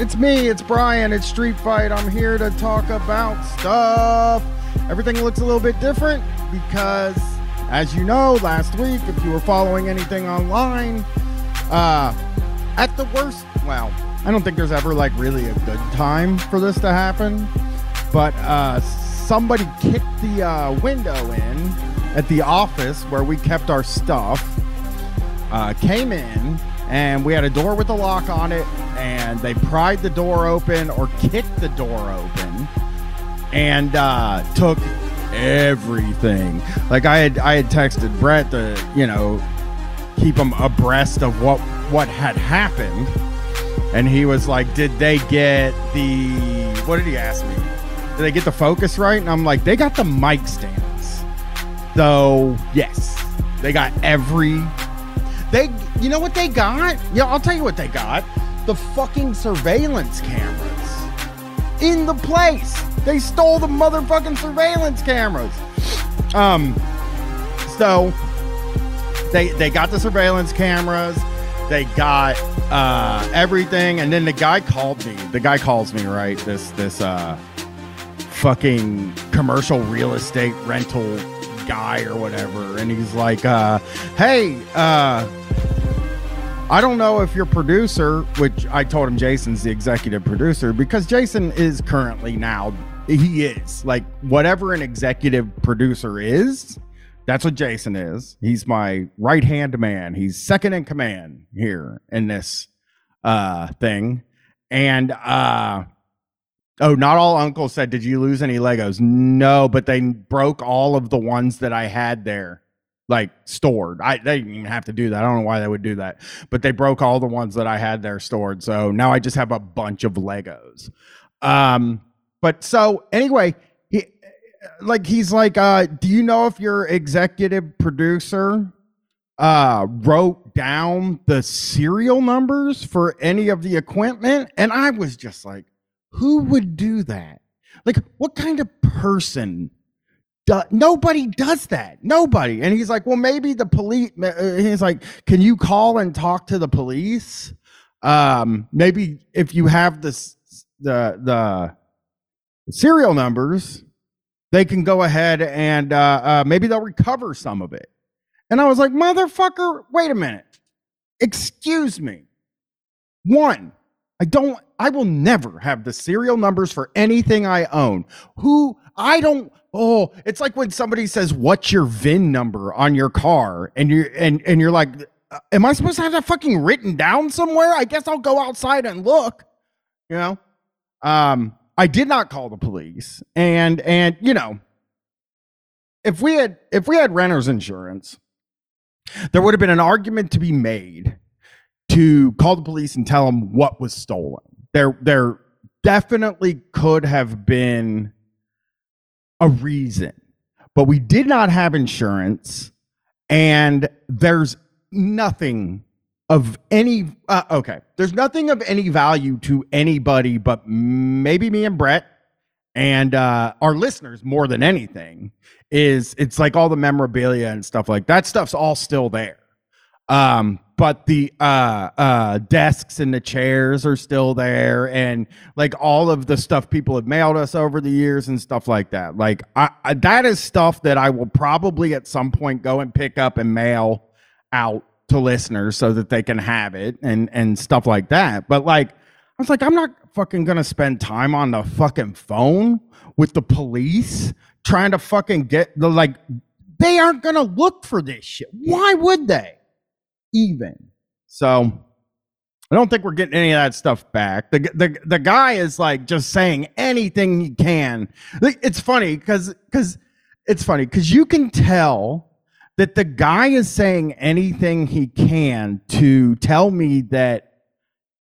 It's me, it's Brian, it's Street Fight. I'm here to talk about stuff. Everything looks a little bit different because, as you know, last week, if you were following anything online, uh, at the worst, well, I don't think there's ever like really a good time for this to happen, but uh, somebody kicked the uh, window in at the office where we kept our stuff, uh, came in, and we had a door with a lock on it, and they pried the door open or kicked the door open and uh, took everything. Like I had, I had texted Brett to, you know, keep him abreast of what what had happened, and he was like, "Did they get the? What did he ask me? Did they get the focus right?" And I'm like, "They got the mic stands." So yes, they got every. They, you know what they got? Yeah, I'll tell you what they got. The fucking surveillance cameras in the place. They stole the motherfucking surveillance cameras. Um, so they they got the surveillance cameras. They got uh, everything, and then the guy called me. The guy calls me right. This this uh, fucking commercial real estate rental guy or whatever, and he's like, uh, "Hey, uh, I don't know if your producer, which I told him Jason's the executive producer, because Jason is currently now, he is like whatever an executive producer is, that's what Jason is. He's my right hand man. He's second in command here in this uh thing. And uh oh, not all uncles said, Did you lose any Legos? No, but they broke all of the ones that I had there like stored. I they didn't even have to do that. I don't know why they would do that, but they broke all the ones that I had there stored. So now I just have a bunch of Legos. Um, but so anyway, he like he's like, uh, do you know if your executive producer uh wrote down the serial numbers for any of the equipment? And I was just like, who would do that? Like, what kind of person nobody does that. Nobody. And he's like, well, maybe the police. uh, He's like, can you call and talk to the police? Um, maybe if you have this, the the serial numbers, they can go ahead and uh, uh, maybe they'll recover some of it. And I was like, motherfucker, wait a minute. Excuse me. One, I don't, I will never have the serial numbers for anything I own. Who, I don't, oh, it's like when somebody says, what's your VIN number on your car? And you're, and, and you're like, "Uh, am I supposed to have that fucking written down somewhere? I guess I'll go outside and look, you know? Um, I did not call the police. And, and, you know, if we had, if we had renter's insurance, there would have been an argument to be made to call the police and tell them what was stolen. There, there definitely could have been a reason, but we did not have insurance, and there's nothing of any. Uh, okay, there's nothing of any value to anybody, but maybe me and Brett and uh, our listeners more than anything. Is it's like all the memorabilia and stuff like that stuff's all still there um but the uh uh desks and the chairs are still there. And like all of the stuff people have mailed us over the years and stuff like that. Like I, I that is stuff that i will probably at some point go and pick up and mail out to listeners so that they can have it and and stuff like that. But like i was like i'm not fucking gonna spend time on the fucking phone with the police trying to fucking get the like they aren't gonna look for this shit. Why would they even. So I don't think we're getting any of that stuff back. The the the guy is like just saying anything he can. It's funny because because it's funny because you can tell that the guy is saying anything he can to tell me that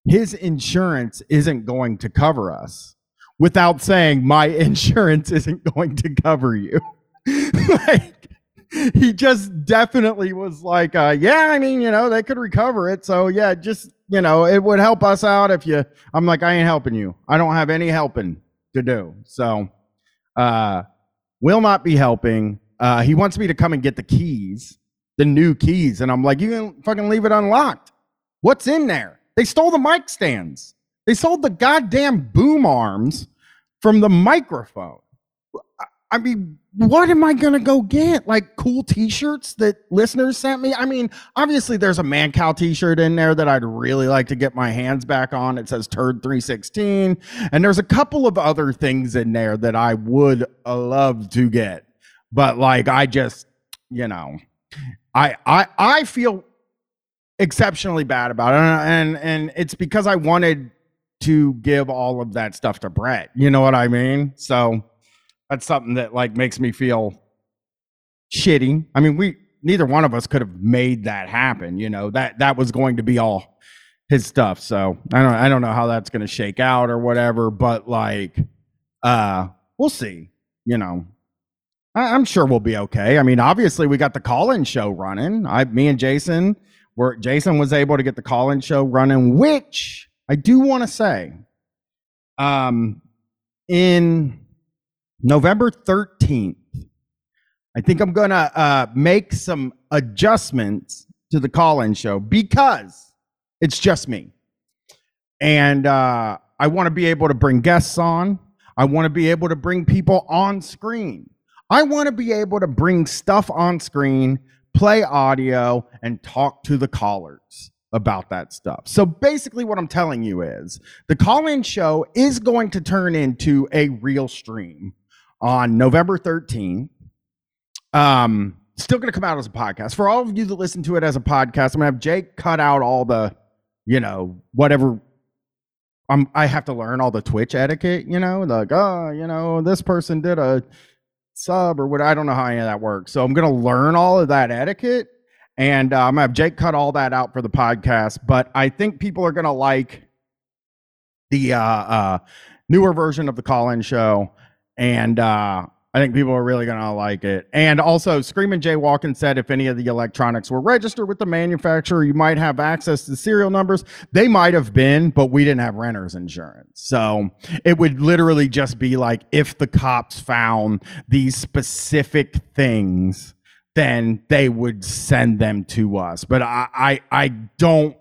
his insurance isn't going to cover us without saying my insurance isn't going to cover you. like he just definitely was like, uh, yeah, I mean, you know, they could recover it. So yeah, just you know, it would help us out if you. I'm like, I ain't helping you. I don't have any helping to do. So, uh, will not be helping. Uh, he wants me to come and get the keys, the new keys, and I'm like, you can fucking leave it unlocked. What's in there? They stole the mic stands. They sold the goddamn boom arms from the microphone. I mean, what am I going to go get? Like cool t shirts that listeners sent me? I mean, obviously, there's a Mancow t shirt in there that I'd really like to get my hands back on. It says Turd 316. And there's a couple of other things in there that I would love to get. But like, I just, you know, I, I, I feel exceptionally bad about it. And, and it's because I wanted to give all of that stuff to Brett. You know what I mean? So, that's something that like makes me feel shitty. I mean, we neither one of us could have made that happen. You know that that was going to be all his stuff. So I don't I don't know how that's going to shake out or whatever. But like, uh, we'll see. You know, I, am sure we'll be okay. I mean, obviously we got the call-in show running. I, me and Jason were Jason was able to get the call-in show running, which I do want to say, um, in November 13th, I think I'm going to uh, make some adjustments to the call in show because it's just me. And uh, I want to be able to bring guests on. I want to be able to bring people on screen. I want to be able to bring stuff on screen, play audio, and talk to the callers about that stuff. So basically, what I'm telling you is the call in show is going to turn into a real stream on November 13th. Um, still going to come out as a podcast. For all of you that listen to it as a podcast, I'm going to have Jake cut out all the, you know, whatever. I'm, I have to learn all the Twitch etiquette, you know, like, oh, you know, this person did a sub or what. I don't know how any of that works. So I'm going to learn all of that etiquette. And uh, I'm going to have Jake cut all that out for the podcast. But I think people are going to like the uh, uh, newer version of the call in show and uh, I think people are really going to like it. And also, Screaming Jay Walken said if any of the electronics were registered with the manufacturer, you might have access to serial numbers. They might have been, but we didn't have renter's insurance. So it would literally just be like if the cops found these specific things, then they would send them to us. But I, I, I don't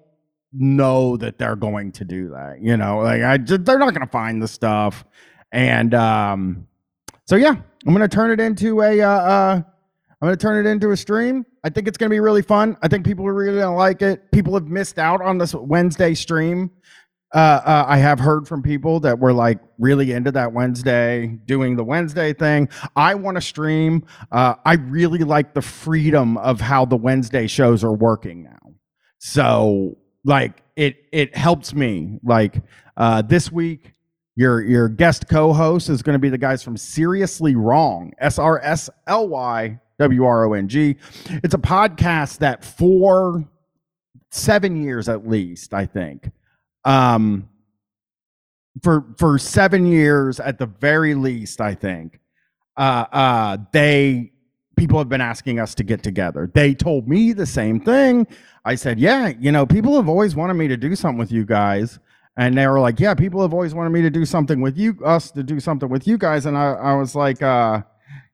know that they're going to do that. You know, like I they're not going to find the stuff. And um, so yeah, I'm gonna turn it into a uh, uh, I'm gonna turn it into a stream. I think it's gonna be really fun. I think people are really gonna like it. People have missed out on this Wednesday stream. Uh, uh, I have heard from people that were like really into that Wednesday, doing the Wednesday thing. I want to stream. Uh, I really like the freedom of how the Wednesday shows are working now. So like it it helps me. Like uh, this week, your your guest co-host is going to be the guys from Seriously Wrong, S R S L Y W R O N G. It's a podcast that for seven years at least, I think, um, for for seven years at the very least, I think, uh, uh, they people have been asking us to get together. They told me the same thing. I said, yeah, you know, people have always wanted me to do something with you guys and they were like, "Yeah, people have always wanted me to do something with you, us to do something with you guys." And I, I was like, uh,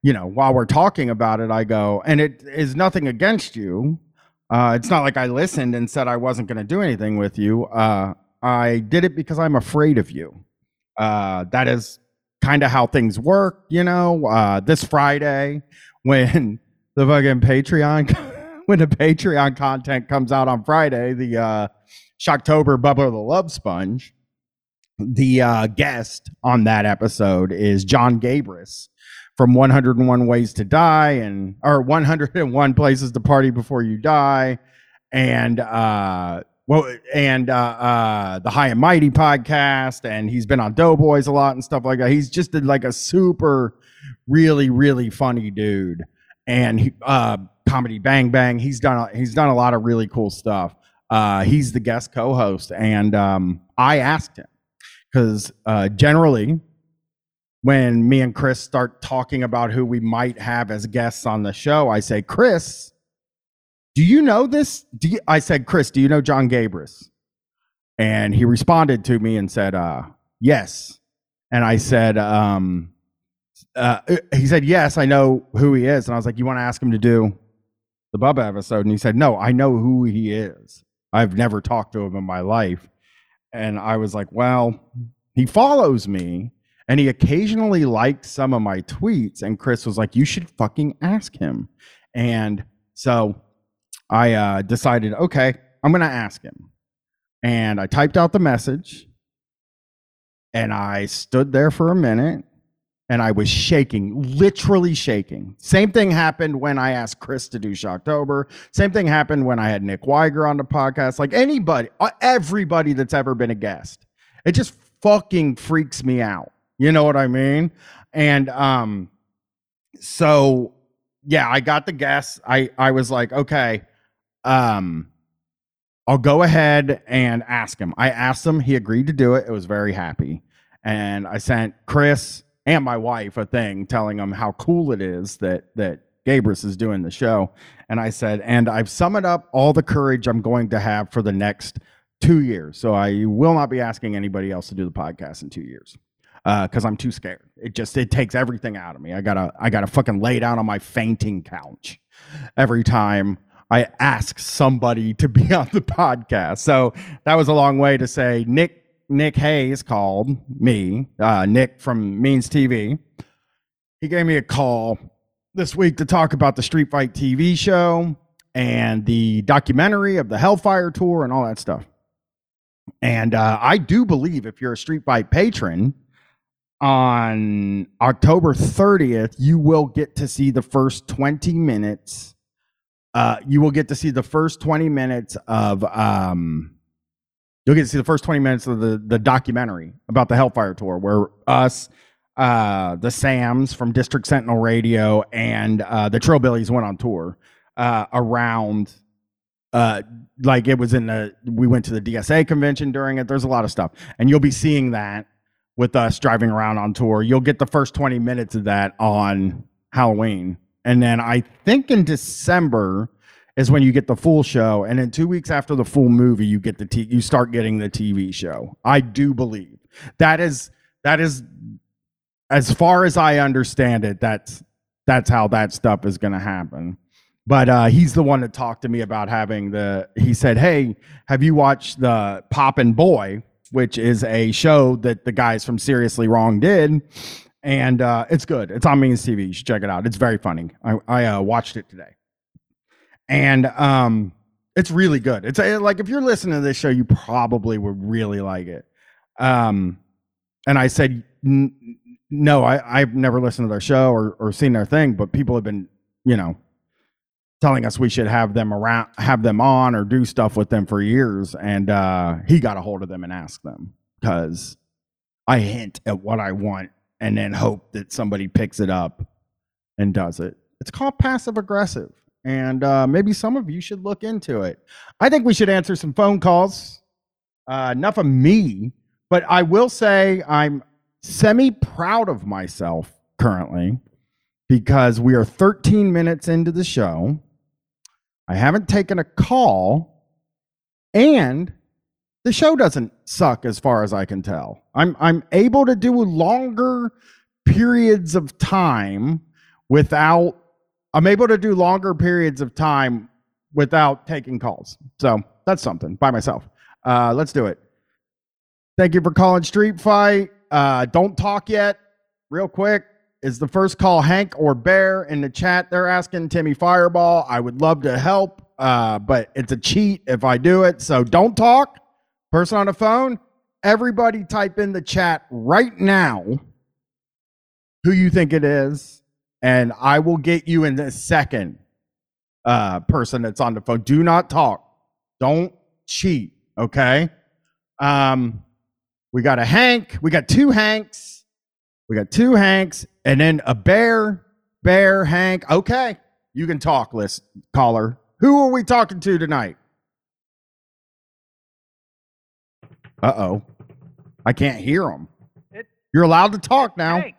you know, while we're talking about it, I go, and it is nothing against you. Uh, it's not like I listened and said I wasn't going to do anything with you. Uh, I did it because I'm afraid of you. Uh, that is kind of how things work, you know. Uh, this Friday, when the fucking Patreon, when the Patreon content comes out on Friday, the uh, Shocktober Bubba the Love Sponge. The uh, guest on that episode is John Gabrus from 101 Ways to Die and or 101 Places to Party Before You Die, and uh, well, and uh, uh, the High and Mighty podcast, and he's been on Doughboys a lot and stuff like that. He's just like a super, really, really funny dude, and he, uh, comedy Bang Bang. He's done he's done a lot of really cool stuff. Uh, he's the guest co-host, and um, I asked him because uh, generally, when me and Chris start talking about who we might have as guests on the show, I say, "Chris, do you know this?" Do you, I said, "Chris, do you know John Gabrus? And he responded to me and said, uh, "Yes." And I said, um, uh, "He said yes, I know who he is." And I was like, "You want to ask him to do the Bubba episode?" And he said, "No, I know who he is." I've never talked to him in my life. and I was like, well, he follows me and he occasionally liked some of my tweets. And Chris was like, you should fucking ask him. And so I uh, decided, okay, I'm going to ask him. And I typed out the message and I stood there for a minute and I was shaking, literally shaking. Same thing happened when I asked Chris to do Shocktober. Same thing happened when I had Nick Wiger on the podcast. Like anybody, uh, everybody that's ever been a guest, it just fucking freaks me out. You know what I mean? And um, so yeah, I got the guess. I I was like, okay, um, I'll go ahead and ask him. I asked him. He agreed to do it. It was very happy. And I sent Chris and my wife a thing telling them how cool it is that that Gabrus is doing the show. And I said, and I've summoned up all the courage I'm going to have for the next two years. So I will not be asking anybody else to do the podcast in two years because uh, I'm too scared. It just it takes everything out of me. I gotta I gotta fucking lay down on my fainting couch every time I ask somebody to be on the podcast. So that was a long way to say Nick Nick Hayes called me, uh, Nick from Means TV. He gave me a call this week to talk about the Street Fight TV show and the documentary of the Hellfire Tour and all that stuff. And uh, I do believe if you're a Street Fight patron, on October 30th, you will get to see the first 20 minutes. Uh, you will get to see the first 20 minutes of um, you'll get to see the first 20 minutes of the, the documentary about the Hellfire Tour, where us, uh, the Sams from District Sentinel Radio, and uh, the Trillbillies went on tour uh, around. Uh, like it was in the, we went to the DSA convention during it. There's a lot of stuff, and you'll be seeing that with us driving around on tour. You'll get the first 20 minutes of that on Halloween, and then I think in December is when you get the full show, and then two weeks after the full movie, you get the t- you start getting the TV show. I do believe that is that is as far as I understand it. That's that's how that stuff is going to happen. But uh, he's the one that talked to me about having the. He said, "Hey, have you watched the Poppin' Boy?" Which is a show that the guys from Seriously Wrong did, and uh, it's good. It's on Means TV. You should check it out. It's very funny. I, I uh, watched it today and um, it's really good. It's a, like if you're listening to this show, you probably would really like it. Um, and I said, no, I, I've never listened to their show or, or seen their thing, but people have been, you know, telling us we should have them around, have them on or do stuff with them for years. And uh, he got a hold of them and asked them because I hint at what I want and then hope that somebody picks it up and does it. It's called passive aggressive and uh, maybe some of you should look into it. I think we should answer some phone calls. Uh, enough of me, but I will say I'm semi proud of myself currently because we are 13 minutes into the show. I haven't taken a call, and the show doesn't suck as far as I can tell. I'm I'm able to do longer periods of time without I'm able to do longer periods of time without taking calls. So that's something by myself. Uh, let's do it. Thank you for calling Street Fight. Uh, don't talk yet. Real quick. Is the first call Hank or Bear in the chat? They're asking Timmy Fireball. I would love to help, uh, but it's a cheat if I do it. So don't talk. Person on the phone, everybody type in the chat right now who you think it is and I will get you in the second uh, person that's on the phone. Do not talk. Don't cheat. Okay. Um, we got a Hank. We got two Hanks. We got two Hanks, and then a bear. Bear Hank. Okay, you can talk, list caller. Who are we talking to tonight? Uh oh, I can't hear him. You're allowed to talk now. Hank.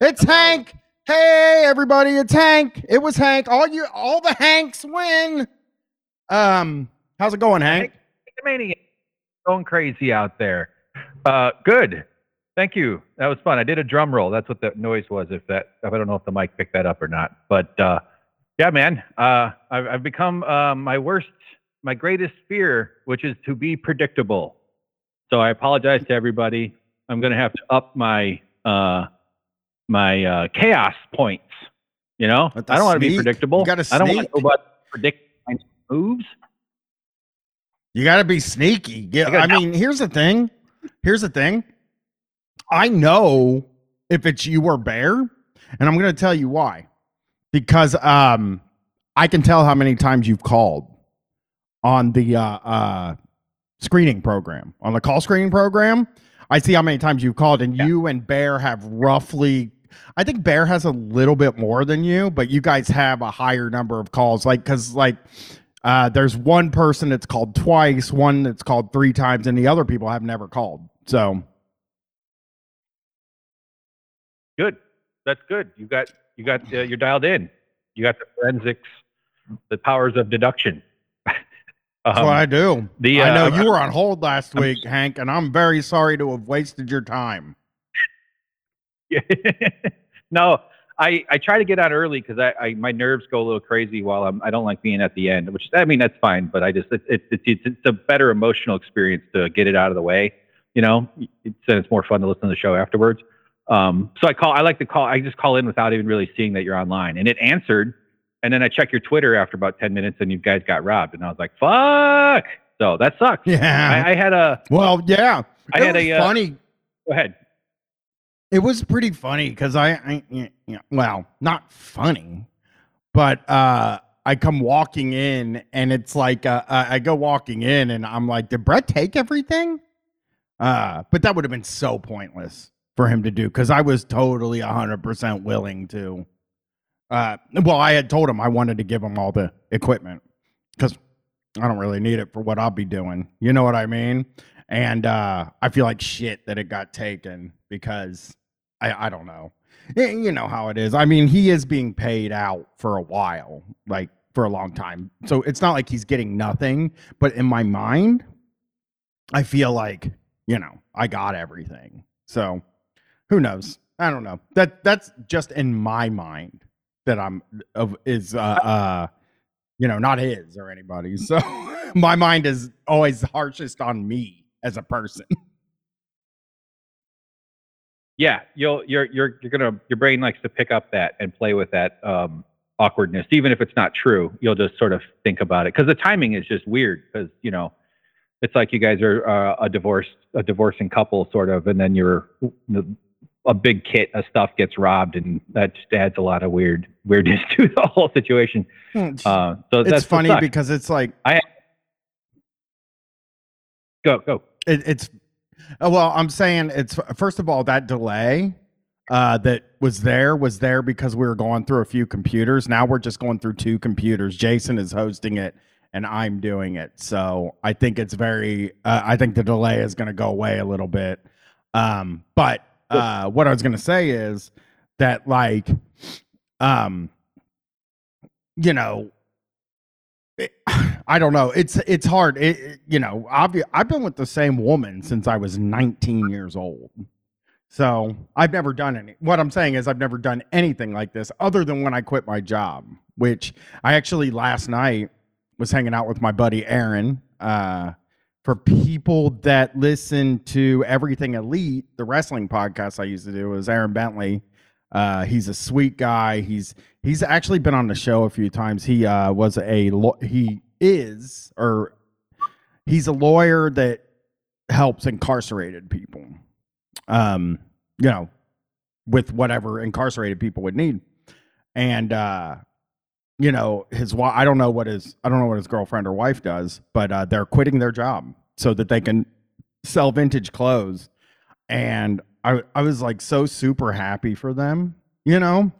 It's Hello. Hank. Hey everybody, it's Hank. It was Hank. All you all the Hanks win. Um, how's it going, Hank? Maniac going crazy out there. Uh good. Thank you. That was fun. I did a drum roll. That's what the noise was. If that I don't know if the mic picked that up or not. But uh yeah, man. Uh I've, I've become uh, my worst my greatest fear, which is to be predictable. So I apologize to everybody. I'm going to have to up my uh, my uh, chaos points. You know, I don't want to be predictable. I don't want to about predict my moves. You got to be sneaky. Yeah, I I mean, here's the thing. Here's the thing. I know if it's you or Bear, and I'm going to tell you why. Because um, I can tell how many times you've called on the uh, uh, screening program, on the call screening program. I see how many times you've called, and Yeah. you and Bear have roughly. I think Bear has a little bit more than you, but you guys have a higher number of calls. Like, because like uh, there's one person that's called twice, one that's called three times, and the other people have never called. So Good. That's good. You got you got uh, you're dialed in. You got the forensics, the powers of deduction. that's Um, what I do. the, I know uh, you were on hold last I'm week, Hank, and I'm very sorry to have wasted your time. no, I, I try to get on early because I, I my nerves go a little crazy while I'm I don't like being at the end, which I mean that's fine, but I just it, it, it's it's it's a better emotional experience to get it out of the way, you know. It's and it's more fun to listen to the show afterwards. Um, so I call I like to call I just call in without even really seeing that you're online, and it answered, and then I check your Twitter after about ten minutes, and you guys got robbed, and I was like, fuck. So that sucks. Yeah. I, I had a well, yeah. I had a, uh, funny. go ahead. It was pretty funny because I, I y- y- well, not funny, but uh, I come walking in and it's like uh, I go walking in and I'm like, did Brett take everything? Uh, but that would have been so pointless for him to do because I was totally hundred percent willing to. Uh, well, I had told him I wanted to give him all the equipment because I don't really need it for what I'll be doing. You know what I mean? And uh, I feel like shit that it got taken because I, I don't know. You know how it is. I mean, he is being paid out for a while, like for a long time. So it's not like he's getting nothing. But in my mind, I feel like, you know, I got everything. So who knows? I don't know. That that's just in my mind that I'm of is uh uh you know, not his or anybody's. So my mind is always harshest on me as a person. Yeah you'll you're you're you're gonna your brain likes to pick up that and play with that um awkwardness even if it's not true you'll just sort of think about it because the timing is just weird because you know it's like you guys are uh, a divorced a divorcing couple sort of and then you're the, a big kit of stuff gets robbed and that just adds a lot of weird weirdness to the whole situation. Uh so it's that's funny because it's like I go go. It, it's uh, well i'm saying it's first of all that delay uh, that was there was there because we were going through a few computers. Now we're just going through two computers. Jason is hosting it and i'm doing it. So i think it's very uh, i think the delay is going to go away a little bit. Um, but uh, what i was going to say is that like um you know I don't know. It's it's hard. It, you know, obvi- I've been with the same woman since I was 19 years old. So I've never done any. What I'm saying is I've never done anything like this other than when I quit my job, which I actually last night was hanging out with my buddy Aaron. Uh, for people that listen to Everything Elite, the wrestling podcast I used to do was Aaron Bentley. Uh, he's a sweet guy. He's he's actually been on the show a few times. He uh, was a he is or he's a lawyer that helps incarcerated people. Um, you know, with whatever incarcerated people would need. And uh you know, his wife I don't know what his I don't know what his girlfriend or wife does, but uh they're quitting their job so that they can sell vintage clothes. And I I was like so super happy for them, you know.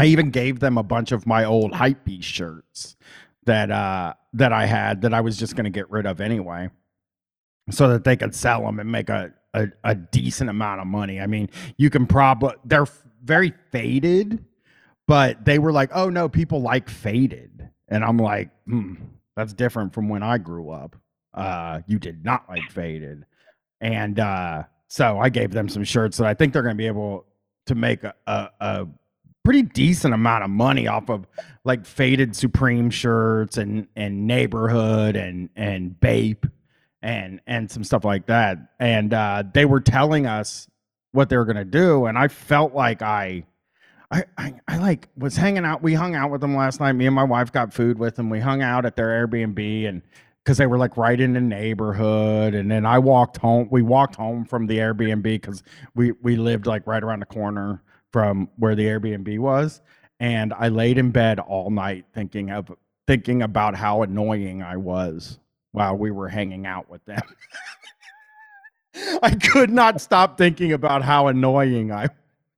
I even gave them a bunch of my old hypebeast shirts that uh that I had that I was just going to get rid of anyway so that they could sell them and make a, a, a decent amount of money. I mean, you can probably they're very faded, but they were like, "Oh no, people like faded." And I'm like, hmm, that's different from when I grew up. Uh you did not like faded. And uh so I gave them some shirts that I think they're going to be able to make a, a, a pretty decent amount of money off of like faded Supreme shirts and and neighborhood and and Bape and and some stuff like that. And uh, they were telling us what they were gonna do, and I felt like I. I, I, I like was hanging out. We hung out with them last night. Me and my wife got food with them. We hung out at their Airbnb and because they were like right in the neighborhood. And then I walked home. We walked home from the Airbnb because we we lived like right around the corner from where the Airbnb was. And I laid in bed all night thinking of thinking about how annoying I was while we were hanging out with them. I could not stop thinking about how annoying I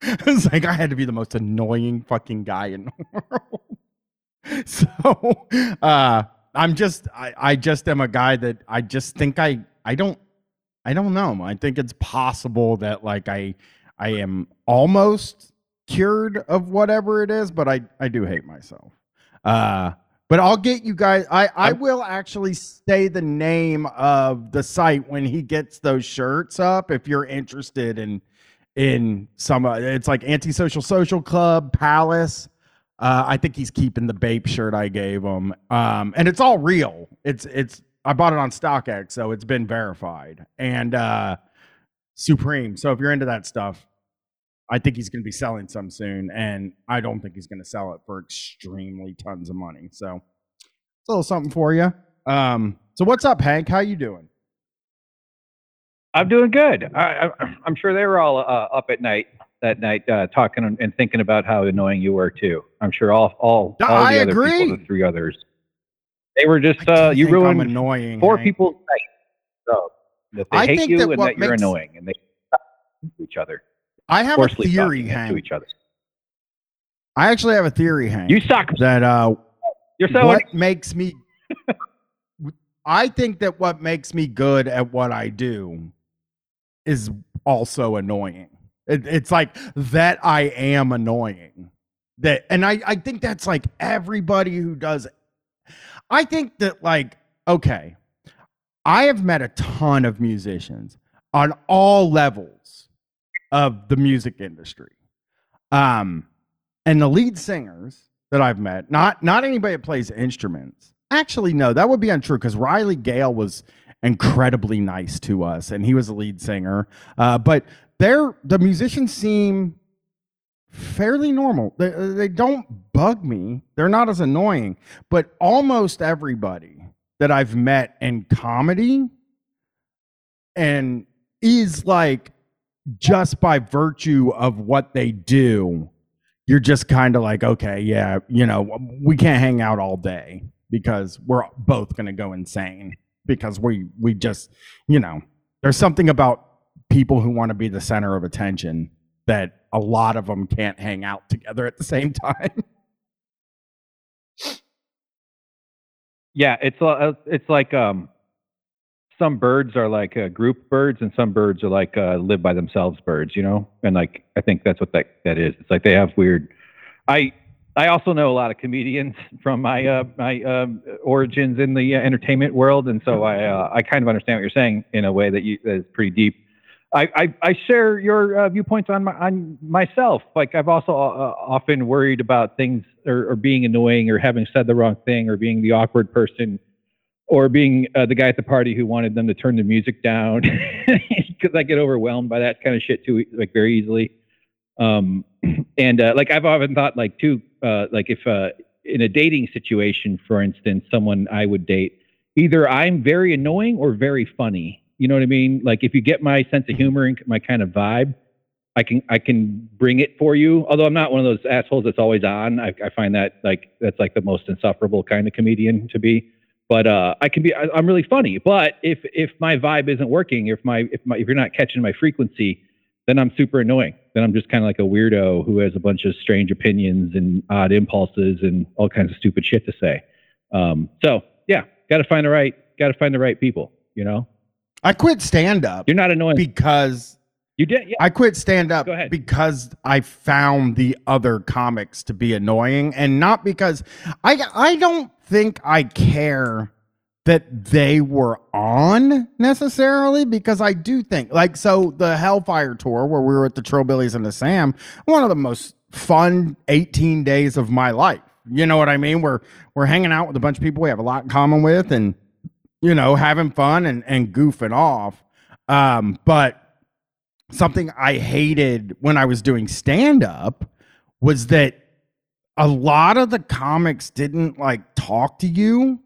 was like I had to be the most annoying fucking guy in the world. So uh I'm just I, I just am a guy that I just think I I don't I don't know. I think it's possible that like I I am almost cured of whatever it is, but I I do hate myself. Uh but I'll get you guys I I will actually say the name of the site when he gets those shirts up if you're interested in in some uh, it's like antisocial social club palace uh, I think he's keeping the Bape shirt I gave him, um, and it's all real. It's it's I bought it on StockX, so it's been verified and uh, Supreme. So if you're into that stuff, I think he's going to be selling some soon, and I don't think he's going to sell it for extremely tons of money. So it's a little something for you. Um, so what's up, Hank? How you doing? I'm doing good. I, am sure they were all uh, up at night that night uh, talking and thinking about how annoying you were too. I'm sure all all, all I the other agree. people, the three others, they were just uh, you I'm ruined annoying. four Hank. people's night. So that they I hate think you that and that you're makes- annoying, and they to each other I have a theory, talking to each other. I actually have a theory, Hank. You suck. that uh, You're so what makes me I think that what makes me good at what I do is also annoying. It, it's like that I am annoying. That and I I think that's like everybody who does I think that like okay, I have met a ton of musicians on all levels of the music industry. Um and the lead singers that I've met, not not anybody that plays instruments. Actually, no, that would be untrue because Riley Gale was incredibly nice to us, and he was a lead singer. Uh, but they're the musicians seem fairly normal. They they don't bug me. They're not as annoying. But almost everybody that I've met in comedy and is like just by virtue of what they do you're just kind of like, okay, yeah, you know, we can't hang out all day because we're both going to go insane because we we just, you know, there's something about people who want to be the center of attention that a lot of them can't hang out together at the same time. Yeah, it's uh, it's like um, some birds are like uh, group birds, and some birds are like uh, live by themselves birds. You know, and like I think that's what that that is. It's like they have weird. I I also know a lot of comedians from my uh, my um, origins in the uh, entertainment world, and so I uh, I kind of understand what you're saying in a way that you that is pretty deep. I, I, I share your uh, viewpoints on my, on myself. Like I've also uh, often worried about things or, or being annoying or having said the wrong thing or being the awkward person or being uh, the guy at the party who wanted them to turn the music down because I get overwhelmed by that kind of shit too, like very easily. Um, and uh, like I've often thought, like too, uh, like if uh, in a dating situation, for instance, someone I would date, either I'm very annoying or very funny. You know what I mean? Like if you get my sense of humor and my kind of vibe, I can I can bring it for you. Although I'm not one of those assholes that's always on. I, I find that like that's like the most insufferable kind of comedian to be. But uh, I can be I, I'm really funny. But if if my vibe isn't working, if my if my if you're not catching my frequency, then I'm super annoying. Then I'm just kind of like a weirdo who has a bunch of strange opinions and odd impulses and all kinds of stupid shit to say. Um, so yeah, got to find the right got to find the right people. You know, I quit stand up you're not annoying. because you did, yeah. I quit stand up because I found the other comics to be annoying and not because I I don't think I care that they were on necessarily because I do think like so the Hellfire tour where we were at the Trillbillies and the Sam one of the most fun 18 days of my life. You know what I mean? We're we're hanging out with a bunch of people we have a lot in common with and you know, having fun and, and goofing off. Um, but something I hated when I was doing stand up was that a lot of the comics didn't like talk to you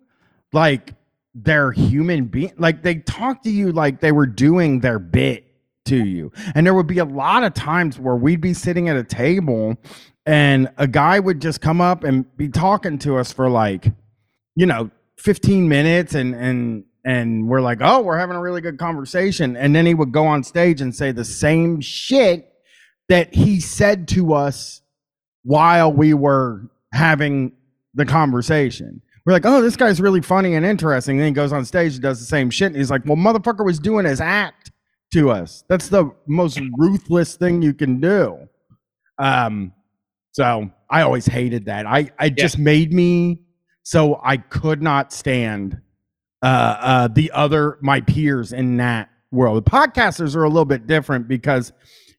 like they're human being like they talked to you like they were doing their bit to you and there would be a lot of times where we'd be sitting at a table and a guy would just come up and be talking to us for like you know 15 minutes and and and we're like oh we're having a really good conversation. And then he would go on stage and say the same shit that he said to us while we were having the conversation. We're like oh this guy's really funny and interesting. And then he goes on stage and does the same shit and he's like well motherfucker was doing his act to us. That's the most ruthless thing you can do. Um so i always hated that. I i just made me so I could not stand uh, uh, the other my peers in that world. The podcasters are a little bit different because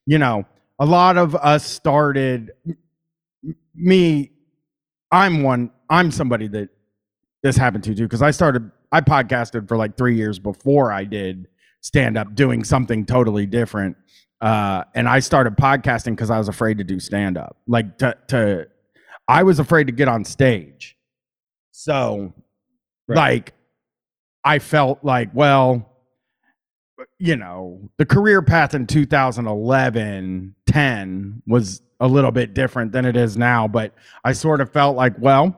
you know a lot of us started me. I'm one. I'm somebody that this happened to too because I started. I podcasted for like three years before I did stand up, doing something totally different. Uh, and I started podcasting because I was afraid to do stand up. Like to, to, I was afraid to get on stage so, right. like, I felt like, well, you know, the career path in 2011, 10 was a little bit different than it is now. But I sort of felt like, well,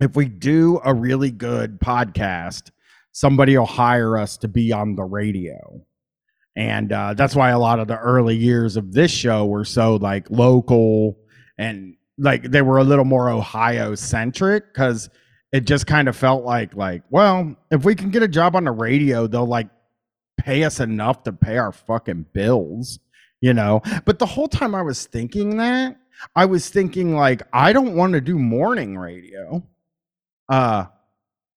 if we do a really good podcast, somebody will hire us to be on the radio. And uh, that's why a lot of the early years of this show were so like local and like they were a little more Ohio centric because it just kind of felt like like well if we can get a job on the radio they'll like pay us enough to pay our fucking bills you know? But the whole time I was thinking that I was thinking like I don't want to do morning radio. Uh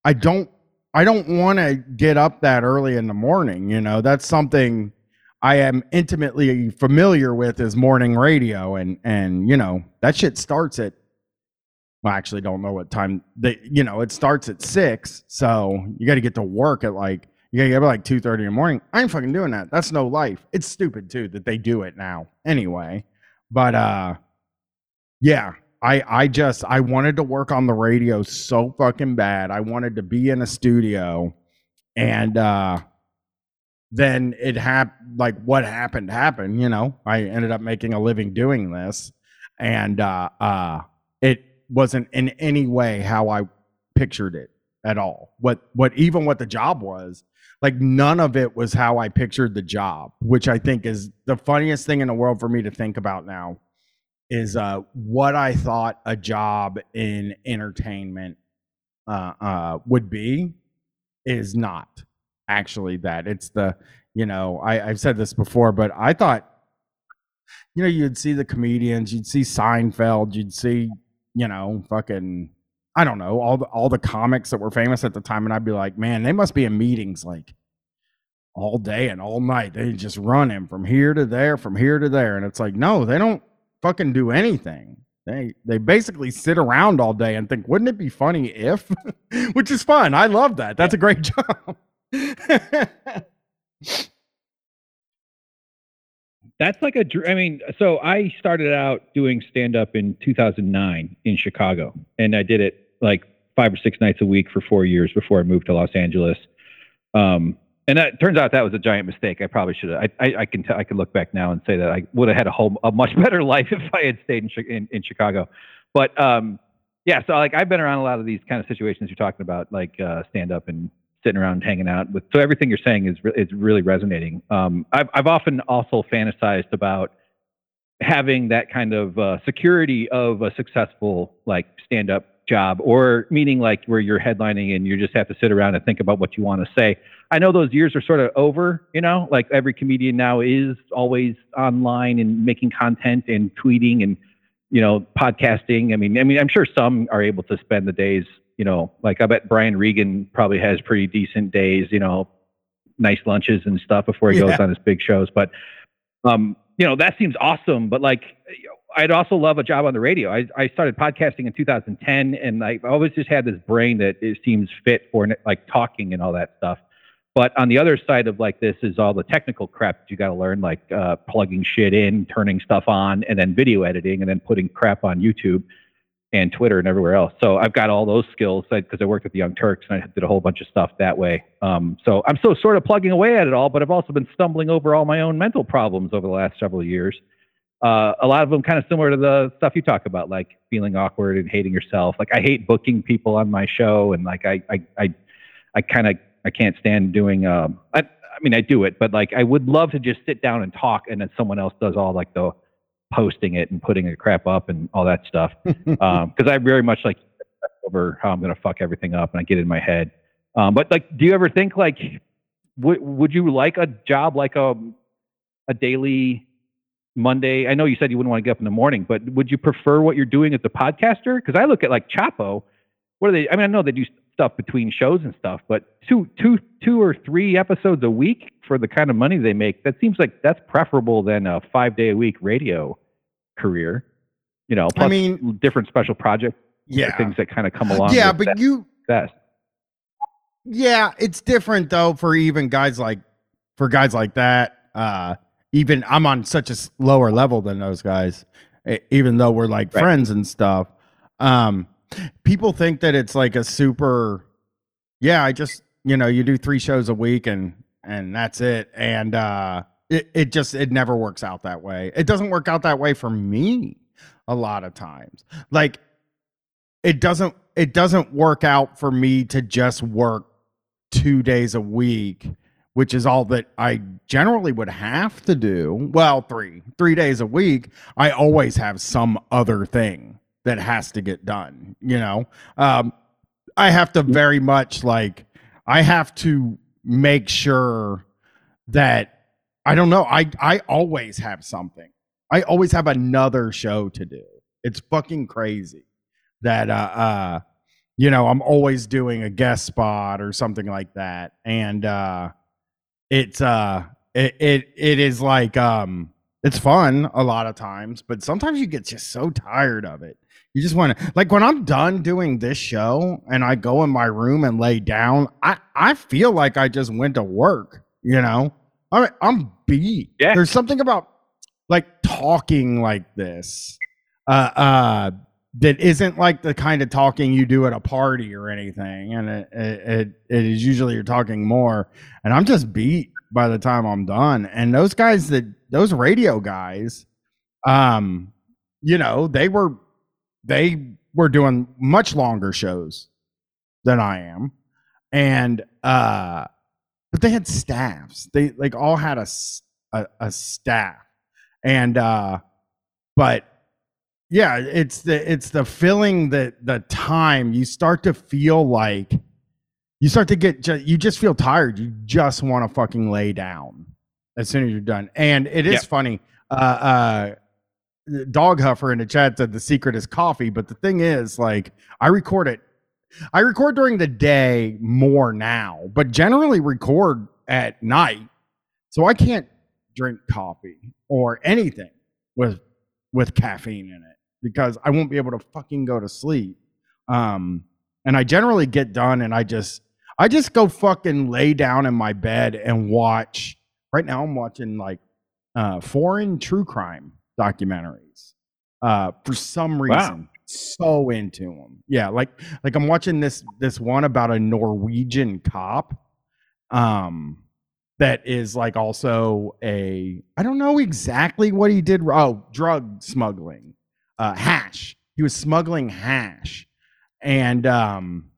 I don't I don't want to get up that early in the morning you know? That's something I am intimately familiar with is morning radio and and you know that shit starts at well, I actually don't know what time they you know, it starts at six, so you gotta get to work at like you gotta get up at like two thirty in the morning. I ain't fucking doing that. That's no life. It's stupid too that they do it now. Anyway. But uh yeah, I I just I wanted to work on the radio so fucking bad. I wanted to be in a studio and uh then it happened like what happened happened you know? I ended up making a living doing this and uh uh it wasn't in any way how i pictured it at all. What what even what the job was like none of it was how i pictured the job which i think is the funniest thing in the world for me to think about now is uh what i thought a job in entertainment uh uh would be is not actually that. It's the, you know, I, I've said this before, but I thought, you know, you'd see the comedians, you'd see Seinfeld, you'd see, you know, fucking, I don't know, all the all the comics that were famous at the time, and I'd be like, man, they must be in meetings like all day and all night. They just run him from here to there, from here to there, and it's like, no, they don't fucking do anything. They they basically sit around all day and think, wouldn't it be funny if? Which is fun. I love that. That's a great job. That's like a. I mean, so I started out doing stand up in 2009 in Chicago, and I did it like five or six nights a week for four years before I moved to Los Angeles. Um, and that turns out that was a giant mistake. I probably should have. I, I, I can tell. I can look back now and say that I would have had a whole a much better life if I had stayed in in, in Chicago. But um, yeah, so like I've been around a lot of these kind of situations you're talking about, like uh, stand up and sitting around hanging out with. So everything you're saying is re- is really resonating. Um, I've I've often also fantasized about having that kind of uh, security of a successful like stand up job, or meaning like where you're headlining and you just have to sit around and think about what you want to say. I know those years are sort of over. You know, like every comedian now is always online and making content and tweeting and you know podcasting. I mean, I mean, I'm sure some are able to spend the days you know, like I bet Brian Regan probably has pretty decent days, you know, nice lunches and stuff before he yeah. goes on his big shows. But, um, you know, that seems awesome. But like, I'd also love a job on the radio. I, I started podcasting in 2010, and I've always just had this brain that it seems fit for like talking and all that stuff. But on the other side of like this is all the technical crap that you got to learn, like uh, plugging shit in, turning stuff on, and then video editing, and then putting crap on YouTube and Twitter and everywhere else. So I've got all those skills because I worked with the Young Turks and I did a whole bunch of stuff that way. Um, so I'm still sort of plugging away at it all, but I've also been stumbling over all my own mental problems over the last several years. Uh, a lot of them kind of similar to the stuff you talk about, like feeling awkward and hating yourself. Like I hate booking people on my show, and like I I I, I kind of I can't stand doing. Um, I, I mean I do it, but like I would love to just sit down and talk, and then someone else does all like the posting it and putting the crap up and all that stuff. Because um, I very much like over how I'm going to fuck everything up and I get in my head. Um, but like, do you ever think like, w- would you like a job like a a daily Monday? I know you said you wouldn't want to get up in the morning, but would you prefer what you're doing as a podcaster? Because I look at like Chapo. What are they? I mean, I know they do stuff between shows and stuff, but two, two, two or three episodes a week for the kind of money they make, that seems like that's preferable than a five day a week radio career. You know, plus I mean, different special projects, yeah, things that kind of come along. Yeah, but that, you best. Yeah, it's different though for even guys like for guys like that. Uh, even I'm on such a lower level than those guys, even though we're like right. friends and stuff. Um, people think that it's like a super. Yeah, I just you know you do three shows a week and and that's it. And uh, it, it just it never works out that way. It doesn't work out that way for me a lot of times. Like it doesn't it doesn't work out for me to just work 2 days a week, which is all that I generally would have to do. Well, 3 3 days a week, I always have some other thing that has to get done, you know. Um I have to very much like I have to make sure that I don't know. I I always have something. I always have another show to do. It's fucking crazy that uh uh you know, I'm always doing a guest spot or something like that. And uh it's uh it it, it is like um it's fun a lot of times, but sometimes you get just so tired of it. You just want to like when I'm done doing this show and I go in my room and lay down, I I feel like I just went to work, you know? I'm I'm beat. Yeah. There's something about like talking like this. Uh uh that isn't like the kind of talking you do at a party or anything and it, it, it is usually you're talking more and i'm just beat by the time i'm done and those guys that those radio guys um you know they were they were doing much longer shows than I am, and uh, but they had staffs. They like all had a a, a staff, and uh, but yeah, it's the it's the feeling that the time you start to feel like you start to get you just feel tired. You just want to fucking lay down as soon as you're done. And it is yep. funny. Uh, uh, dog huffer in the chat said the secret is coffee but the thing is like i record it i record during the day more now but generally record at night. So i can't drink coffee or anything with with caffeine in it because i won't be able to fucking go to sleep. Um and i generally get done and i just i just go fucking lay down in my bed and watch. Right now i'm watching like uh foreign true crime documentaries. Uh, for some reason, wow. so into them. Yeah, like like I'm watching this this one about a Norwegian cop. Um, that is like also a I don't know exactly what he did. Oh, drug smuggling, uh, hash. He was smuggling hash, and um,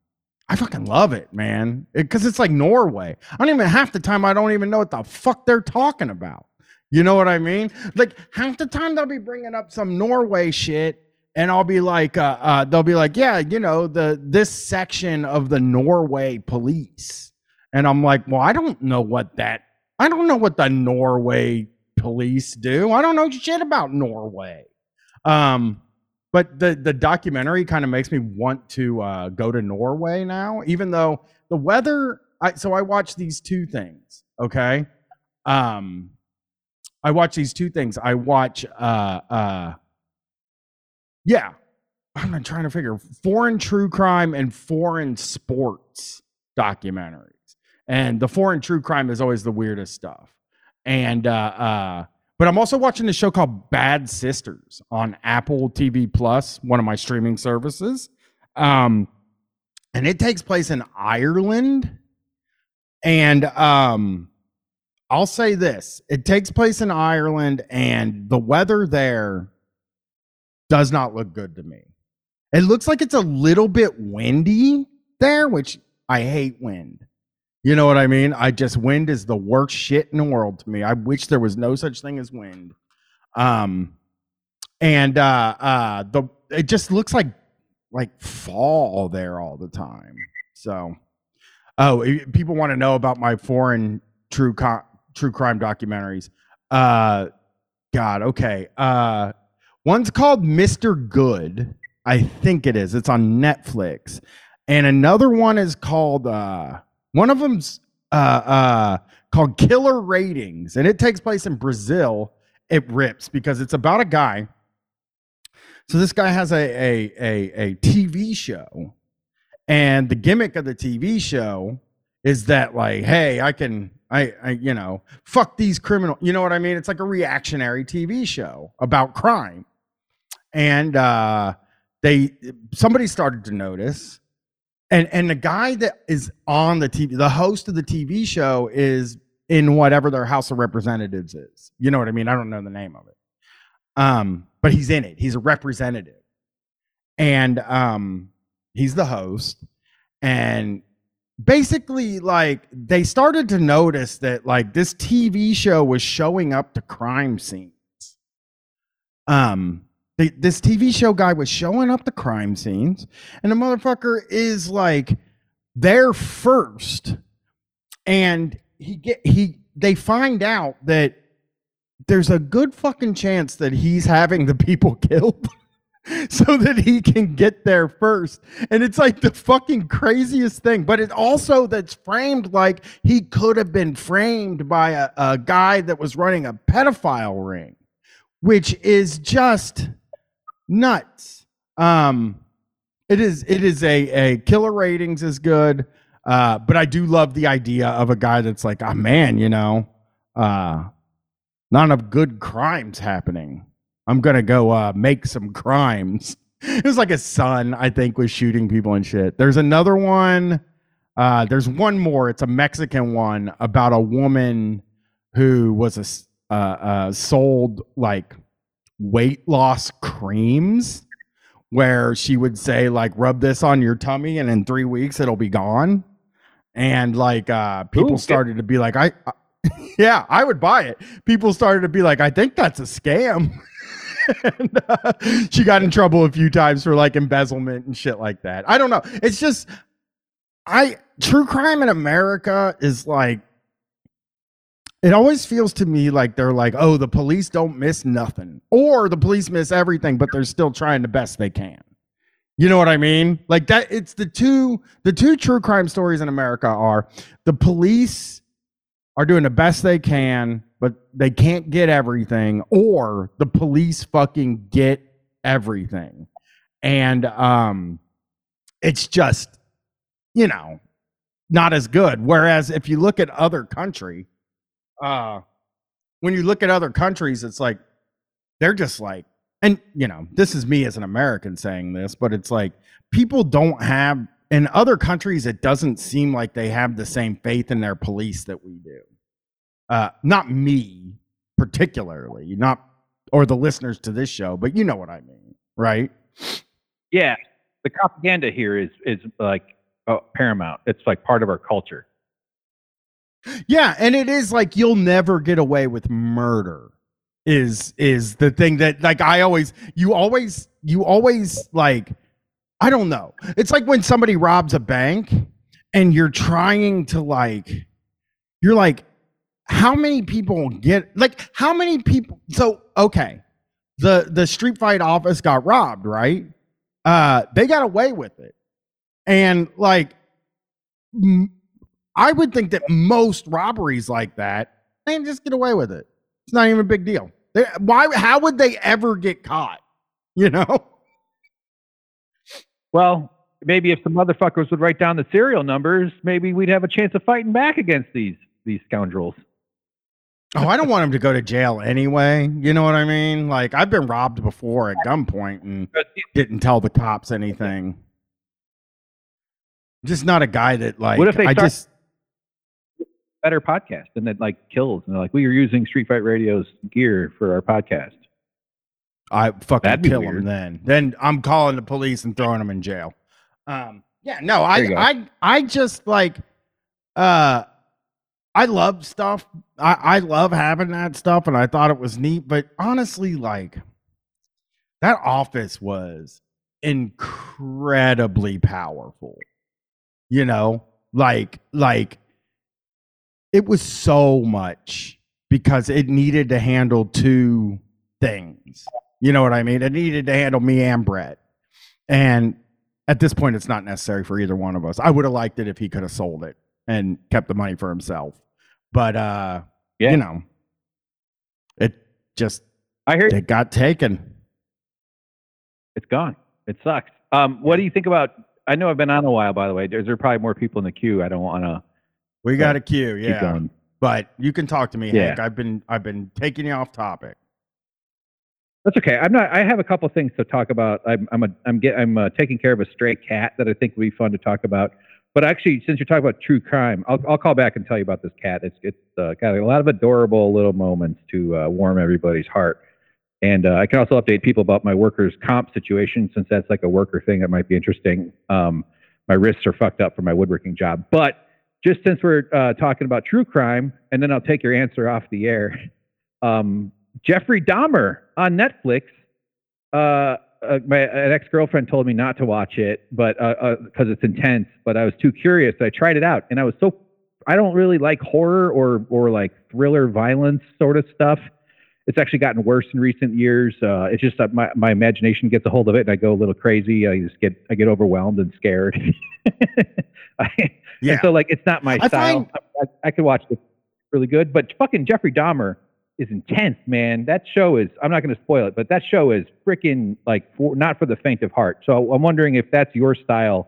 I fucking love it, man, because it, it's like Norway. I don't even half the time I don't even know what the fuck they're talking about. You know what I mean? Like half the time they'll be bringing up some Norway shit, and I'll be like, uh, uh, they'll be like, yeah, you know, the this section of the Norway police, and I'm like, well, I don't know what that, I don't know what the Norway police do. I don't know shit about Norway. Um, but the the documentary kind of makes me want to uh, go to Norway now, even though the weather. I so I watch these two things. Okay, um, I watch these two things. I watch uh uh yeah, I'm trying to figure foreign true crime and foreign sports documentaries. And the foreign true crime is always the weirdest stuff. And uh, uh, but I'm also watching a show called Bad Sisters on Apple TV Plus, one of my streaming services. Um, and it takes place in Ireland. And um, I'll say this it takes place in Ireland, and the weather there does not look good to me. It looks like it's a little bit windy there, which I hate wind. You know what I mean? I just wind is the worst shit in the world to me. I wish there was no such thing as wind. Um and uh uh the it just looks like like fall there all the time. So oh, people want to know about my foreign true true crime documentaries. Uh god, okay. Uh one's called Mr. Good. I think it is. It's on Netflix. And another one is called uh one of them's uh, uh, called Killer Ratings, and it takes place in Brazil. It rips because it's about a guy. So this guy has a a a, a TV show, and the gimmick of the TV show is that like, hey, I can I, I you know fuck these criminal. You know what I mean? It's like a reactionary TV show about crime, and uh, they somebody started to notice and and the guy that is on the TV, the host of the TV show is in whatever their House of Representatives is. You know what I mean? I don't know the name of it. Um, but he's in it. He's a representative. And um he's the host and basically like they started to notice that like this TV show was showing up to crime scenes. Um the, this TV show guy was showing up the crime scenes, and the motherfucker is like there first, and he get he they find out that there's a good fucking chance that he's having the people killed. so that he can get there first. And it's like the fucking craziest thing. But it also that's framed like he could have been framed by a, a guy that was running a pedophile ring, which is just nuts. Um, it is it is a a killer ratings is good. Uh, but I do love the idea of a guy that's like, oh man, you know, uh, not enough good crimes happening. I'm gonna go uh, make some crimes. it was like a son, I think, was shooting people and shit. There's another one. Uh, there's one more. It's a Mexican one about a woman who was a uh, uh, sold like weight loss creams where she would say like rub this on your tummy and in 3 weeks it'll be gone and like uh people Ooh, started to be like I, I yeah, I would buy it. People started to be like I think that's a scam. and, uh, she got in trouble a few times for like embezzlement and shit like that. I don't know. It's just I true crime in America is like it always feels to me like they're like, oh, the police don't miss nothing, or the police miss everything, but they're still trying the best they can. You know what I mean? Like that. It's the two the two true crime stories in America are the police are doing the best they can, but they can't get everything, or the police fucking get everything, and um, it's just you know not as good. Whereas if you look at other country uh, when you look at other countries, it's like they're just like, and you know, this is me as an American saying this, but it's like people don't have in other countries. It doesn't seem like they have the same faith in their police that we do. Uh, not me particularly, not or the listeners to this show, but you know what I mean, right? Yeah, the propaganda here is is like uh, paramount. It's like part of our culture. Yeah, and it is like you'll never get away with murder. Is is the thing that like I always you always you always like I don't know. It's like when somebody robs a bank and you're trying to like you're like how many people get like how many people so okay. The the street fight office got robbed, right? Uh they got away with it. And like I would think that most robberies like that, they just get away with it. It's not even a big deal. They, why? How would they ever get caught? You know? Well, maybe if some motherfuckers would write down the serial numbers, maybe we'd have a chance of fighting back against these these scoundrels. Oh, I don't want him to go to jail anyway. You know what I mean? Like I've been robbed before at gunpoint and didn't tell the cops anything. Just not a guy that like. What if they I just Better podcast and that like kills and they're like we are using Street Fight Radio's gear for our podcast. I fucking That'd kill him then. Then I'm calling the police and throwing him in jail. Um, yeah, no, I, There you go. I, I just like, uh, I love stuff. I, I love having that stuff, and I thought it was neat. But honestly, like, that office was incredibly powerful. You know, like, like it was so much because it needed to handle two things. You know what I mean? It needed to handle me and Brett. And at this point, it's not necessary for either one of us. I would have liked it if he could have sold it and kept the money for himself. But uh, Yeah. you know, it just I hear it got taken. it's gone. It sucks. Um, what do you think about? I know I've been on a while, by the way. There's there probably more people in the queue. I don't want to We got a queue, yeah. But you can talk to me, Yeah. Hank. I've been I've been taking you off topic. That's okay. I'm not. I have a couple things to talk about. I'm I'm a, I'm get I'm uh, taking care of a stray cat that I think would be fun to talk about. But actually, since you're talking about true crime, I'll I'll call back and tell you about this cat. It's it's uh, got a lot of adorable little moments to uh, warm everybody's heart. And uh, I can also update people about my workers' comp situation since that's like a worker thing that might be interesting. Um, my wrists are fucked up for my woodworking job. But just since we're uh, talking about true crime, and then I'll take your answer off the air. Um, Jeffrey Dahmer on Netflix. Uh, uh, my an ex girlfriend told me not to watch it, but because it's intense. But I was too curious. I tried it out, and I was so. I don't really like horror or or like thriller violence sort of stuff. It's actually gotten worse in recent years. Uh, it's just that my, my imagination gets a hold of it, and I go a little crazy. I just get I get overwhelmed and scared. I, Yeah. and so like it's not my I style. find- I, I could watch it really good, but fucking Jeffrey Dahmer is intense, man. That show is. I'm not going to spoil it, but that show is freaking like for, not for the faint of heart. So I'm wondering if that's your style,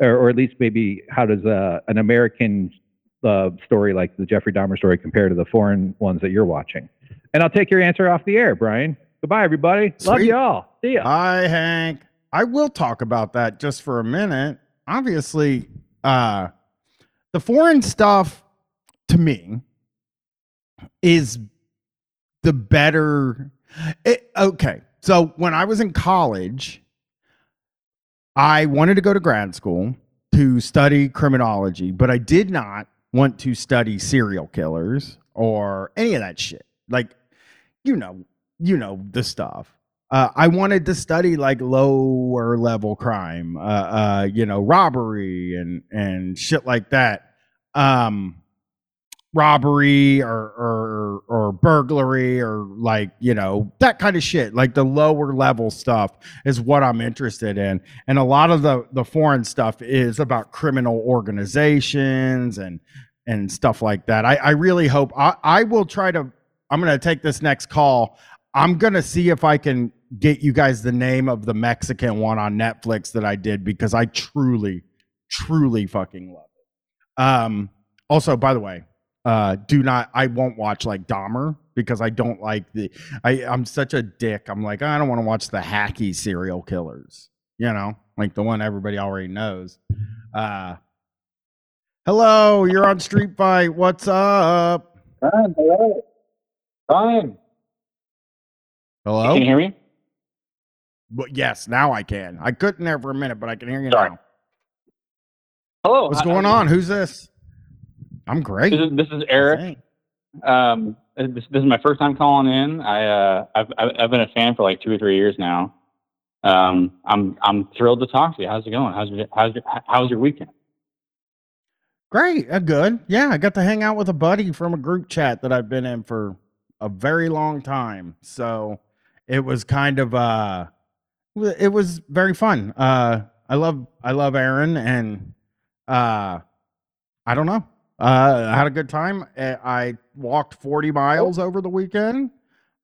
or, or at least maybe how does uh, an American uh, story like the Jeffrey Dahmer story compare to the foreign ones that you're watching? And I'll take your answer off the air, Brian. Goodbye, everybody. Love you all. See ya. Hi, Hank. I will talk about that just for a minute. Obviously, uh, the foreign stuff to me is the better. It, okay. So when I was in college, I wanted to go to grad school to study criminology, but I did not want to study serial killers or any of that shit. Like, you know, you know the stuff. Uh, I wanted to study like lower level crime, uh, uh, you know, robbery and and shit like that. Um, robbery or or or burglary or like you know that kind of shit. Like the lower level stuff is what I'm interested in, and a lot of the the foreign stuff is about criminal organizations and and stuff like that. I I really hope I I will try to. I'm gonna take this next call. I'm gonna see if I can get you guys the name of the Mexican one on Netflix that I did because I truly, truly fucking love it. Um, also, by the way, uh, do not I won't watch like Dahmer because I don't like the I I'm such a dick. I'm like I don't want to watch the hacky serial killers. You know, like the one everybody already knows. Uh, hello, you're on Street Fight. What's up? Brian, hello. Brian, Hello. can you hear me? But yes, now I can. I couldn't there for a minute, but I can hear you Sorry. now. Hello. What's going on? Who's this? I'm great. This is, this is Eric. Um, this, this is my first time calling in. I uh, I've I've been a fan for like two or three years now. Um, I'm I'm thrilled to talk to you. How's it going? How's your how's your how's your weekend? Great. Uh, good. Yeah, I got to hang out with a buddy from a group chat that I've been in for a very long time. So it was kind of uh it was very fun. Uh I love I love Aaron and uh I don't know. Uh I had a good time. Uh, I walked 40 miles over the weekend.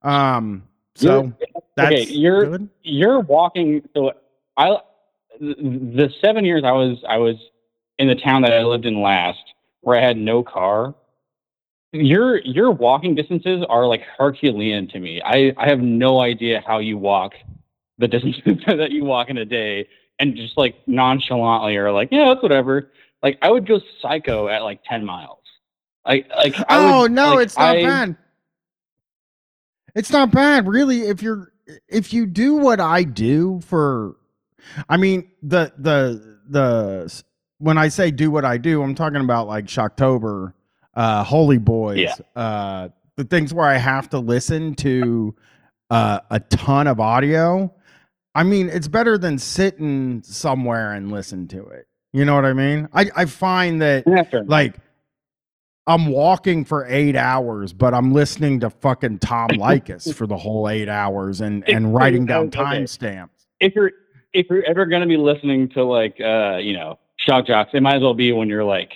Um so You're- that's okay, you're good. you're walking. So I the seven years I was I was in the town that I lived in last, where I had no car. Your your walking distances are like Herculean to me. I I have no idea how you walk the distances that you walk in a day and just like nonchalantly are like, yeah, that's whatever. Like I would go psycho at like ten miles. Like like I oh would, no, like, it's not I- bad. It's not bad, really. If you're if you do what I do for, I mean the the the when I say do what I do, I'm talking about like Shocktober, uh, Holy Boys, Yeah. uh, the things where I have to listen to uh, a ton of audio. I mean, it's better than sitting somewhere and listen to it. You know what I mean? I I find that Yeah, like I'm walking for eight hours, but I'm listening to fucking Tom Leykis for the whole eight hours and and writing down Okay. timestamps. if you're if you're ever going to be listening to like uh you know shock jocks it might as well be when you're like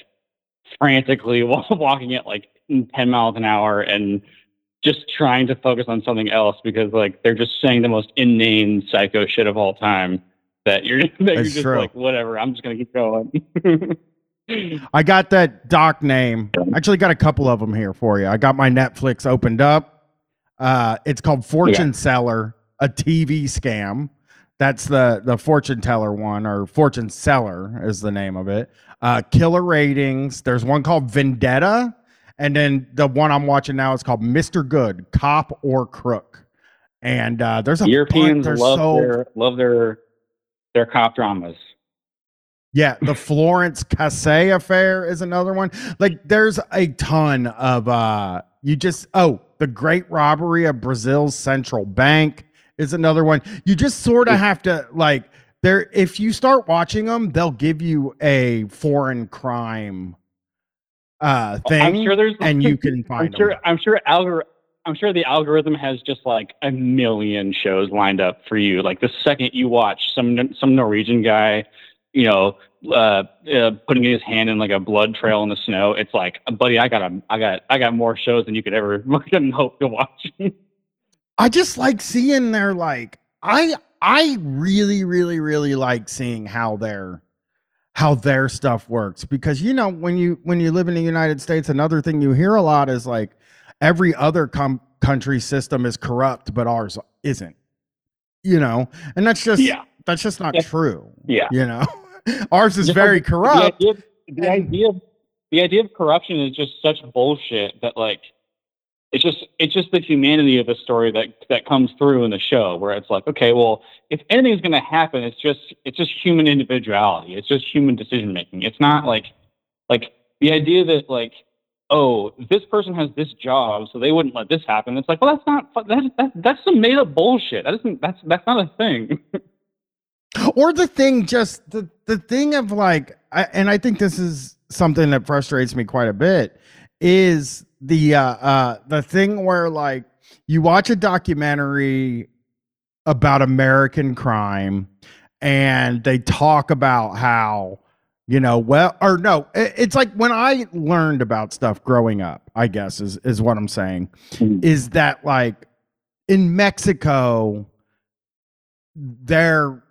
frantically wa- walking at like 10 miles an hour and just trying to focus on something else because like they're just saying the most inane psycho shit of all time that you're that you're just true. like whatever i'm just going to keep going I got that doc name. Actually, got a couple of them here for you. I got my Netflix opened up. Uh, it's called Fortune Seller, a TV scam. That's the the fortune teller one, or fortune seller is the name of it. Uh, killer ratings. There's one called Vendetta, and then the one I'm watching now is called Mr. Good, Cop or Crook. And uh, there's a europeans there's love so their love their their cop dramas Yeah, the Florence Cassez affair is another one. Like there's a ton of uh you just oh, the great robbery of Brazil's central bank is another one. You just sort of have to like there if you start watching them, they'll give you a foreign crime uh thing i'm sure there's and you can I'm find sure. them. I'm sure. Algor- I'm sure the algorithm has just like a million shows lined up for you. Like the second you watch some some Norwegian guy, you know, uh, uh, putting his hand in like a blood trail in the snow, it's like, buddy, I got a, I got, I got more shows than you could ever hope to watch. I just like seeing their like I I really really really like seeing how their how their stuff works because you know when you when you live in the United States another thing you hear a lot is like every other com- country system is corrupt but ours isn't you know and that's just Yeah. that's just not Yeah. true yeah. you know ours is very corrupt The idea, the idea, of, the idea of corruption is just such bullshit that like it's just it's just the humanity of the story that that comes through in the show where it's like okay well if anything's going to happen it's just it's just human individuality it's just human decision making it's not like like the idea that like oh this person has this job so they wouldn't let this happen. It's like well that's not that's that's, that's some made up bullshit. That isn't that's that's not a thing. Or the thing just the the thing of like I, and i think this is something that frustrates me quite a bit is the uh uh the thing where like you watch a documentary about american crime and they talk about how you know well or no it's like when i learned about stuff growing up i guess is is what i'm saying Mhm. is that like in mexico they're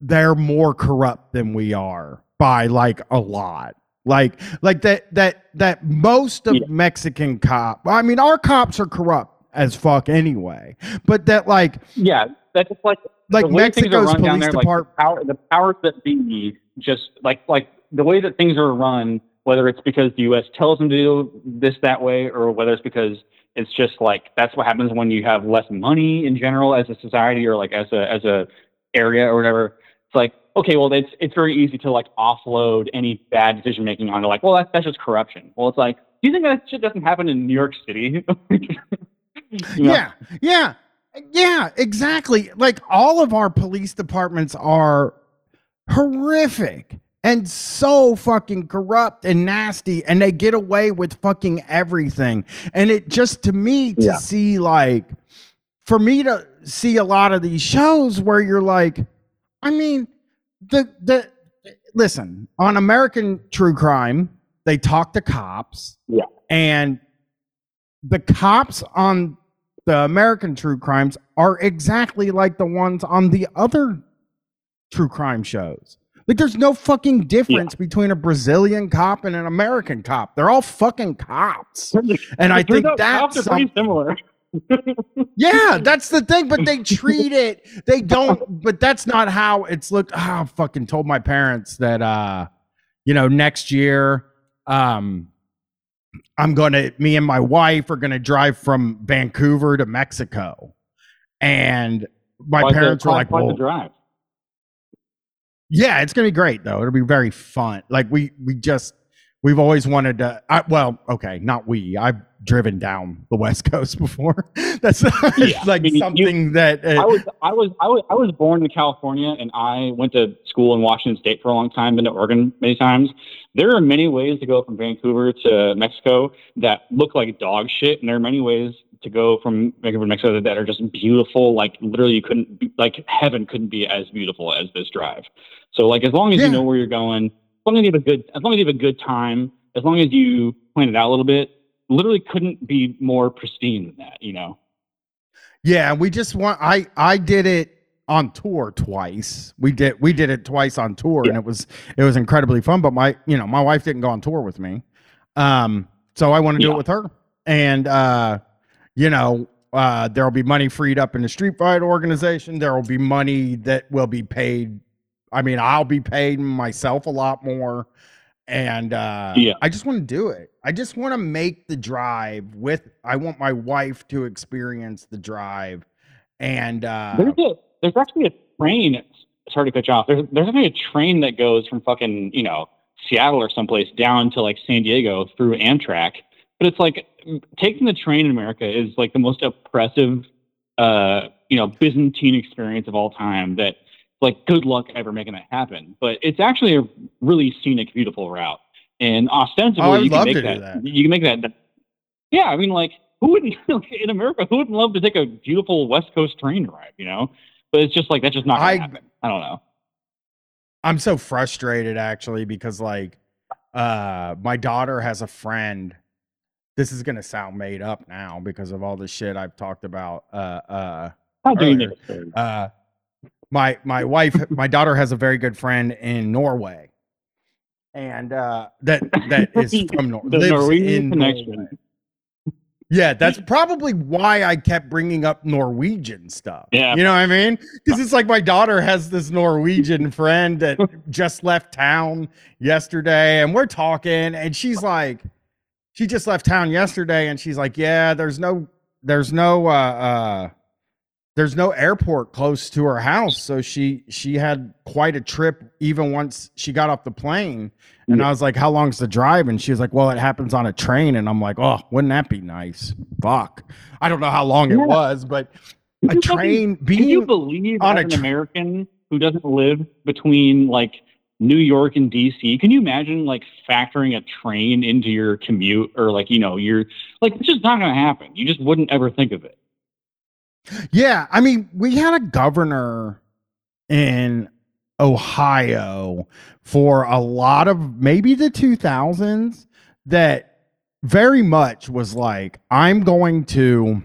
they're more corrupt than we are by like a lot like like that that that most of Yeah. mexican cop i mean our cops are corrupt as fuck anyway but that like yeah that's just like like the way things are mexico's police there, department like the, power, the powers that be, just like like the way that things are run, whether it's because the U.S. tells them to do this that way, or whether it's because it's just like that's what happens when you have less money in general as a society, or like as a as a area or whatever. It's like okay, well, it's it's very easy to like offload any bad decision making onto like, well, that's that's just corruption. Well, it's like, do you think that shit doesn't happen in New York City? You know? Yeah, yeah, yeah, exactly. Like all of our police departments are horrific and so fucking corrupt and nasty, and they get away with fucking everything. And it just to me to Yeah. see like, for me to see a lot of these shows where you're like, I mean, the the listen on American True Crime, they talk to cops. Yeah. and the cops on the American true crimes are exactly like the ones on the other true crime shows. Like, there's no fucking difference between a Brazilian cop and an American cop. They're all fucking cops, and I think that's pretty similar. yeah, that's the thing. But they treat it. They don't. But that's not how it's looked. Oh, I fucking told my parents that. uh You know, next year, um, I'm gonna. Me and my wife are gonna drive from Vancouver to Mexico, and my the- parents were like, "Well, drive. Yeah, it's gonna be great though. It'll be very fun. Like we we just we've always wanted to. I, well, okay, not we. I've driven down the West Coast before. That's Yeah, like I mean, you- something that. I Uh, was I was I was I was born in California and I went to school in Washington State for a long time, been to Oregon many times. There are many ways to go from Vancouver to Mexico that look like dog shit, and there are many ways to go from Vancouver to Mexico that are just beautiful. Like literally, you couldn't be, like heaven couldn't be as beautiful as this drive. So like as long as Yeah. you know where you're going, as long as you have a good as long as you have a good time, as long as you plan it out a little bit, literally couldn't be more pristine than that. You know. yeah, we just want. I I did it on tour twice. We did we did it twice on tour, and it was it was incredibly fun. But my you know my wife didn't go on tour with me, um, so I want to do Yeah. it with her, and uh, you know. Uh, there will be money freed up in the Street Fight organization. There will be money that will be paid I mean, I'll be paid myself a lot more. And uh Yeah. I just want to do it. I just want to make the drive with I want my wife to experience the drive. And uh There's a there's actually a train. Sorry to cut you off. There's there's actually a train that goes from fucking you know Seattle or someplace down to like San Diego through Amtrak. But it's like taking the train in America is like the most oppressive, uh, you know, Byzantine experience of all time. That like good luck ever making that happen. But it's actually a really scenic, beautiful route. And ostensibly, Oh, you can make that, that. You can make that. Yeah, I mean, like who wouldn't in America? Who wouldn't love to take a beautiful West Coast train ride? You know, but it's just like that's just not I- happen. I don't know. I'm so frustrated actually because like uh my daughter has a friend. This is gonna sound made up now because of all the shit I've talked about. Uh uh How do you earlier. it uh my my wife my daughter has a very good friend in Norway and uh that that is from Nor- The Norwegian connection. Norway. Yeah, that's probably why I kept bringing up Norwegian stuff. Yeah. You know what I mean? Because it's like my daughter has this Norwegian friend that just left town yesterday, and we're talking, and she's like, she just left town yesterday, and she's like, yeah, there's no, there's no, uh, uh, there's no airport close to her house, so she she had quite a trip even once she got off the plane. And I was like, "How long's the drive?" And she was like, "Well, it happens on a train." And I'm like, "Oh, wouldn't that be nice?" Fuck, I don't know how long it was, but a train Can you believe on an American who doesn't live between like New York and DC? Can you imagine like factoring a train into your commute or like you know you're like it's just not going to happen. You just wouldn't ever think of it. Yeah, I mean, we had a governor in Ohio for a lot of maybe the 2000s that very much was like, I'm going to,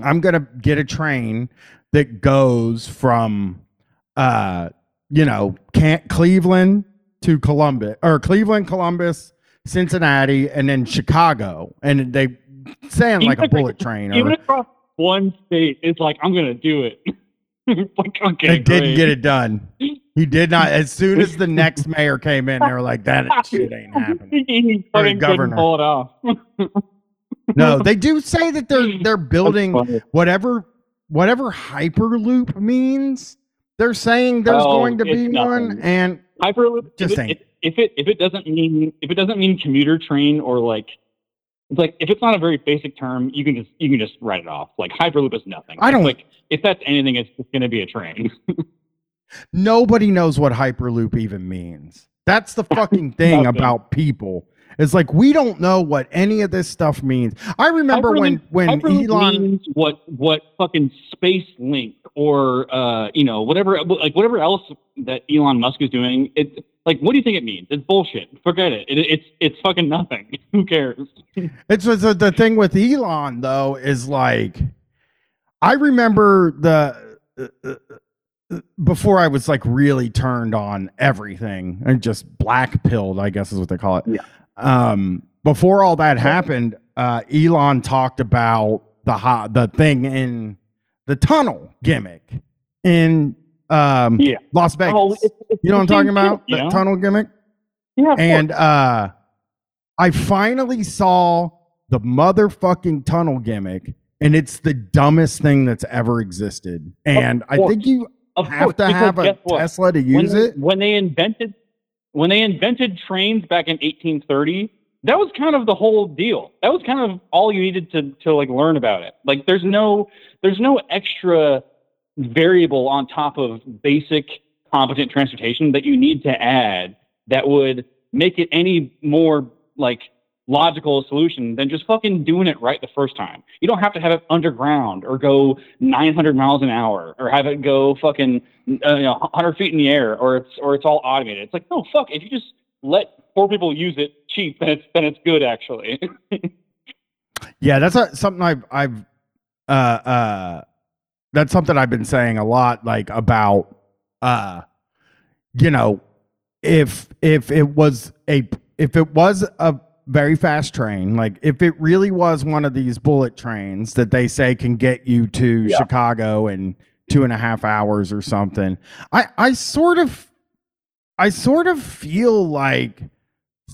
I'm going to get a train that goes from, uh, you know, can't Cleveland to Columbus or Cleveland, Columbus, Cincinnati, and then Chicago. And they saying like a bullet train. Even across one state, it's like I'm going to do it. Like okay, they didn't get it done. He did not. As soon as the next mayor came in, they were like, "That shit ain't happening." he fucking governor. pull it off. No, they do say that they're they're building whatever whatever hyperloop means. They're saying there's Oh, going to be it's one, and Hyperloop. Just if, saying. it, if, if it if it doesn't mean if it doesn't mean commuter train or like it's like if it's not a very basic term, you can just you can just write it off. Like Hyperloop is nothing. I don't- like if that's anything, it's just going to be a train. nobody knows what hyperloop even means. That's the fucking thing about people. It's like we don't know what any of this stuff means. I remember when when Hyperloop Elon means what what fucking space link or uh you know whatever like whatever else that Elon Musk is doing. It's like what do you think it means? It's bullshit. Forget it. it it's it's fucking nothing. Who cares? It's it's the, the thing with Elon though is like, I remember the uh, uh, before I was like really turned on everything and just black pilled, I guess is what they call it. Yeah. Um, before all that happened, uh, Elon talked about the hot the thing in the tunnel gimmick in um, Yeah. Las Vegas. Oh, it's- it's you know what I'm talking about? The know? tunnel gimmick. Yeah, And uh I finally saw the motherfucking tunnel gimmick, and it's the dumbest thing that's ever existed. And I think you of have course, to have a? Tesla to when, use it. when they invented when they invented trains back in 1830 that was kind of the whole deal. That was kind of all you needed to to like learn about it. Like there's no there's no extra variable on top of basic competent transportation that you need to add that would make it any more like logical solution than just fucking doing it right the first time. You don't have to have it underground or go 900 miles an hour or have it go fucking uh, you know 100 feet in the air or it's or it's all automated. It's like no fuck. If you just let poor people use it cheap, then it's then it's good actually. Yeah, that's a, something I've I've uh uh that's something I've been saying a lot like about uh you know if if it was a if it was a very fast train like if it really was one of these bullet trains that they say can get you to Yeah. chicago in two and a half hours or something i i sort of i sort of feel like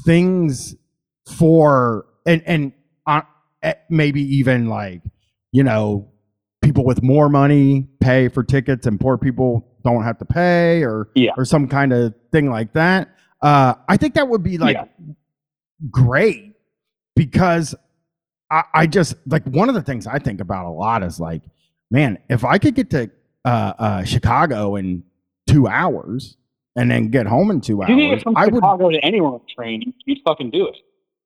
things for and and uh, eh, maybe even like you know people with more money pay for tickets and poor people don't have to pay or Yeah. or some kind of thing like that uh i think that would be like Yeah. Great because I, I just like one of the things i think about a lot is like man if i could get to uh uh chicago in two hours and then get home in two if you can hours get from i would Chicago to anywhere on train, you- you'd fucking do it.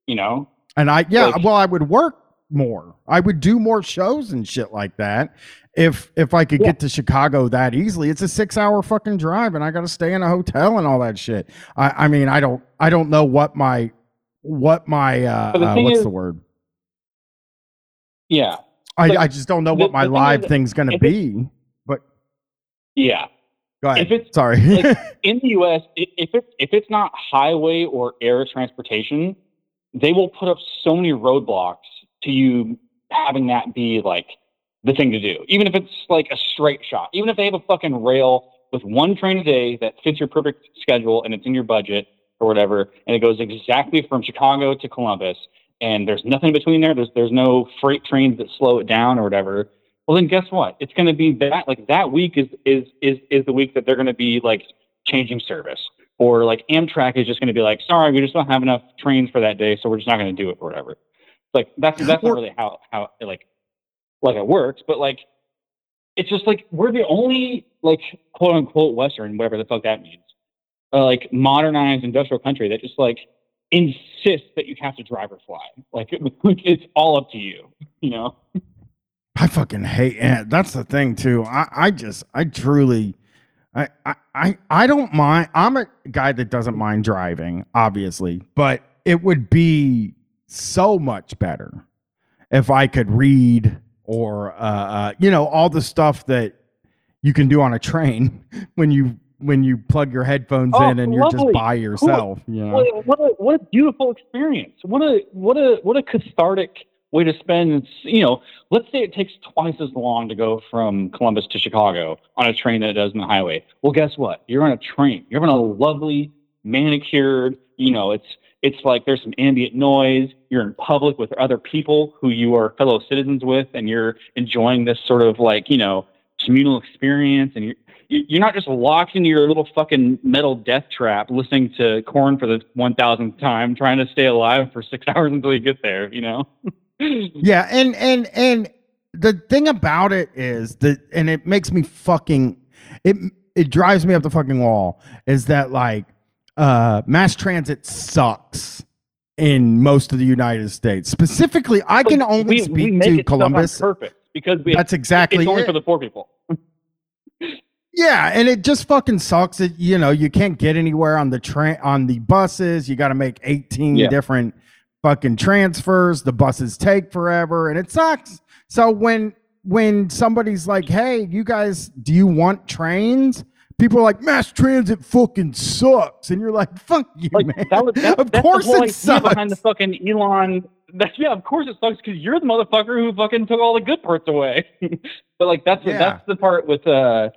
You know? And I yeah, Like- well, I would work more. I would do more shows and shit like that if if I could Yeah. get to Chicago that easily. It's a six hour fucking drive, and I got to stay in a hotel and all that shit. I I mean, I don't I don't know what my what my uh, uh what's is- the word? Yeah. I I just don't know the- what my the thing live is, thing's gonna be. But Yeah. go ahead. If it's- Sorry. like, in the U.S., if it's if it's not highway or air transportation, they will put up so many roadblocks to you having that be like the thing to do. Even if it's like a straight shot, even if they have a fucking rail with one train a day that fits your perfect schedule and it's in your budget or whatever, and it goes exactly from Chicago to Columbus, and there's nothing between there. There's there's no freight trains that slow it down or whatever. Well, then guess what? It's going to be that like that week is is is is the week that they're going to be like changing service, or like Amtrak is just going to be like, sorry, we just don't have enough trains for that day, so we're just not going to do it or whatever. Like that's that's not really how how like like it works, but like it's just like we're the only like quote unquote Western, whatever the fuck that means, like modernized industrial country that just like insists that you have to drive or fly. Like like it's all up to you, you know. I fucking hate it. That's the thing too. I, I just I truly I, I I I don't mind I'm a guy that doesn't mind driving, obviously, but it would be so much better if I could read or uh, uh you know all the stuff that you can do on a train when you when you plug your headphones Oh, in and you're just by yourself, you know. What, what, a, what a beautiful experience. What a what a what a cathartic way to spend. You know, let's say it takes twice as long to go from Columbus to Chicago on a train that it does on the highway. Well, guess what? You're on a train. You're on a lovely manicured. You know, it's it's like there's some ambient noise. You're in public with other people who you are fellow citizens with, and you're enjoying this sort of like you know communal experience, and you're you- you're not just locked into your little fucking metal death trap listening to Korn for the 1000th time trying to stay alive for six hours until you get there you know Yeah, and and and the thing about it is that, and it makes me fucking it it drives me up the fucking wall. Is that like uh mass transit sucks in most of the United States. Specifically, I can only we, we speak make to Columbus. purpose because we, That's exactly it's only it. for the poor people Yeah, and it just fucking sucks that you know you can't get anywhere on the train on the buses. You got to make eighteen Yeah. different fucking transfers. The buses take forever, and it sucks. So when when somebody's like, "Hey, you guys, do you want trains?" People are like, "Mass transit fucking sucks," and you're like, "Fuck you, Like man." that was that, of that's course it idea behind the fucking Elon. That, yeah, of course it sucks because you're the motherfucker who fucking took all the good parts away. but like that's Yeah. that's the part with uh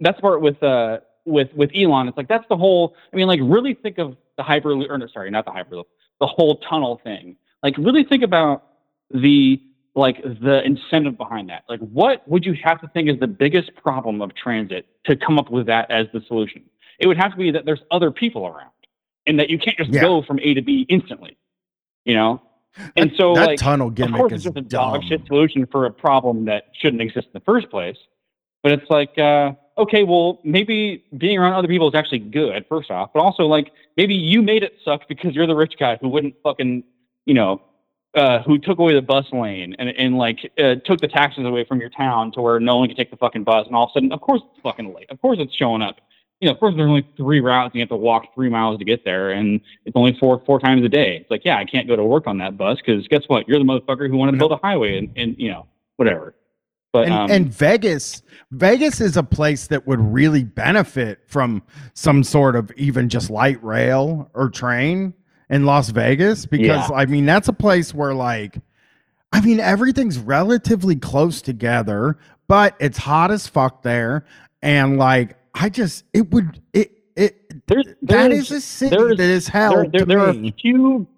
that's part with uh with with Elon. It's like that's the whole. I mean, like really think of the hyperloop. Or no, sorry, not the hyperloop. The whole tunnel thing. Like really think about the like the incentive behind that. Like what would you have to think is the biggest problem of transit to come up with that as the solution? It would have to be that there's other people around and that you can't just Yeah. go from A to B instantly. You know? And so that like tunnel of gimmick course is it's just a dumb. dog shit solution for a problem that shouldn't exist in the first place. But it's like, uh, okay, well, maybe being around other people is actually good, first off. But also, like, maybe you made it suck because you're the rich guy who wouldn't fucking, you know, uh, who took away the bus lane and, and like, uh, took the taxes away from your town to where no one could take the fucking bus. And all of a sudden, of course, it's fucking late. Of course, it's showing up. You know, of course, there's only three routes and you have to walk three miles to get there. And it's only four four times a day. It's like, yeah, I can't go to work on that bus because guess what? You're the motherfucker who wanted to build a highway and, and you know, whatever. But and, um, and Vegas, Vegas is a place that would really benefit from some sort of even just light rail or train in Las Vegas because I mean that's a place where like I mean everything's relatively close together, but it's hot as fuck there. And like I just it would it it there's, that there's- is a city there's- that is hell there, there, there are a few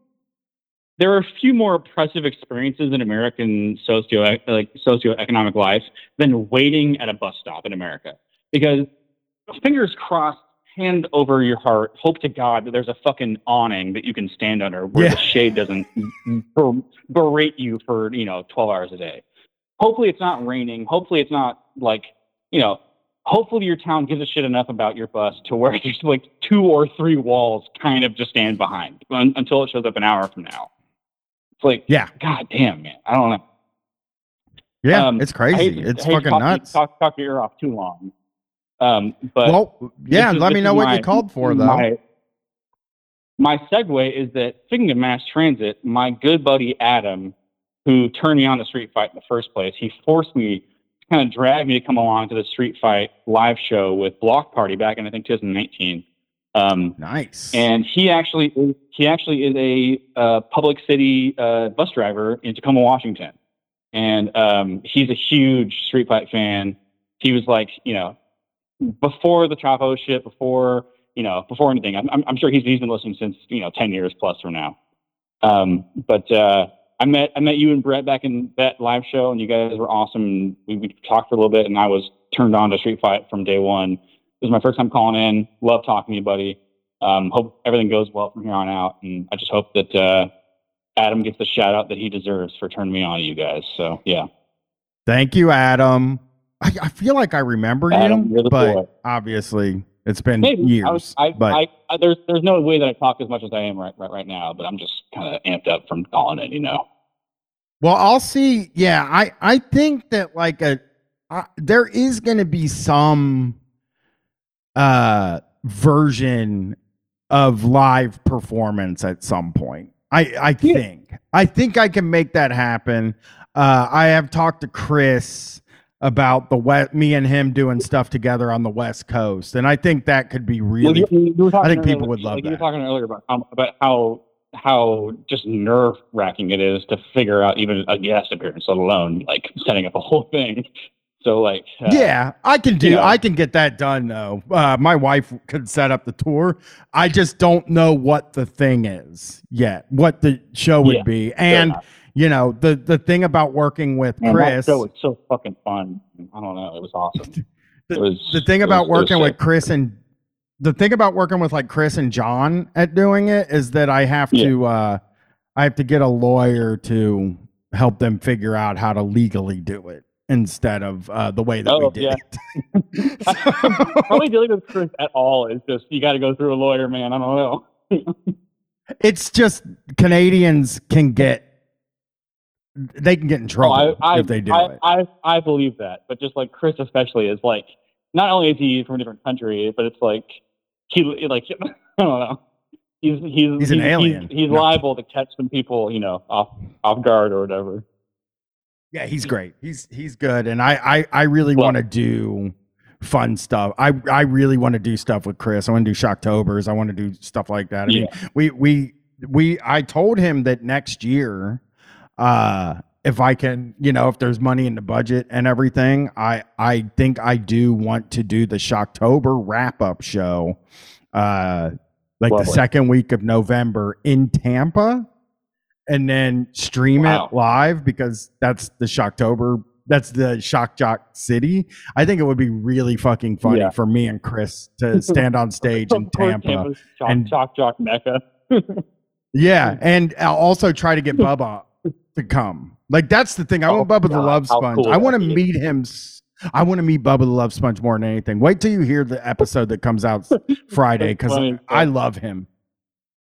there are a few more oppressive experiences in American socio like socioeconomic life than waiting at a bus stop in America. Because fingers crossed, hand over your heart, hope to God that there's a fucking awning that you can stand under where Yeah. the shade doesn't ber- berate you for you know 12 hours a day. Hopefully it's not raining. Hopefully it's not like you know. Hopefully your town gives a shit enough about your bus to where there's like two or three walls kind of just stand behind un- until it shows up an hour from now. It's like, Yeah. God damn, man. I don't know. Yeah, um, it's crazy. to- it's fucking talk, nuts. Talk, talk your ear off too long. Um, but well, yeah, is- let me know what my- you called for though. My, my segue is that speaking of mass transit, my good buddy Adam, who turned me on to Street Fight in the first place, he forced me, kind of dragged me to come along to the Street Fight live show with Block Party back in I think 2019. Um, nice. and he actually is, he actually is a uh, public city uh, bus driver in Tacoma, Washington, and um, he's a huge Street Fight fan. He was like, you know, before the Chapo shit, before you know, before anything. I'm, I'm, sure he's he's been listening since you know ten years plus from now. Um, but uh, I met I met you and Brett back in that live show, and you guys were awesome. We, we talked for a little bit, and I was turned on to Street Fight from day one. This is my first time calling in. Love talking to you, buddy. Um, hope everything goes well from here on out, and I just hope that uh, Adam gets the shout out that he deserves for turning me on to you guys. So yeah, Thank you, Adam. I, I feel like I remember Adam, you, but boy. obviously it's been maybe years. I was, I, but I, I, there's there's no way that I talk as much as I am right right, right now, but I'm just kind of amped up from calling it. You know, well, I'll see. Yeah, I I think that like a uh, there is going to be some uh version of live performance at some point. I I Yeah. think I think I can make that happen. Uh, I have talked to Chris about the west, me and him doing stuff together on the West Coast, and I think that could be really. Well, you, you I think people earlier- would love like You were talking earlier about how, about how how just nerve wracking it is to figure out even a guest appearance, let alone like setting up a whole thing. So like, uh, yeah, I can do. you know. I can get that done though. Uh, my wife could set up the tour. I just don't know what the thing is yet. What the show would Yeah, be, and you know the the thing about working with Man, that Chris. show was so fucking fun. I don't know, it was awesome. the, it was- the thing about was working with. Chris and the thing about working with like Chris and John at doing it is that I have Yeah. to uh I have to get a lawyer to help them figure out how to legally do it instead of uh the way that we Oh, did yeah. it. Probably dealing with Chris at all is just you got to go through a lawyer, man. I don't know. it's just Canadians can get they can get in Oh, trouble I, I, if they do I, it. I, I believe that, but just like Chris, especially, is like not only is he from a different country, but it's like he like I don't know. He's he's He's an alien. He's, he's No. liable to catch some people, you know, off off guard or whatever. Yeah, he's great. He's he's good, and I I, I really Well- want to do fun stuff. I I really want to do stuff with Chris. I want to do Shocktober's. I want to do stuff like that. I mean, we we we. I told him that next year, uh, if I can, you know, if there's money in the budget and everything, I I think I do want to do the Shocktober wrap up show, uh, like the second week of November in Tampa and then stream Wow. it live because that's the Shocktober. That's the Shock Jock City. I think it would be really fucking funny Yeah. for me and Chris to stand on stage in Tampa. Tampa's Shock, and- shock jock mecca. Yeah, and I'll also try to get Bubba to come. Like that's the thing. I Oh want Bubba the Love Sponge. cool I want to meet him. I want to meet Bubba the Love Sponge more than anything. Wait till you hear the episode that comes out Friday because. I love him.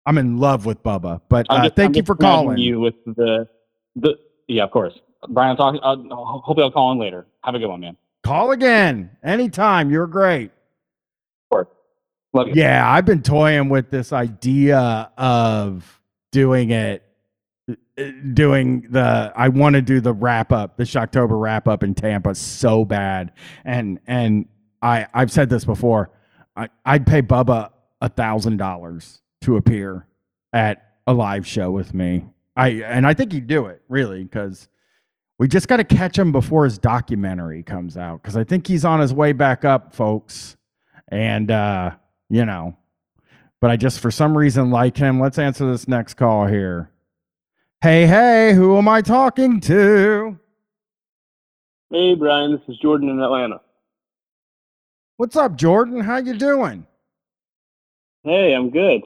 I'm in love with Bubba. But uh, just- thank I'm you for calling. You with the the yeah, of course. Brian, I'll talk. Uh, hopefully, I'll call in later. Have a good one, man. Call again anytime. You're great. Love you. Yeah, I've been toying with this idea of doing it, uh, doing the. I want to do the wrap up, the Shocktober wrap up in Tampa so bad, and and I I've said this before. I, I'd pay Bubba a thousand dollars to appear at a live show with me. I and I think he'd do it really because we just got to catch him before his documentary comes out because I think he's on his way back up, folks. And uh, you know, but I just for some reason like him. Let's answer this next call here. Hey, hey, who am I talking to? Hey, Brian. This is Jordan in Atlanta. What's up, Jordan? How you doing? Hey, I'm good.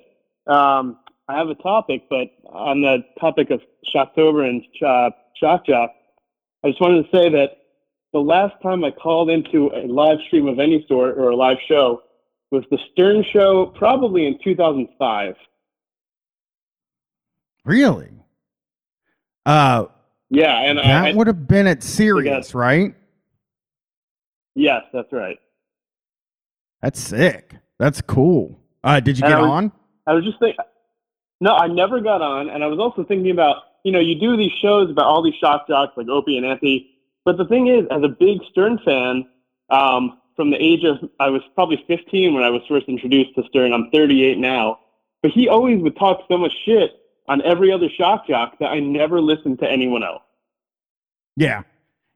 Um, I have a topic, but on the topic of Shocktober and uh, Shock Jock, I just wanted to say that the last time I called into a live stream of any sort or a live show was the Stern Show, probably in 2005. Really? Uh, Yeah, and that I, would have been at Sirius, right? yes, that's right. That's sick. That's cool. Uh, did you And get was- on? I was just thinking, no, I never got on, and I was also thinking about, you know, you do these shows about all these shock jocks like Opie and Anthony, but the thing is, as a big Stern fan, um, from the age of I was probably 15 when I was first introduced to Stern. I'm 38 now, but he always would talk so much shit on every other shock jock that I never listened to anyone else. Yeah.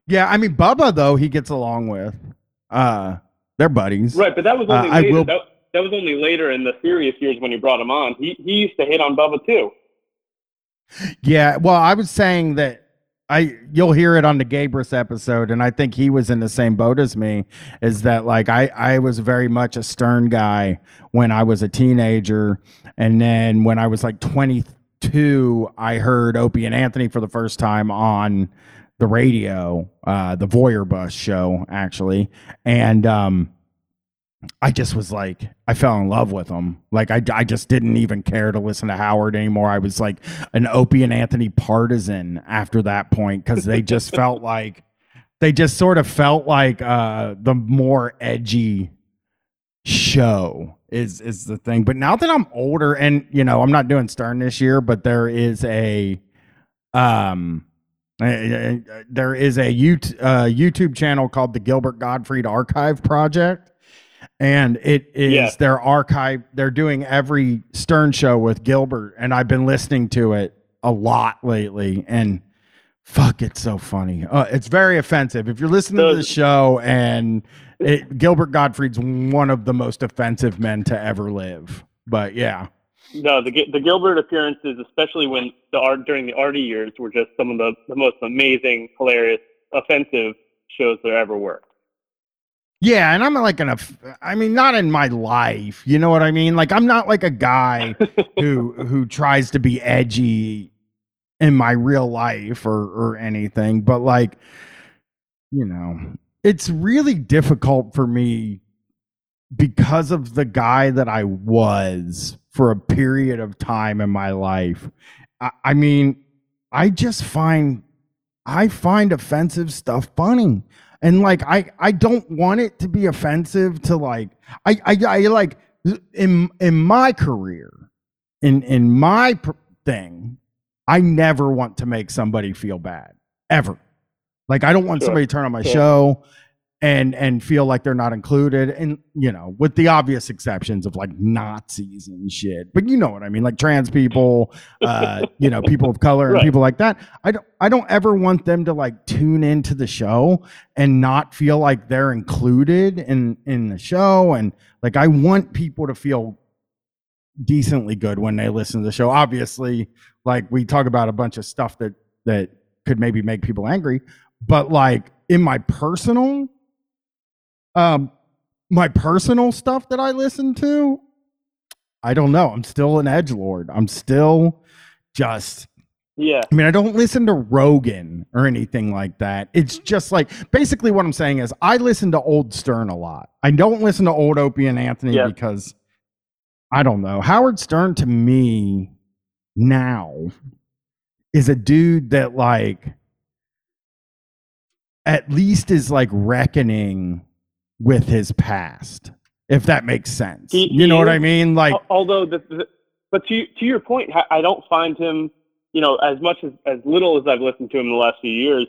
Yeah. I mean, Bubba, though, he gets along with. Uh, they're buddies. Right, but that was Uh, only I will- That, that was only later in the Sirius years when he brought him on. He he used to hate on Bubba too. Yeah, well, I was saying that I you'll hear it on the Gabrus episode, and I think he was in the same boat as me. Is that like I I was very much a Stern guy when I was a teenager, and then when I was like twenty two, I heard Opie and Anthony for the first time on the radio, uh, the Voyeur Bus show actually, and um. I just was like, I fell in love with him. Like, I, I just didn't even care to listen to Howard anymore. I was like an Opie and Anthony partisan after that point because they just felt like they just sort of felt like uh, the more edgy show is is the thing. But now that I'm older, and you know, I'm not doing Stern this year, but there is a um. There is a YouTube, uh, YouTube channel called the Gilbert Gottfried Archive Project, and it is Yeah. their archive. They're doing every Stern show with Gilbert, and I've been listening to it a lot lately. And fuck, it's so funny. Uh, it's very offensive. If you're listening to the show, and it, Gilbert Gottfried's one of the most offensive men to ever live. But yeah, No, the the Gilbert appearances, especially when the art during the Artie years, were just some of the, the most amazing, hilarious, offensive shows there ever were. Yeah, and I'm like an, I mean, not in my life. You know what I mean? Like, I'm not like a guy who who tries to be edgy in my real life or or anything. But like, you know, it's really difficult for me because of the guy that I was for a period of time in my life. I, I mean, I just find I find offensive stuff funny and like i i don't want it to be offensive to like i i, I like in in my career in in my pr- thing i never want to make somebody feel bad ever Like I don't want Sure. somebody to turn on my Sure. show and and feel like they're not included. And you know with the obvious exceptions of like nazis and shit but you know what i mean like trans people uh you know people of color and Right. people like that. I don't i don't ever want them to like tune into the show and not feel like they're included in in the show. And like i want people to feel decently good when they listen to the show. Obviously like we talk about a bunch of stuff that that could maybe make people angry but like in my personal um my personal stuff that i listen to i don't know i'm still an edge lord i'm still just Yeah. I mean, I don't listen to Rogan or anything like that. It's just like basically what I'm saying is I listen to old Stern a lot. I don't listen to old Opie and Anthony Yeah. because I don't know. Howard Stern to me now is a dude that like at least is like reckoning with his past. If that makes sense. He- you know he what I mean? Like Although, the, the, but to to your point, I- don't find him, you know, as much as as little as I've listened to him in the last few years.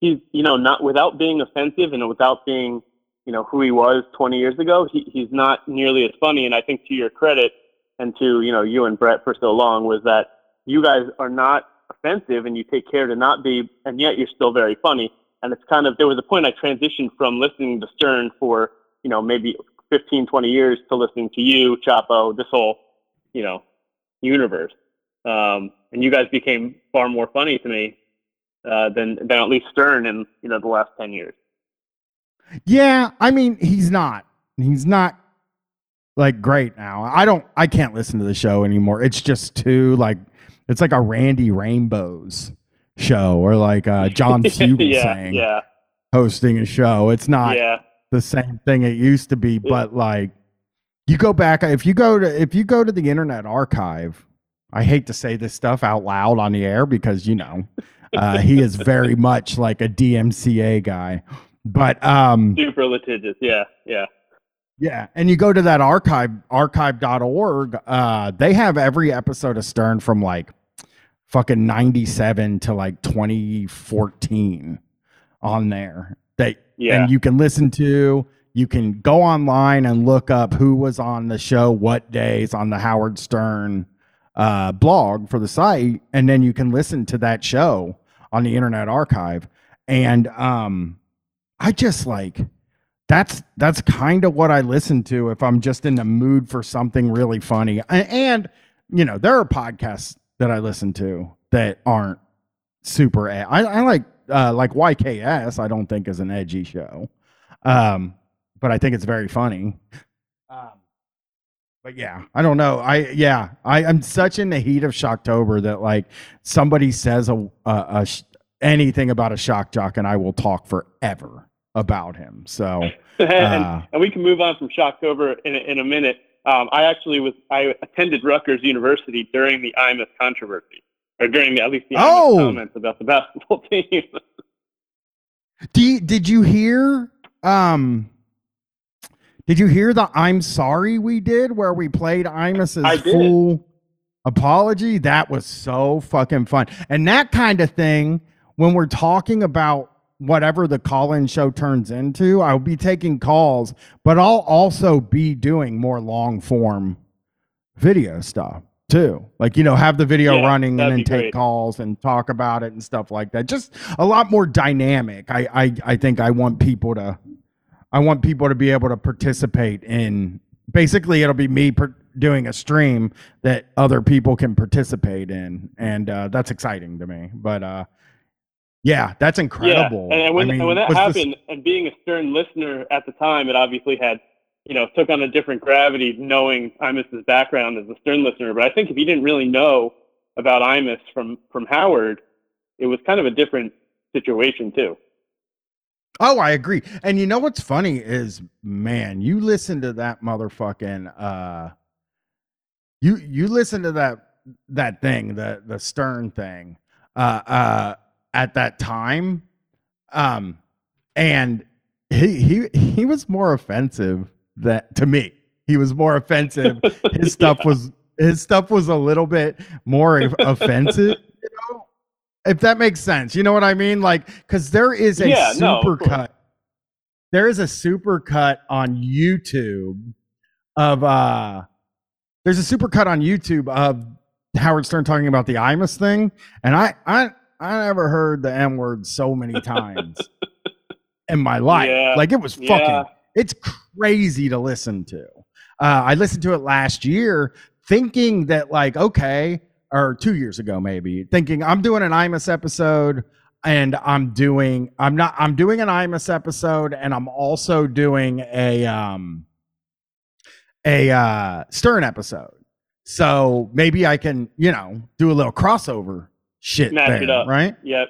He's, you know, not without being offensive and without being, you know, who he was 20 years ago. He, he's not nearly as funny. And I think to your credit, and to you know you and Brett for so long, was that you guys are not offensive and you take care to not be, and yet you're still very funny. And it's kind of there was a point I transitioned from listening to Stern for you know maybe 15, 20 years to listening to you, Chapo, this whole, you know, universe. Um, and you guys became far more funny to me uh, than than at least Stern in you know the last ten years. Yeah, I mean, he's not. He's not like great now. I don't I can't listen to the show anymore. It's just too like it's like a Randy Rainbows show or like uh John Fugel yeah, saying yeah, hosting a show. It's not yeah. the same thing it used to be, but like you go back if you go to if you go to the internet archive, I hate to say this stuff out loud on the air because you know, uh he is very much like a DMCA guy. But um Super litigious. Yeah, yeah. yeah, and you go to that archive archive.org, uh they have every episode of Stern from like fucking 97 to like 2014 on there. That Yeah. and you can listen to you can go online and look up who was on the show what days on the Howard Stern uh, blog for the site and then you can listen to that show on the internet archive and um I just like that's that's kind of what I listen to if I'm just in the mood for something really funny. A- And, you know, there are podcasts that I listen to that aren't super. ed- I, I like uh, like YKS. I don't think is an edgy show, um, but I think it's very funny. Um, but yeah, I don't know. I yeah, I I'm such in the heat of Shocktober that like somebody says a, a, a sh- anything about a shock jock and I will talk forever about him. So and, uh, and we can move on from Shocktober in a, in a minute. Um, I actually was I attended Rutgers University during the Imus controversy, or during the, at least the Imus Oh! comments about the basketball team. You, did you hear um did you hear the I'm sorry we did where we played Imus's full apology? That was so fucking fun. And that kind of thing when we're talking about whatever the call-in show turns into, I'll be taking calls, but I'll also be doing more long form video stuff too. Like, you know, have the video Yeah, running and then take great. calls and talk about it and stuff like that. Just a lot more dynamic. I I I think I want people to I want people to be able to participate in basically it'll be me per, doing a stream that other people can participate in and uh that's exciting to me. But uh yeah, that's incredible. Yeah, and, when, I mean, and when that was this- happened, and being a Stern listener at the time, it obviously had, you know, took on a different gravity knowing Imus's background as a Stern listener. But I think if you didn't really know about Imus from from Howard, it was kind of a different situation too. Oh, I agree. And you know what's funny is, man, you listen to that motherfucking uh you you listen to that that thing, the the Stern thing, uh uh at that time. Um and he he he was more offensive that to me. He was more offensive. His stuff was his stuff was a little bit more offensive, you know. if that makes sense. You know what I mean? Like, because there is a Yeah, super course. cut. There is a super cut on YouTube of uh there's a super cut on YouTube of Howard Stern talking about the Imus thing. And I I I never heard the M word so many times in my life. Yeah, Like it was fucking Yeah. it's crazy to listen to. Uh, I listened to it last year thinking that, like, okay, or two years ago, maybe, thinking I'm doing an IMUS episode and I'm doing, I'm not, I'm doing an IMUS episode and I'm also doing a, um, a, uh, Stern episode. So maybe I can, you know, do a little crossover shit Match it up. right? Yep.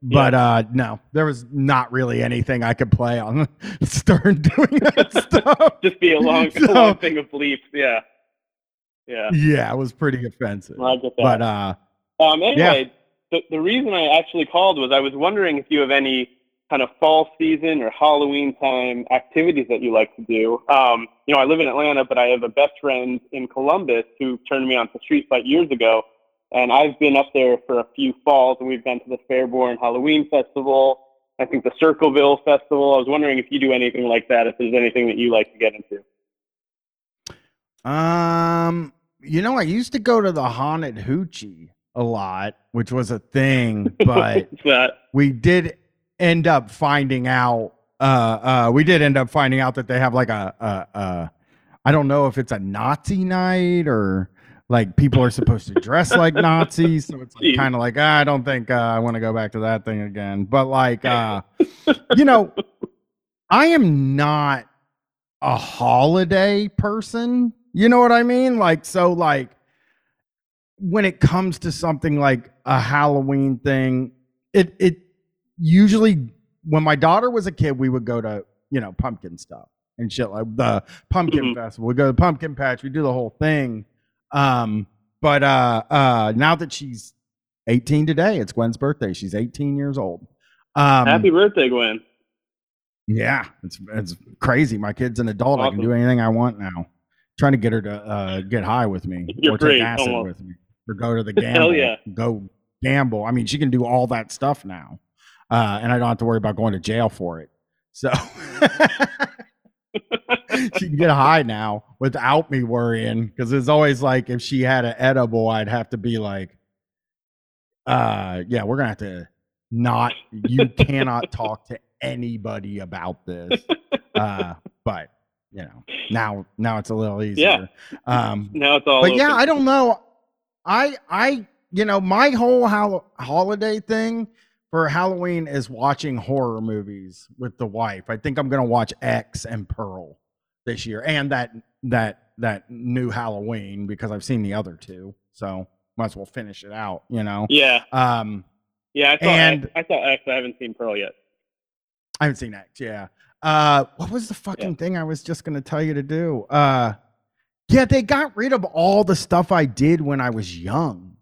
But uh no, there was not really anything I could play on Stern doing that stuff. Just be a long, So- long thing of bleeps. Yeah. Yeah. Yeah, it was pretty offensive. I get that. But uh Um, anyway, the, the reason I actually called was I was wondering if you have any kind of fall season or Halloween time activities that you like to do. Um, you know, I live in Atlanta, but I have a best friend in Columbus who turned me on to Street Fight years ago. And I've been up there for a few falls, and we've been to the Fairborn Halloween Festival. I think the Circleville Festival. I was wondering if you do anything like that, if there's anything that you like to get into. um you know, I used to go to the haunted hoochie a lot, which was a thing, but we did end up finding out uh uh we did end up finding out that they have like a a, a I don't know if it's a Nazi night or like people are supposed to dress like Nazis, so it's like, kind of like ah, I don't think uh, I want to go back to that thing again. But like uh you know, I am not a holiday person. You know what I mean? Like so like when it comes to something like a Halloween thing, it it usually when my daughter was a kid, we would go to, you know, pumpkin stuff and shit like the pumpkin Mhm. festival. We go to the pumpkin patch, we do the whole thing. Um, but uh uh now that she's 18 today, it's Gwen's birthday. She's 18 years old. Um Happy birthday, Gwen. yeah, it's it's crazy. My kid's an adult. I can do anything I want now. Trying to get her to uh, get high with me You're or take acid almost. with me or go to the Hell gamble. yeah. Go gamble. I mean, she can do all that stuff now, uh, and I don't have to worry about going to jail for it. So she can get high now without me worrying. Because it's always like if she had an edible, I'd have to be like, uh, yeah, we're gonna have to not. You cannot talk to anybody about this. Uh, but you know, now now it's a little easier. Um, Now it's all. but yeah. I don't know. I I you know my whole hol- holiday thing for Halloween is watching horror movies with the wife. I think I'm gonna watch X and Pearl this year, and that that that new Halloween because I've seen the other two, so might as well finish it out. You know. Yeah, Um, yeah. I saw And- X. I saw X. I haven't seen Pearl yet. I haven't seen X. Yeah. Uh, what was the fucking thing I was just gonna tell you to do? Uh, yeah, they got rid of all the stuff I did when I was young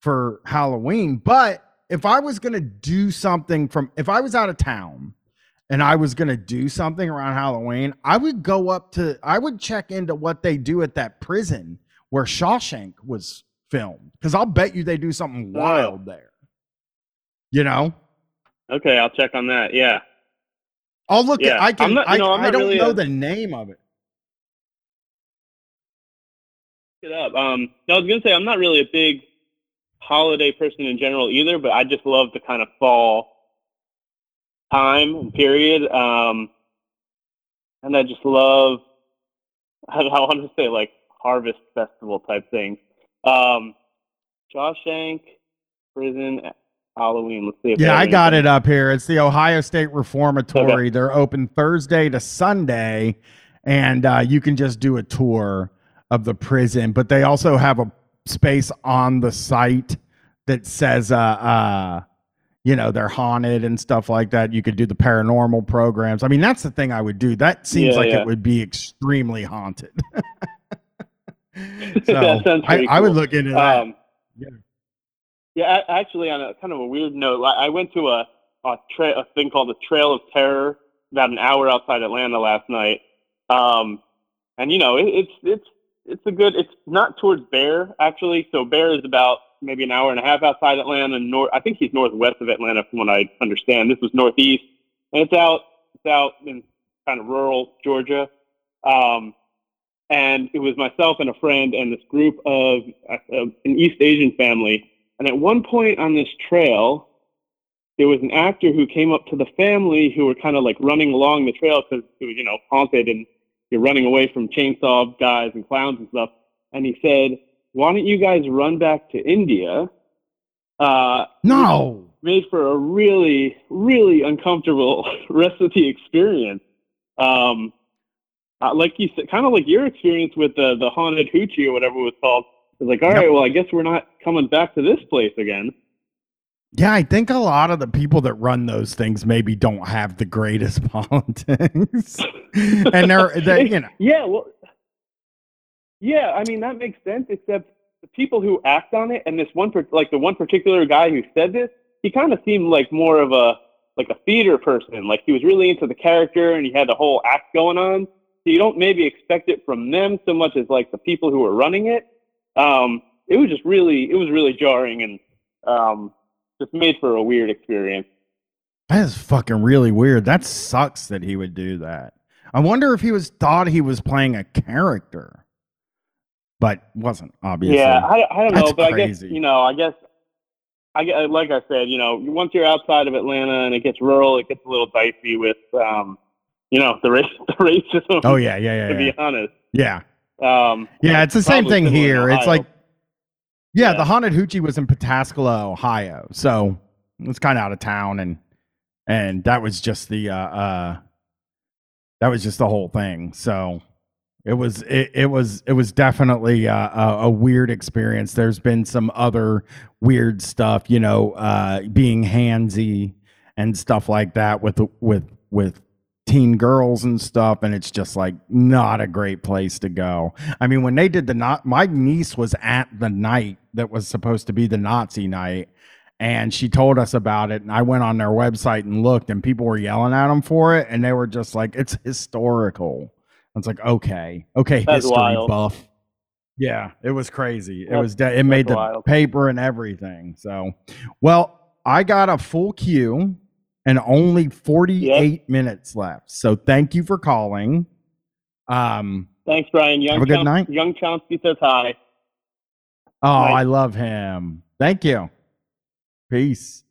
for Halloween. But if I was gonna do something from, if I was out of town and I was gonna do something around Halloween, I would go up to, I would check into what they do at that prison where Shawshank was filmed, because I'll bet you they do something Oh. wild there. You know. Okay, I'll check on that. Yeah. I'll look Yeah, at. I can. not- I, no, I don't really know a- the name of it. it up. Um, I was gonna say I'm not really a big holiday person in general either, but I just love the kind of fall time and period. Um, and I just love. I, I want to say like harvest festival type thing. Um, Shawshank Prison Halloween. Let's see. If Yeah, I got it up here. It's the Ohio State Reformatory. They're open Thursday to Sunday, and uh, you can just do a tour of the prison. But they also have a space on the site that says, uh, uh, you know, they're haunted and stuff like that. You could do the paranormal programs. I mean, that's the thing I would do. That seems Yeah, like yeah. it would be extremely haunted. so I, pretty I would look into that. Um, Yeah. yeah. Actually, on a kind of a weird note, I I went to a a, tra- a thing called the Trail of Terror about an hour outside Atlanta last night. Um, and you know, it, it's it's it's a good. It's not towards Bear actually. So Bear is about maybe an hour and a half outside Atlanta. and North, I think he's northwest of Atlanta, from what I understand. This was northeast, and it's out it's out in kind of rural Georgia. Um, and it was myself and a friend and this group of uh, an East Asian family. And at one point on this trail, there was an actor who came up to the family who were kind of like running along the trail because it was, you know, haunted and you're running away from chainsaw guys and clowns and stuff. And he said, Why don't you guys run back to India? Uh, No. made for a really, really uncomfortable rest of the experience. Um, uh, like you said, kind of like your experience with the the haunted hoochie or whatever it was called. It's like, all right, well, I guess we're not coming back to this place again. Yeah, I think a lot of the people that run those things maybe don't have the greatest politics. and they're, they, you know, Yeah, well, yeah. I mean, that makes sense. Except the people who act on it, and this one, like the one particular guy who said this, he kind of seemed like more of a like a theater person. Like he was really into the character, and he had the whole act going on. So you don't maybe expect it from them so much as like the people who are running it. Um, it was just really, it was really jarring and um, just made for a weird experience. that is fucking really weird. That sucks that he would do that. I wonder if he was thought he was playing a character, but wasn't obviously. Yeah, I, I don't know, That's but I guess you know, I guess I guess like I said, you know, once you're outside of Atlanta and it gets rural, it gets a little dicey with um, you know, the race, the racism. Oh yeah, yeah, yeah. to yeah, be honest, Yeah, um, yeah. It's the same thing here. It's like, yeah, Yeah. the haunted hoochie was in Pataskala, Ohio, so it's kind of out of town, and and that was just the uh, uh that was just the whole thing. So it was it, it was it was definitely uh, a, a weird experience. There's been some other weird stuff, you know, uh, being handsy and stuff like that with with with teen girls and stuff and it's just like not a great place to go. I mean when they did the not my niece was at the night that was supposed to be the nazi night and she told us about it and i went on their website and looked and people were yelling at them for it and they were just like it's historical. It's like okay. Okay That's history wild. buff. Yeah it was crazy. It was de- it made the wild. paper and everything so well i got a full queue and only 48 minutes left so thank you for calling um thanks, Brian. Young Have a good Chown- night. Young Chomsky says hi. Oh, Nice. I love him. Thank you. Peace.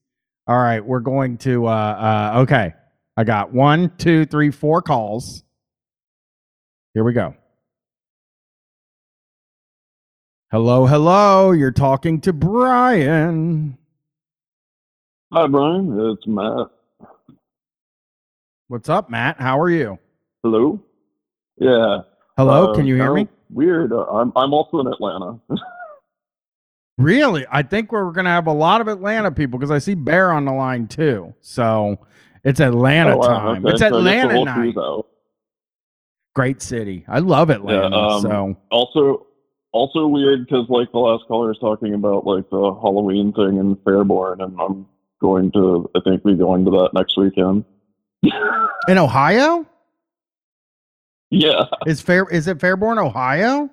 All right, we're going to uh uh okay. I got one, two, three, four calls. Here we go. Hello, hello. You're talking to Brian. Hi, Brian. It's Matt. What's up, Matt? How are you? Hello. Yeah. Hello, uh, can you hear me? Weird. Uh, I'm I'm also in Atlanta. Really? I think we're going to have a lot of Atlanta people because I see Bear on the line too. So it's Atlanta Oh, wow, time. okay. It's So I guess the Atlanta night. Great city. I love Atlanta. um, so Also, also weird because like the last caller was talking about like the Halloween thing in Fairborn, and I'm going to I think be going to that next weekend. In Ohio? yeah. Is fair is it Fairborn, Ohio?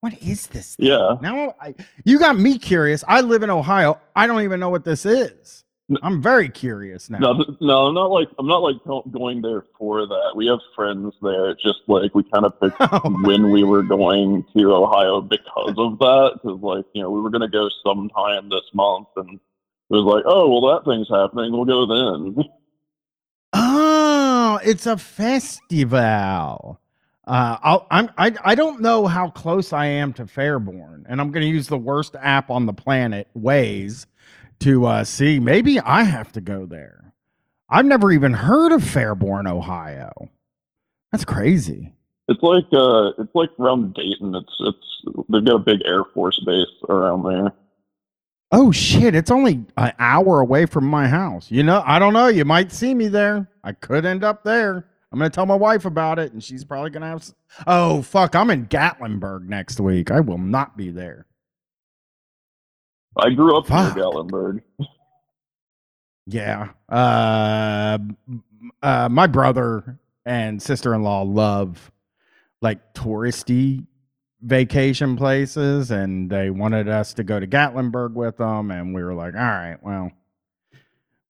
What is this? thing? Yeah. Now I, you got me curious. I live in Ohio. I don't even know what this is. I'm very curious now. No, no, I'm not like I'm not like going there for that. We have friends there. It's just like we kind of picked oh when we were going to Ohio because of that. Because like you know we were going to go sometime this month, and it was like, oh well, that thing's happening. We'll go then. Oh, it's a festival. Uh, I'll, I'm, I, I don't know how close I am to Fairborn, and I'm going to use the worst app on the planet, Waze, to uh, see. Maybe I have to go there. I've never even heard of Fairborn, Ohio. That's crazy. It's like uh, it's like around Dayton. It's it's they've got a big Air Force base around there. Oh shit! It's only an hour away from my house. You know, I don't know. You might see me there. I could end up there. I'm gonna tell my wife about it, and she's probably gonna have. Oh fuck! I'm in Gatlinburg next week. I will not be there. I grew up Fuck. near Gatlinburg. Yeah. Uh, uh, my brother and sister in law love like touristy vacation places, and they wanted us to go to Gatlinburg with them, and we were like, all right, well,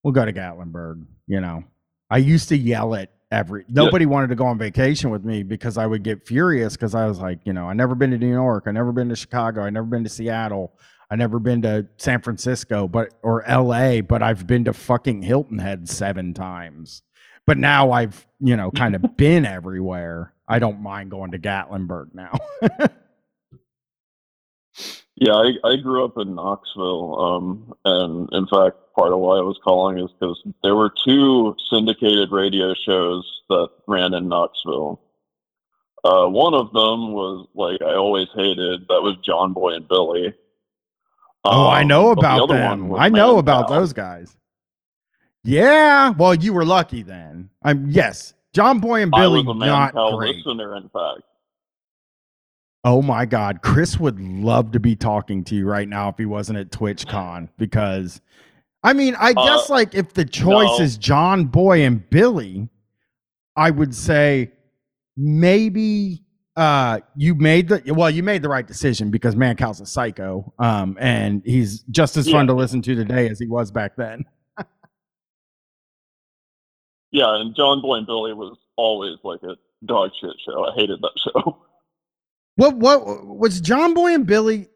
we'll go to Gatlinburg. You know, I used to yell at every nobody wanted to go on vacation with me because I would get furious because I was like, you know, I never been to New York, I never been to Chicago, I never been to Seattle, I never been to San Francisco, but or LA, but I've been to fucking Hilton Head seven times. But now I've, you know, kind of been everywhere. I don't mind going to Gatlinburg now. Yeah, I, I grew up in Knoxville, um, and in fact, part of why I was calling is because there were two syndicated radio shows that ran in Knoxville. Uh, one of them was like I always hated. That was John Boy and Billy. oh, I Um, know but the about them. I know Man about those guys. Yeah, well, you were lucky then. I'm yes, John Boy and I Billy was a Man not Cow great. listener, in fact. Oh my God. Chris would love to be talking to you right now if he wasn't at TwitchCon because, I mean, I Uh, guess like if the choice no. is John Boy and Billy, I would say maybe uh you made the well you made the right decision because Mancow's a psycho um and he's just as fun Yeah. to listen to today as he was back then Yeah, and John Boy and Billy was always like a dog shit show. I hated that show. what what was John Boy and Billy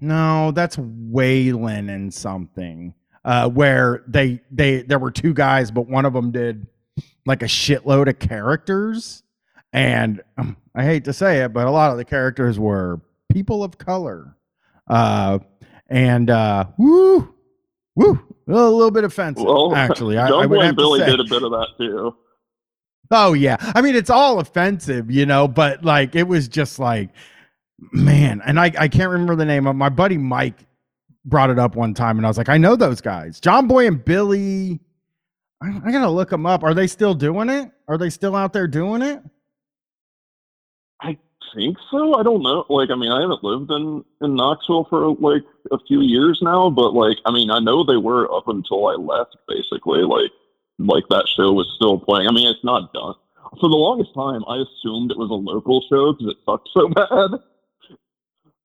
no that's Waylon and something uh where they they there were two guys but one of them did like a shitload of characters. And um, I hate to say it but a lot of the characters were people of color. Uh and uh woo woo a little bit offensive Well, actually I, John I would Boy and Billy did a bit of that too. Oh yeah. I mean it's all offensive, you know, but like it was just like man, and I I can't remember the name of my buddy Mike brought it up one time and I was like, I know those guys. John Boy and Billy I, I got to look them up. Are they still doing it? Are they still out there doing it? I think so. I don't know. Like, I mean, I haven't lived in in Knoxville for like a few years now, but like, I mean, I know they were up until I left. Basically, like, like that show was still playing. I mean, it's not done. For the longest time, I assumed it was a local show because it sucked so bad.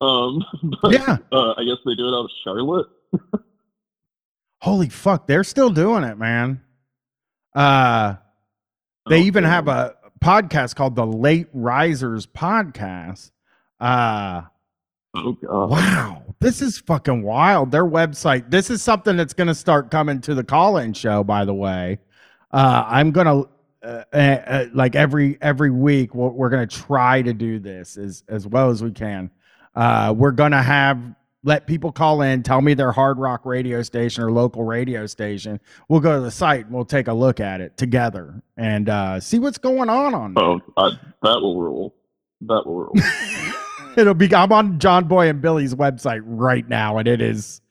Um, but Yeah. uh, I guess they do it out of Charlotte. Holy fuck, they're still doing it, man. Uh they Oh, even have a podcast called the Late Risers podcast. Uh Oh god. Wow, this is fucking wild. Their website. This is something that's going to start coming to the call-in show. By the way, uh, I'm gonna uh, uh, uh, like every every week. We're, we're gonna try to do this as as well as we can. Uh, we're gonna have let people call in, tell me their hard rock radio station or local radio station. We'll go to the site and we'll take a look at it together and uh, see what's going on on there. Oh, I, that will rule. That will rule. It'll be. I'm on John Boy and Billy's website right now, and it is.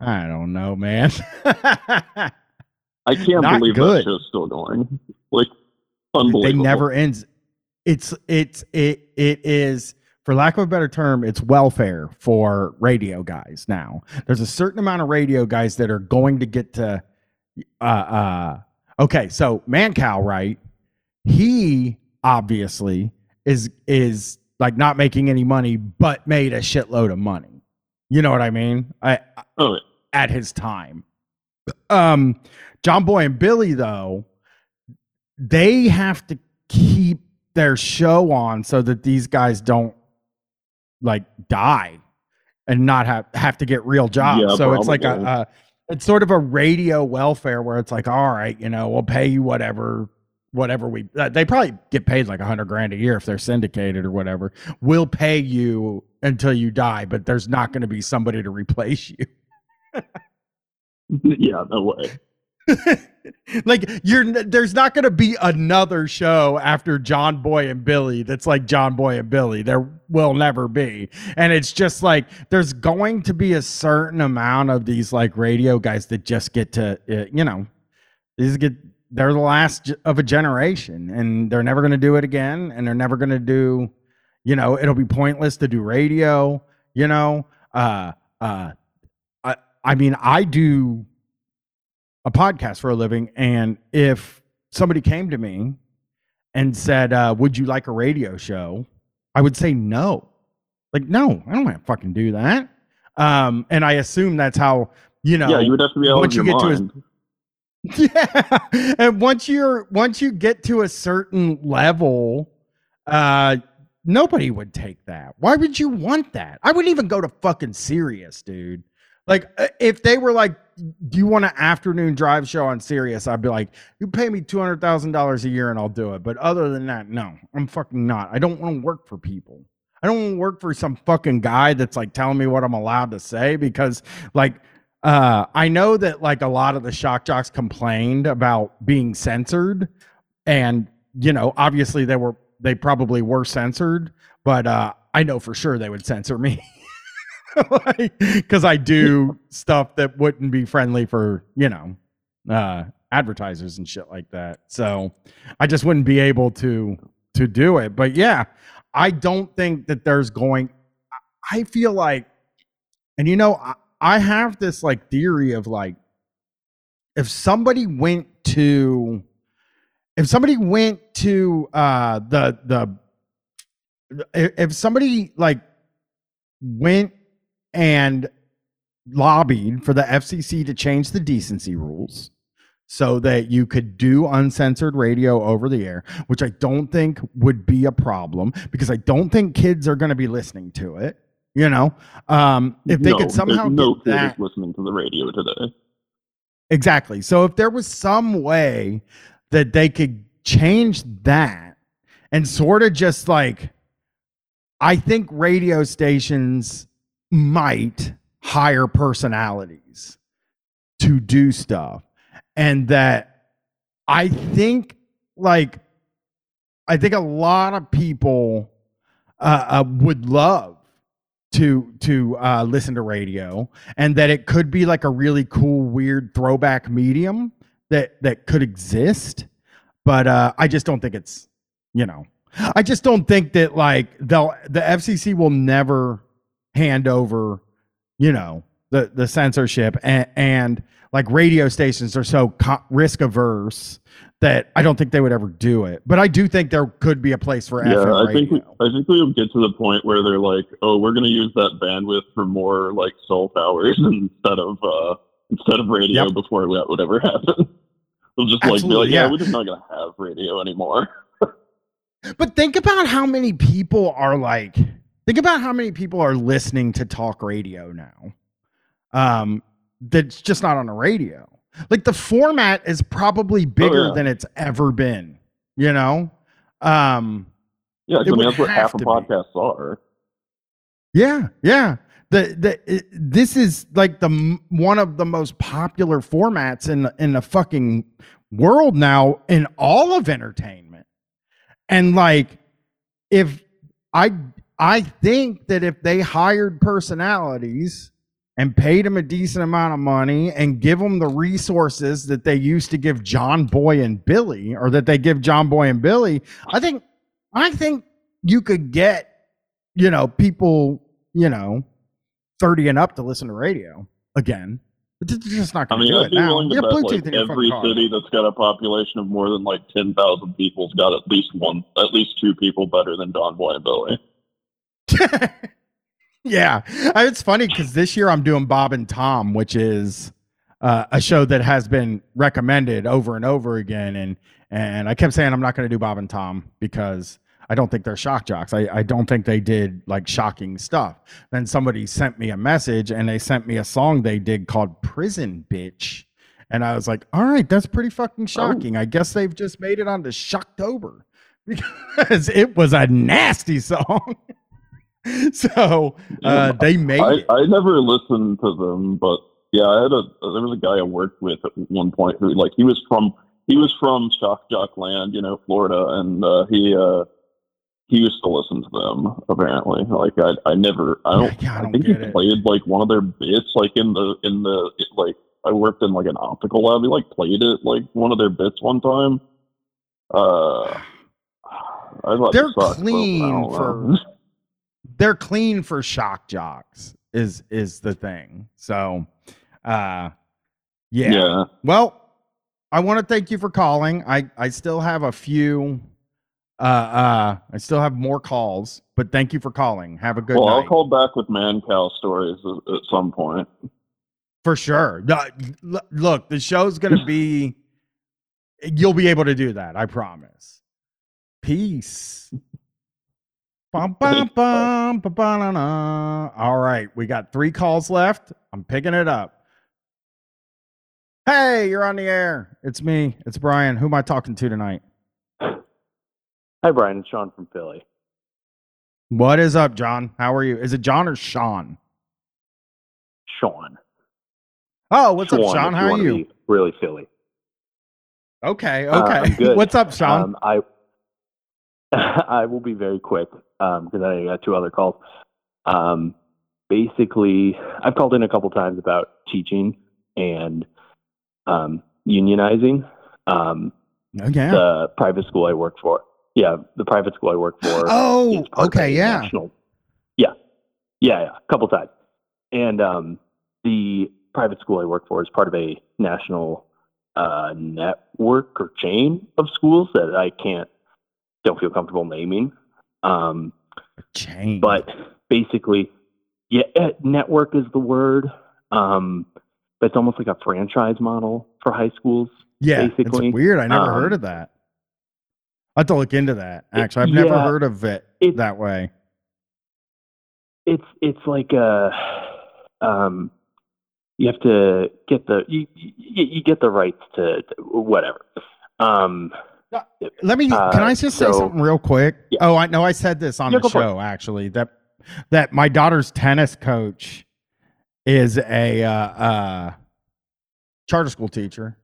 I don't know, man. I can't Not believe good. that show's still going. Like, they unbelievable. never ends. It's it's it it is for lack of a better term, it's welfare for radio guys. Now, there's a certain amount of radio guys that are going to get to. Uh, uh, okay, so Mancow, right? He obviously is is like not making any money, but made a shitload of money. You know what I mean? I Oh, at his time. Um, John Boy and Billy, though, they have to keep their show on so that these guys don't like die and not have have to get real jobs. Yeah, so it's like a, a it's sort of a radio welfare where it's like, all right, you know, we'll pay you whatever whatever we uh, they probably get paid like a hundred grand a year if they're syndicated or whatever. We'll pay you until you die, but there's not going to be somebody to replace you. yeah, no way. like you're there's not going to be another show after John Boy and Billy that's like John Boy and Billy. There will never be. And it's just like there's going to be a certain amount of these like radio guys that just get to uh, you know, these get they're the last of a generation and they're never going to do it again and they're never going to do you know, it'll be pointless to do radio, you know. Uh uh I I mean, I do a podcast for a living and if somebody came to me and said uh, would you like a radio show i would say no Like, no, I don't want to fucking do that. Um, and I assume that's how you know. yeah, you would have to be out once of you your get to mind. Yeah. And once you're once you get to a certain level, uh nobody would take that. Why would you want that? I wouldn't even go to fucking Sirius, dude. Like uh, if they were like, "Do you want an afternoon drive show on Sirius?" I'd be like, "You pay me two hundred thousand dollars a year and I'll do it." But other than that, no, I'm fucking not. I don't want to work for people. I don't want to work for some fucking guy that's like telling me what I'm allowed to say because, like, uh, I know that like a lot of the shock jocks complained about being censored, and you know, obviously they were they probably were censored, but uh, I know for sure they would censor me because I do stuff that wouldn't be friendly for you know uh, advertisers and shit like that. So I just wouldn't be able to to do it. But yeah, I don't think that there's going. I feel like, and you know, I, I have this like theory of like, if somebody went to, if somebody went to uh the the, if somebody like went and lobbied for the FCC to change the decency rules so that you could do uncensored radio over the air, which I don't think would be a problem because I don't think kids are going to be listening to it. You know, um, if they No, could somehow no get that listening to the radio today. Exactly. So if there was some way that they could change that and sort of just like, I think radio stations might hire personalities to do stuff. And that I think, like, I think a lot of people uh, uh, would love to to uh, listen to radio, and that it could be like a really cool, weird throwback medium that that could exist. But uh, I just don't think it's, you know, I just don't think that like they'll the FCC will never hand over, you know, the the censorship and, and like radio stations are so co- risk averse that I don't think they would ever do it. But I do think there could be a place for Yeah, FM I think we, I think we'll get to the point where they're like, oh, we're going to use that bandwidth for more like cell towers instead of uh instead of radio Yep. before that would ever happen. They'll just like be like, yeah, yeah. we're just not going to have radio anymore. But think about how many people are like, think about how many people are listening to talk radio now. Um, that's just not on the radio. Like the format is probably bigger Oh, yeah. than it's ever been. You know, um, Yeah, I mean that's what half to of be. podcasts are. Yeah, yeah. The the it, this is like the one of the most popular formats in in the fucking world now in all of entertainment. And like if I I think that if they hired personalities and paid them a decent amount of money and give them the resources that they used to give John Boy and Billy or that they give John Boy and Billy, I think I think you could get you know people you know 30 and up to listen to radio again. But they're just not I going to mean, do it now. willing to you bet like Bluetooth your every city that's got a population of more than like ten thousand people's got at least one, at least two people better than John Boy and Billy. yeah. It's funny because this year i'm doing bob and tom which is uh, a show that has been recommended over and over again. And and i kept saying i'm not going to do bob and tom because i don't think they're shock jocks. I, I don't think they did like shocking stuff. Then somebody sent me a message and they sent me a song they did called prison bitch. And i was like all right that's pretty fucking shocking. I guess they've just made it onto shocktober. Because it was a nasty song so uh, they made I, it. I never listened to them, but yeah, I had a there was a guy I worked with at one point who like he was from he was from Shock Jock Land, you know, Florida, and uh, he uh, he used to listen to them apparently. Like I I never I don't Yeah, I I, don't think he it. played like one of their bits like in the in the like I worked in like an optical lab. He like played it like one of their bits one time. Uh, I thought They're sucked, but I clean don't for- know. They're clean for shock jocks. Is is the thing. So, uh, yeah. yeah. Well, I want to thank you for calling. I I still have a few Uh, uh, I still have more calls, but thank you for calling. Have a good well, night. I'll call back with Mancow stories at, at some point. For sure. Look, the show's going to be, you'll be able to do that. I promise. Peace. Bum, bum, bum, ba, ba, na, na. All right. We got three calls left. I'm picking it up. Hey, you're on the air. It's me. It's Brian. Who am I talking to tonight? Hi, Brian. It's Sean from Philly. What is up, John? How are you? Is it John or Sean? Sean. Oh, what's up, Sean, Sean? if How are you? Really Philly. Okay, Uh, okay. Good. what's up, Sean? Um, I I will be very quick because I got two other calls. Um, basically, I've called in a couple times about teaching and um, unionizing. Um, yeah. The private school I work for. Yeah, the private school I work for. Oh, is part of okay, yeah. National, yeah, yeah, yeah, a couple times. And um, the private school I work for is part of a national uh, network or chain of schools that I can't, don't feel comfortable naming. Um, Chain. but basically, yeah, eh, network is the word. Um, but it's almost like a franchise model for high schools. yeah, basically, it's weird. I never heard um, of that. I have to look into that. Actually, I've never yeah, heard of it it- that way. it's it's like a um you have to get the you you, you get the rights to, to whatever um Let me. can uh, I just say something real quick? Yeah. Oh, I know. I said this on Yeah, the go for it. show actually. That that my daughter's tennis coach is a uh, uh, charter school teacher,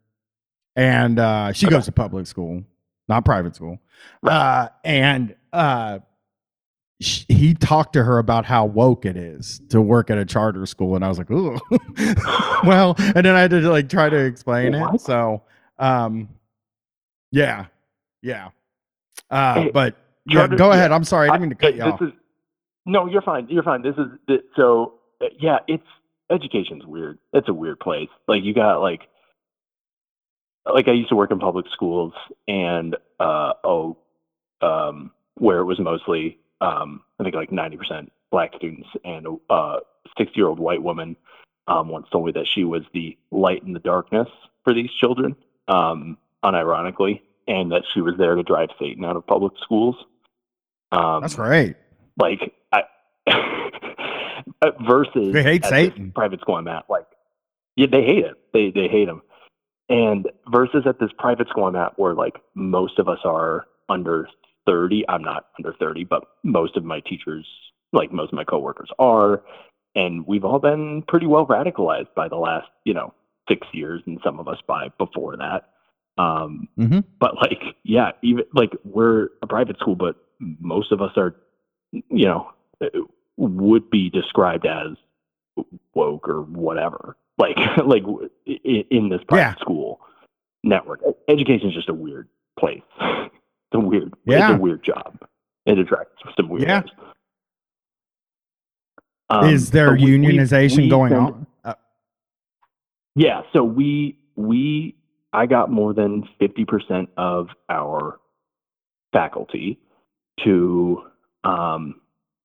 and uh, she Okay. goes to public school, not private school. Uh, and uh, he talked to her about how woke it is to work at a charter school, and I was like, "Ooh." well, and then I had to like try to explain it. So, um, yeah, yeah. Uh, Hey, but yeah, go ahead. I'm sorry, I didn't mean to cut you this off. is no you're fine you're fine this is so uh, yeah it's education's weird it's a weird place like you got like like i used to work in public schools and uh oh um where it was mostly um i think like 90% black students and a uh 60 year old white woman um once told me that she was the light in the darkness for these children um unironically and that she was there to drive satan out of public schools um That's great. like I, versus They hate Satan. private school I'm at, like yeah, they hate it. They they hate him. And versus at this private school I'm at, where like most of us are under thirty. I'm not under thirty, but most of my teachers, like most of my coworkers, are, and we've all been pretty well radicalized by the last you know six years, and some of us by before that. Um, Mhm. But like, yeah, even like we're a private school, but most of us are, you know, would be described as woke or whatever. Like, like in this private school network, education is just a weird place. It's a weird, Yeah. it's a weird job. It attracts some weirdos. Yeah. Um, is there but we- we- unionization we going on? Uh, Yeah, so we we I got more than fifty percent of our faculty to um,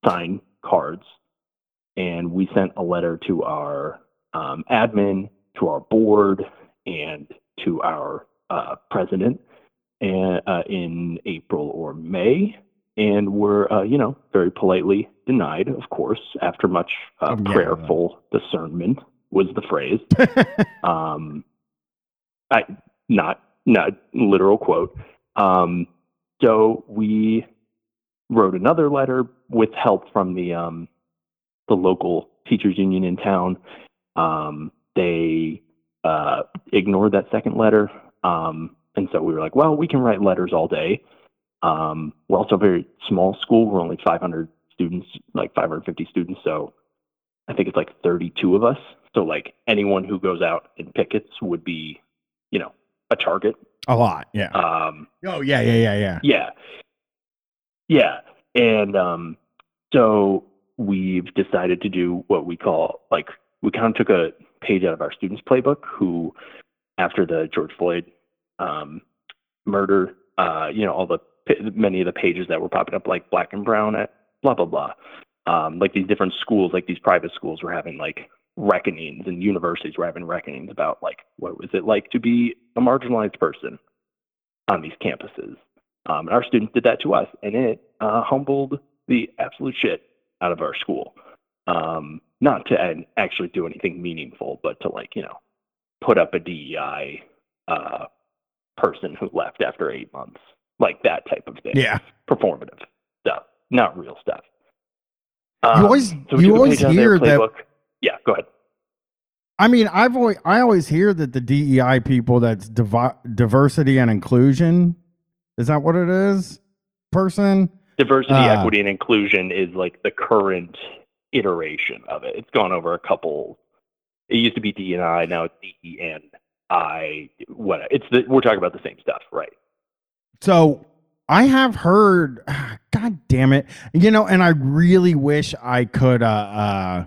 sign cards, and we sent a letter to our um, admin, to our board, and to our uh, president, and uh, in April or May, and were uh, you know very politely denied, of course, after much uh, Oh, yeah. prayerful discernment was the phrase. Um i not not literal quote. Um so we wrote another letter with help from the um the local teachers union in town. Um they uh ignored that second letter. Um and so we were like well we can write letters all day. Um we're also a very small school. We're only 500 students like 550 students. So i think it's like 32 of us. So like anyone who goes out and pickets would be, you know, a target. a lot. Yeah. Um, oh yeah, yeah, yeah, yeah. yeah, yeah, and um, so we've decided to do what we call like we kind of took a page out of our students' playbook. Who, after the George Floyd um, murder, uh, you know, all the many of the pages that were popping up like black and brown at blah blah blah. Um, like these different schools, like these private schools, were having like reckonings, and universities were having reckonings about like what was it like to be a marginalized person on these campuses. Um, and our students did that to us, and it uh, humbled the absolute shit out of our school. Um, not to actually do anything meaningful, but to like you know put up a DEI uh, person who left after eight months, like that type of thing. Yeah, performative stuff, not real stuff. Um, you always so you always hear that. Yeah, go ahead. I mean, I've always I always hear that the DEI people that's divi- diversity and inclusion. Is that what it is? Person diversity, uh, equity, and inclusion is like the current iteration of it. It's gone over a couple. It used to be D and I, now it's D E N I. What it's the, we're talking about the same stuff, right? So I have heard. God damn it! You know, and I really wish I could. Uh, uh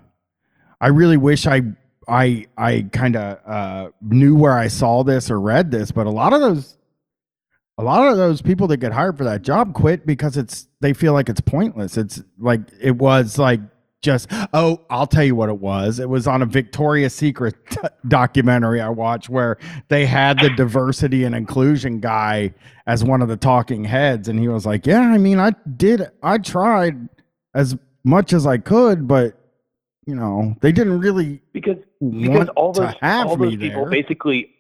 I really wish I I I kind of uh, knew where I saw this or read this, but a lot of those a lot of those people that get hired for that job quit because it's they feel like it's pointless. It's like it was like just oh i'll tell you what it was it was on a victoria's secret t- documentary i watched where they had the diversity and inclusion guy as one of the talking heads and he was like yeah i mean i did i tried as much as i could but you know they didn't really because because all those all those people there. basically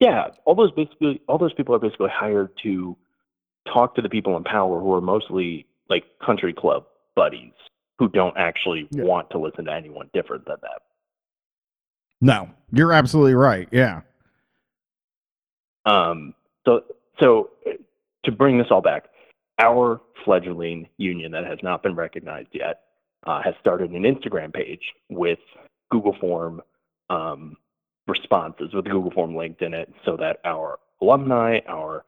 yeah all those basically all those people are basically hired to talk to the people in power who are mostly like country club buddies who don't actually yeah. want to listen to anyone different than them. No, you're absolutely right. Yeah. Um. So so to bring this all back, our fledgling union that has not been recognized yet uh, has started an Instagram page with Google Form um, responses with Google Form linked in it, so that our alumni, our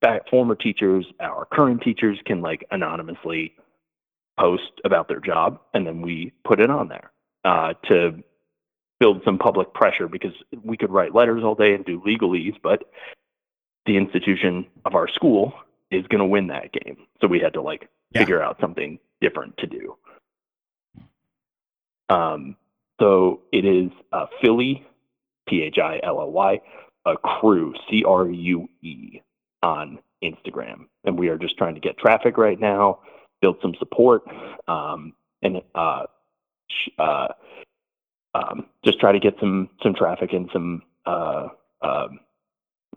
back former teachers, our current teachers can like anonymously post about their job, and then we put it on there uh, to build some public pressure because we could write letters all day and do legalese, but the institution of our school is going to win that game. So we had to like yeah. figure out something different to do. Um, so it is uh, Philly, P H I L L Y, a crew, C R U E, on Instagram. And we are just trying to get traffic right now build some support, um, and uh, uh, um, just try to get some some traffic and some uh, um,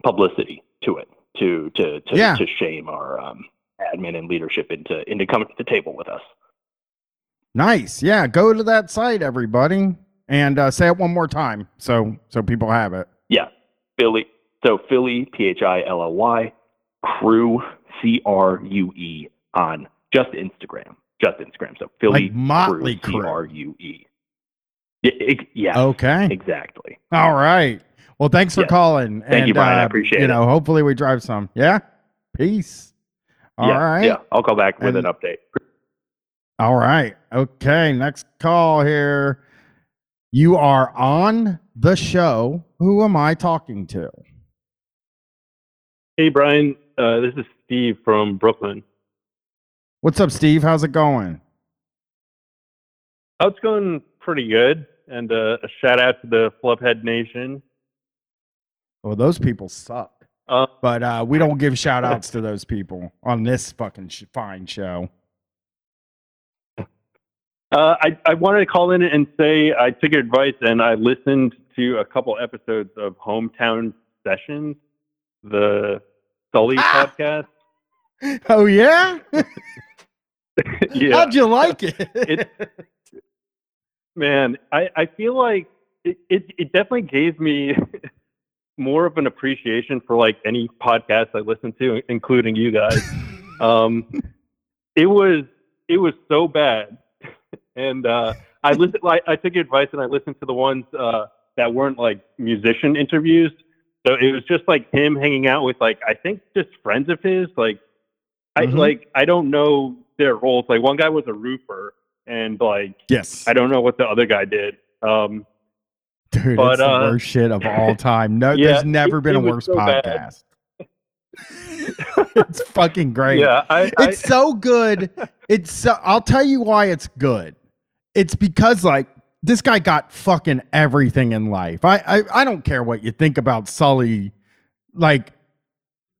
publicity to it to to to, yeah. to shame our um, admin and leadership into into coming to the table with us. Nice, yeah. Go to that site, everybody, and uh, say it one more time so so people have it. Yeah, Philly. So Philly, P H I L L Y, crew, C R U E on just Instagram, just Instagram. So Philly like Motley Crue, C R U E. Yeah. Okay. Exactly. All right. Well, thanks for yes. calling. Thank and, you, Brian. Uh, I appreciate you it. You know, hopefully we drive some. Yeah. Peace. All yeah, right. Yeah. I'll call back with and, an update. All right. Okay. Next call here. You are on the show. Who am I talking to? Hey, Brian. Uh, this is Steve from Brooklyn. What's up, Steve? How's it going? Oh, it's going pretty good. And uh, a shout out to the Flubhead Nation. Well, those people suck. Uh, but uh, we don't give shout outs to those people on this fucking sh- fine show. Uh, I, I wanted to call in and say I took your advice and I listened to a couple episodes of Hometown Sessions, the Sully ah! podcast. Oh, yeah? yeah. How'd you like it? it man, I, I feel like it, it, it definitely gave me more of an appreciation for like any podcast I listen to, including you guys. um, it was it was so bad, and uh, I listened. Like, I took your advice and I listened to the ones uh, that weren't like musician interviews. So it was just like him hanging out with like I think just friends of his. Like I mm-hmm. like I don't know their roles. Like one guy was a roofer, and like yes, I don't know what the other guy did. Um, Dude, but, it's the uh, worst shit of all time. No, yeah, there's never it, been it a worse so podcast. it's fucking great. Yeah, I, I It's so good. It's so, I'll tell you why it's good. It's because like this guy got fucking everything in life. I I, I don't care what you think about Sully, like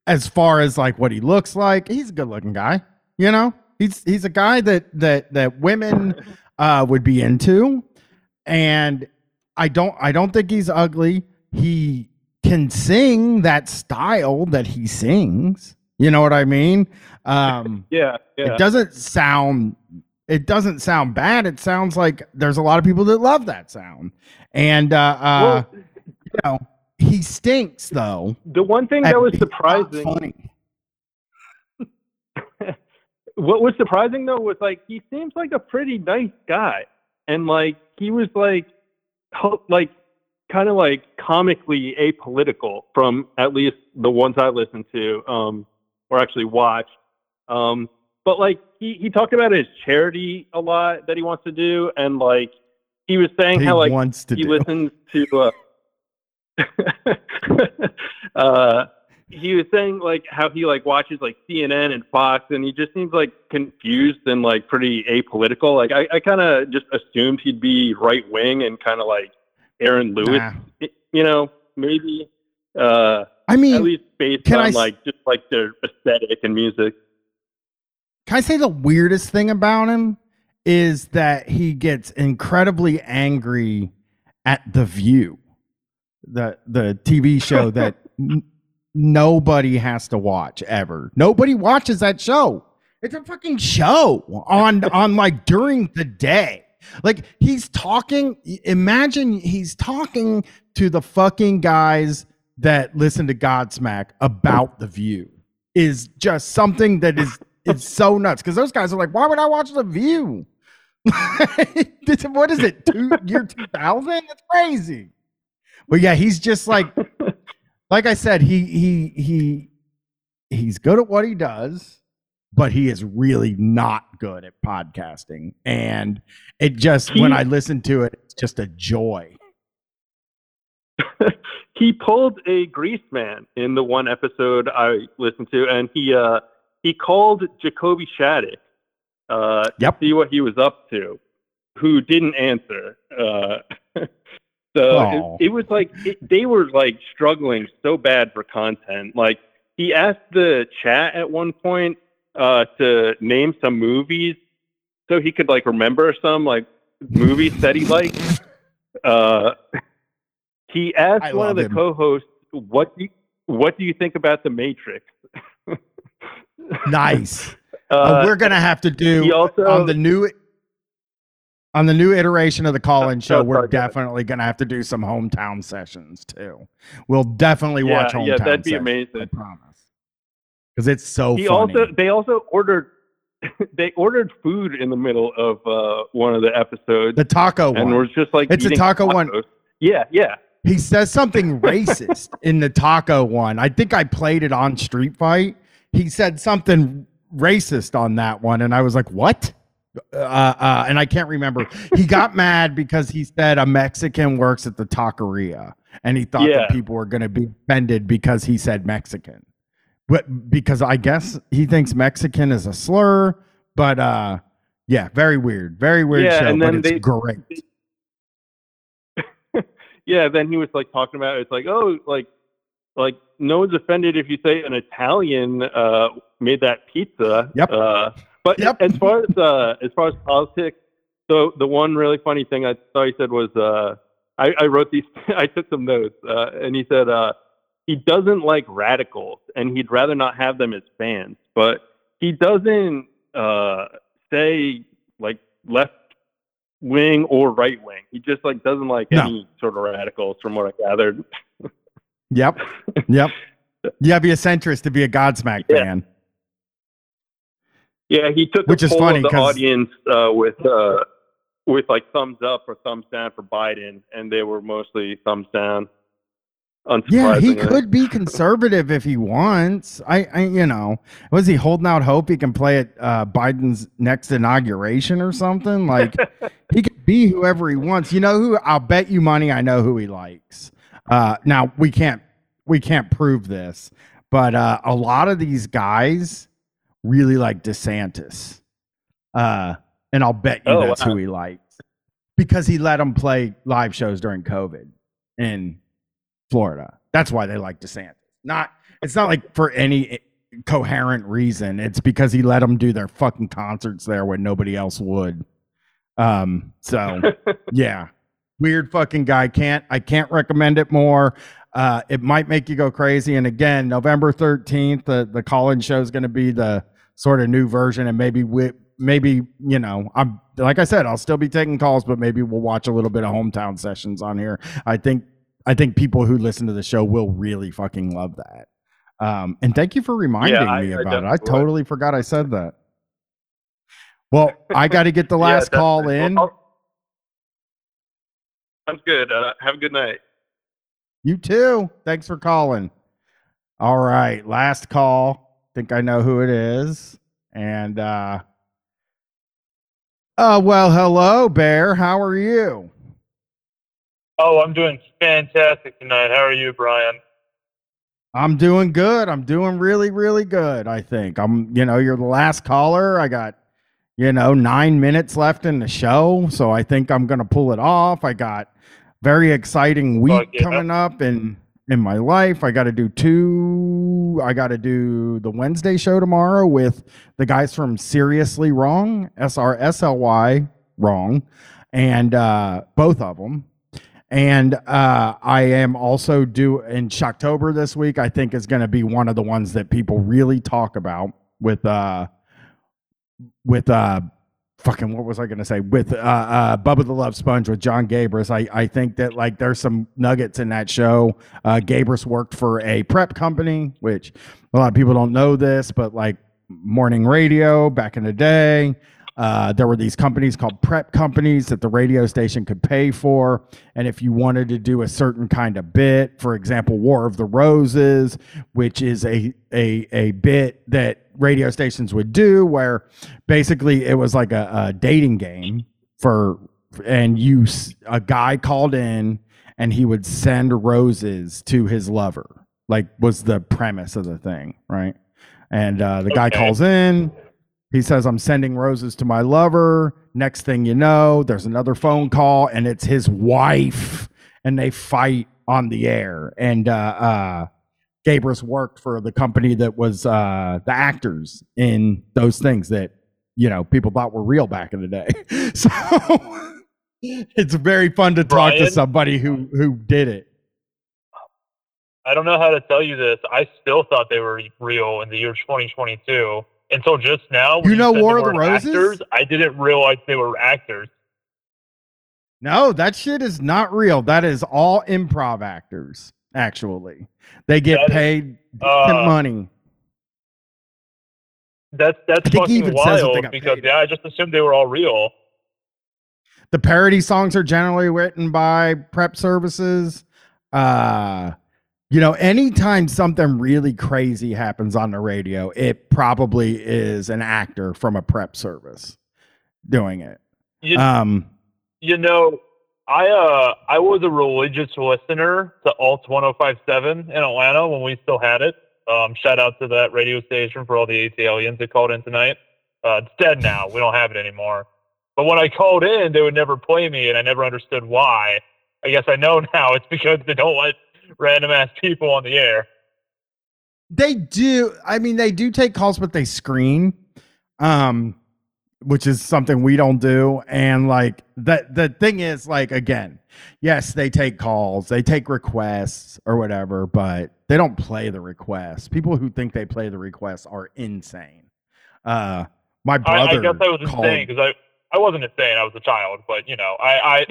as far as like what he looks like. He's a good looking guy. You know, he's he's a guy that that that women uh, would be into, and I don't I don't think he's ugly. He can sing that style that he sings. You know what I mean? Um, yeah, yeah. It doesn't sound it doesn't sound bad. It sounds like there's a lot of people that love that sound. And uh, uh Well, you know, he stinks though. the one thing that was surprising funny. what was surprising though was like he seems like a pretty nice guy and like he was like like kind of like comically apolitical from at least the ones i listened to um or actually watched um but like he he talked about his charity a lot that he wants to do and like he was saying He how like wants to he do. listens to uh, uh he was saying like how he like watches like CNN and Fox and he just seems like confused and like pretty apolitical. Like I, I kind of just assumed he'd be right wing and kind of like Aaron Lewis, Nah. you know, maybe uh I at mean, least based on I like just like their aesthetic and music. Can I say the weirdest thing about him is that he gets incredibly angry at the View, the the TV show that n- nobody has to watch ever. Nobody watches that show. It's a fucking show on on like during the day. Like he's talking. Imagine he's talking to the fucking guys that listen to Godsmack about the View. Is just something that is it's so nuts because those guys are like, why would I watch The View? What is it? Two, year 2000? That's crazy. But yeah, he's just like, like I said, he he he he's good at what he does, but he is really not good at podcasting. And it just when I listen to it, it's just a joy. he pulled a Greaseman in the one episode I listened to, and he uh, he called Jacoby Shaddix uh, Yep. to see what he was up to, who didn't answer. Uh, so it, it was like it, they were like struggling so bad for content. Like he asked the chat at one point uh, to name some movies so he could like remember some like movies that he liked. Uh, he asked I one of the him. co-hosts, "What do you, what do you think about the Matrix?" Nice. Uh, we're gonna have to do also- on the new on the new iteration of the call-in show. We're definitely gonna have to do some hometown sessions too. We'll definitely yeah, watch hometown. yeah, that'd be sessions, I amazing. promise. Because it's so he funny. also they also ordered they ordered food in the middle of uh, one of the episodes the taco and one. was just like It's a taco one. Yeah, yeah. He says something racist in the taco one. I think I played it on Street Fight. He said something racist on that one, and I was like, "What?" Uh, uh, and I can't remember. He got mad because he said a Mexican works at the taqueria, and he thought Yeah. that people were going to be offended because he said Mexican. But because I guess he thinks Mexican is a slur. But uh, yeah, very weird, very weird Yeah, show, and but it's they- great. yeah, then he was like talking about it's like, oh, like like no one's offended if you say an Italian uh made that pizza. Yep. Uh but Yep. as far as uh as far as politics, so the one really funny thing I thought he said was uh I, I wrote these I took some notes, uh and he said uh he doesn't like radicals and he'd rather not have them as fans, but he doesn't uh say like left wing or right wing. He just like doesn't like No. any sort of radicals, from what I gathered. Yep. Yep. You have to be a centrist to be a Godsmack Yeah. fan. Yeah, he took Which is poll funny of the audience uh, with uh, with like thumbs up or thumbs down for Biden, and they were mostly thumbs down. Yeah, he could be conservative if he wants. I, I, you know, was he holding out hope he can play at uh, Biden's next inauguration or something? Like he could be whoever he wants. You know who? I'll bet you money. I know who he likes. Uh, now we can't we can't prove this, But uh, a lot of these guys really like DeSantis. Uh, and I'll bet you Oh, that's wow. who he likes because he let them play live shows during COVID in Florida. That's why they like DeSantis. Not it's not like for any coherent reason. It's because he let them do their fucking concerts there when nobody else would. Um, so yeah, weird fucking guy. Can't I can't recommend it more. Uh, it might make you go crazy. And again, November thirteenth, the the call-in show is going to be the sort of new version, and maybe we maybe you know I'm like I said, I'll still be taking calls, but maybe we'll watch a little bit of hometown sessions on here. I think I think people who listen to the show will really fucking love that. Um, and thank you for reminding I- me I about it. I definitely would. totally forgot I said that. Well, I got to get the Yeah, last call in. Well, Sounds good. Uh, have a good night. You too. Thanks for calling. All right, last call. Think I know who it is. And uh uh well, hello, Bear. How are you? Oh, I'm doing fantastic tonight. How are you, Brian? I'm doing good. I'm doing really, really good, I think. I'm, you know, you're the last caller. I got, you know, nine minutes left in the show. So I think I'm gonna pull it off. I got very exciting week yeah. coming up in in my life. I gotta do two I gotta do the Wednesday show tomorrow with the guys from Seriously Wrong, S R S L Y wrong, and uh both of them. And uh, I am also due in Shocktober this week. I think is going to be one of the ones that people really talk about with uh, with uh, fucking what was I going to say with uh, uh, Bubba the Love Sponge with John Gabrus. I I think that like there's some nuggets in that show. Uh, Gabrus worked for a prep company, which a lot of people don't know this, but like morning radio back in the day. Uh, there were these companies called prep companies that the radio station could pay for. And if you wanted to do a certain kind of bit, for example, War of the Roses, which is a, a, a bit that radio stations would do, where basically it was like a, a dating game for, and you, a guy called in and he would send roses to his lover, like was the premise of the thing, right? And uh, the guy calls in, he says, I'm sending roses to my lover. Next thing you know, there's another phone call and it's his wife, and they fight on the air. And uh, uh, Gabrus worked for the company that was uh, the actors in those things that, you know, people thought were real back in the day. so it's very fun to talk to somebody who, who did it. I don't know how to tell you this. I still thought they were real in the year 2022 until just now. You know War of the Roses? Actors, I didn't realize they were actors. No, that shit is not real. That is all improv actors, actually. They get That paid uh, money. That's that's I think he fucking even says that they wild because paid. yeah, I just assumed they were all real. The parody songs are generally written by prep services. Uh, you know, anytime something really crazy happens on the radio, it probably is an actor from a prep service doing it. You, Um, you know, I uh I was a religious listener to Alt 1057 in Atlanta when we still had it. Um, shout out to that radio station for all the aliens that called in tonight. Uh, it's dead now. We don't have it anymore. But when I called in, they would never play me, and I never understood why. I guess I know now. It's because they don't let random ass people on the air. They do. I mean, they do take calls, but they screen, um, which is something we don't do. And like that, the thing is, like again, yes, they take calls, they take requests or whatever, but they don't play the requests. People who think they play the requests are insane. Uh, my I, brother I guess I was called. insane because I I wasn't insane. I was a child, but you know, I I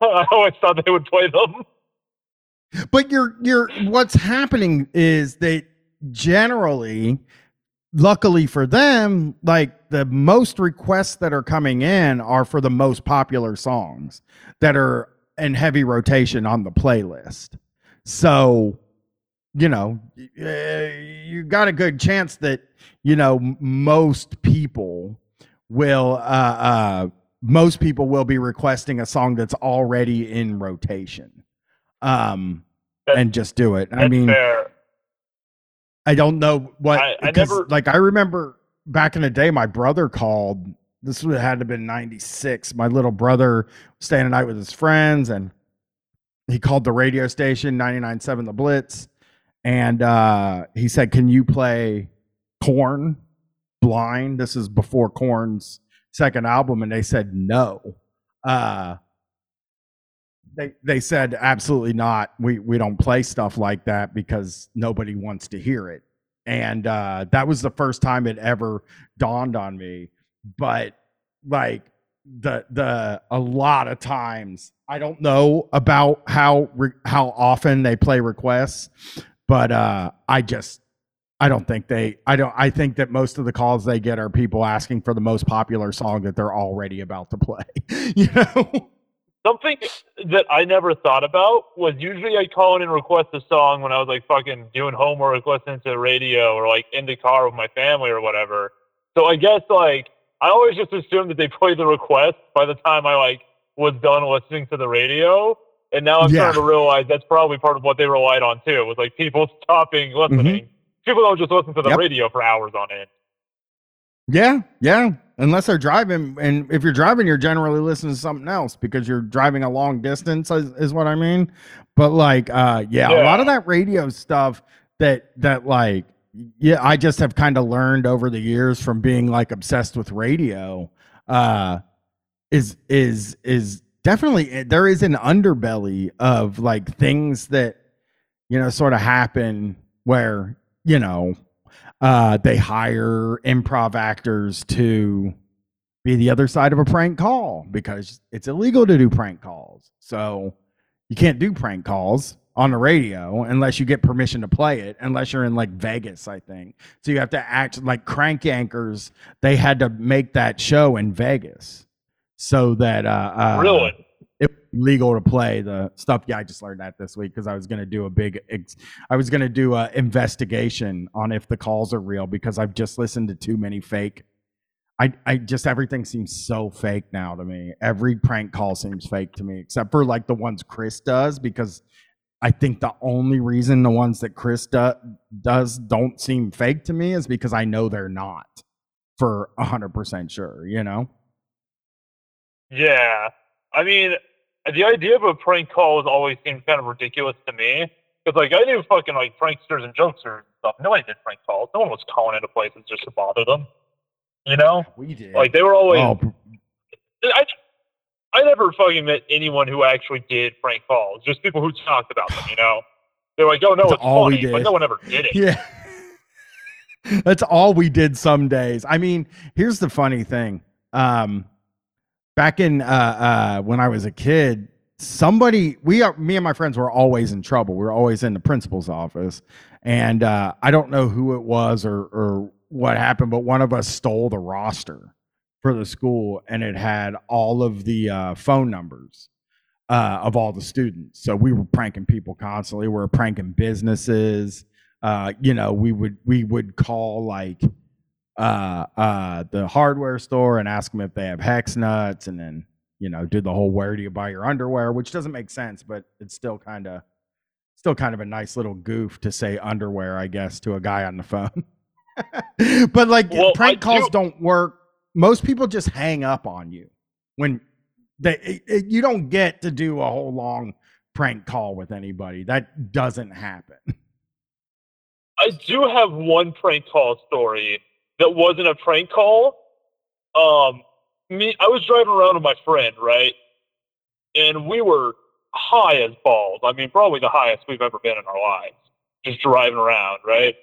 I always thought they would play them. But you're you're what's happening is that generally, luckily for them, like the most requests that are coming in are for the most popular songs that are in heavy rotation on the playlist. So, you know, uh, you got a good chance that you know most people will uh uh most people will be requesting a song that's already in rotation um and just do it. I mean fair. I don't know what I- I never- like I remember back in the day my brother called. This would have had to have been 96 my little brother staying the night with his friends and he called the radio station 99.7 the blitz and uh he said can you play Korn blind? This is before Korn's second album. And they said no. Uh they they said absolutely not. We we don't play stuff like that because nobody wants to hear it. And uh that was the first time it ever dawned on me. But like the the a lot of times i don't know about how re- how often they play requests but uh i just i don't think they i don't i think that most of the calls they get are people asking for the most popular song that they're already about to play you know Something that I never thought about was usually I'd call in and request a song when I was like fucking doing homework, listening to the radio, or like in the car with my family or whatever. So I guess like I always just assumed that they played the request by the time I like was done listening to the radio. And now I'm Yeah. starting to realize that's probably part of what they relied on too, was like people stopping mm-hmm. listening. People don't just listen to the Yep. radio for hours on end. Yeah, yeah. Unless they're driving, and if you're driving, you're generally listening to something else because you're driving a long distance. Is, is what I mean. But like, uh, yeah, a lot of that radio stuff that that like, yeah, I just have kind of learned over the years from being like obsessed with radio. Uh, is is is definitely there is an underbelly of like things that you know sort of happen where you know uh, they hire improv actors to be the other side of a prank call because it's illegal to do prank calls. So you can't do prank calls on the radio unless you get permission to play it, unless you're in like Vegas, I think. So you have to act like crank anchors. They had to make that show in Vegas so that uh, uh really? It legal to play the stuff. Yeah, I just learned that this week because I was going to do a big, ex- I was going to do a investigation on if the calls are real because I've just listened to too many fake. I, I just everything seems so fake now to me. Every prank call seems fake to me, except for like the ones Chris does because I think the only reason the ones that Chris do, does don't seem fake to me is because I know they're not for hundred percent sure. You know. Yeah. I mean, the idea of a prank call has always seemed kind of ridiculous to me. Because, like, I knew fucking, like, pranksters and jokesters and stuff. Nobody did prank calls. No one was calling into places just to bother them. You know? We did. Like, they were always. Oh, I, I never fucking met anyone who actually did prank calls. Just people who talked about them, you know? They're like, oh, no, That's it's all we funny. But did. no one ever did it. Yeah. That's all we did some days. I mean, here's the funny thing. Um back in uh uh when I was a kid, somebody we are me and my friends were always in trouble. We were always in the principal's office. And uh I don't know who it was or or what happened, but one of us stole the roster for the school and it had all of the uh phone numbers uh, of all the students. So we were pranking people constantly. We were pranking businesses. Uh, you know, we would we would call like uh, uh, the hardware store and ask them if they have hex nuts, and then you know do the whole where do you buy your underwear, which doesn't make sense, but it's still kind of still kind of a nice little goof to say underwear, I guess, to a guy on the phone. but like Well, prank I calls do- don't work. Most people just hang up on you when they it- it- you don't get to do a whole long prank call with anybody. That doesn't happen. I do have one prank call story that wasn't a prank call. Um, me, I was driving around with my friend, right, and we were high as balls. I mean, probably the highest we've ever been in our lives, just driving around, right.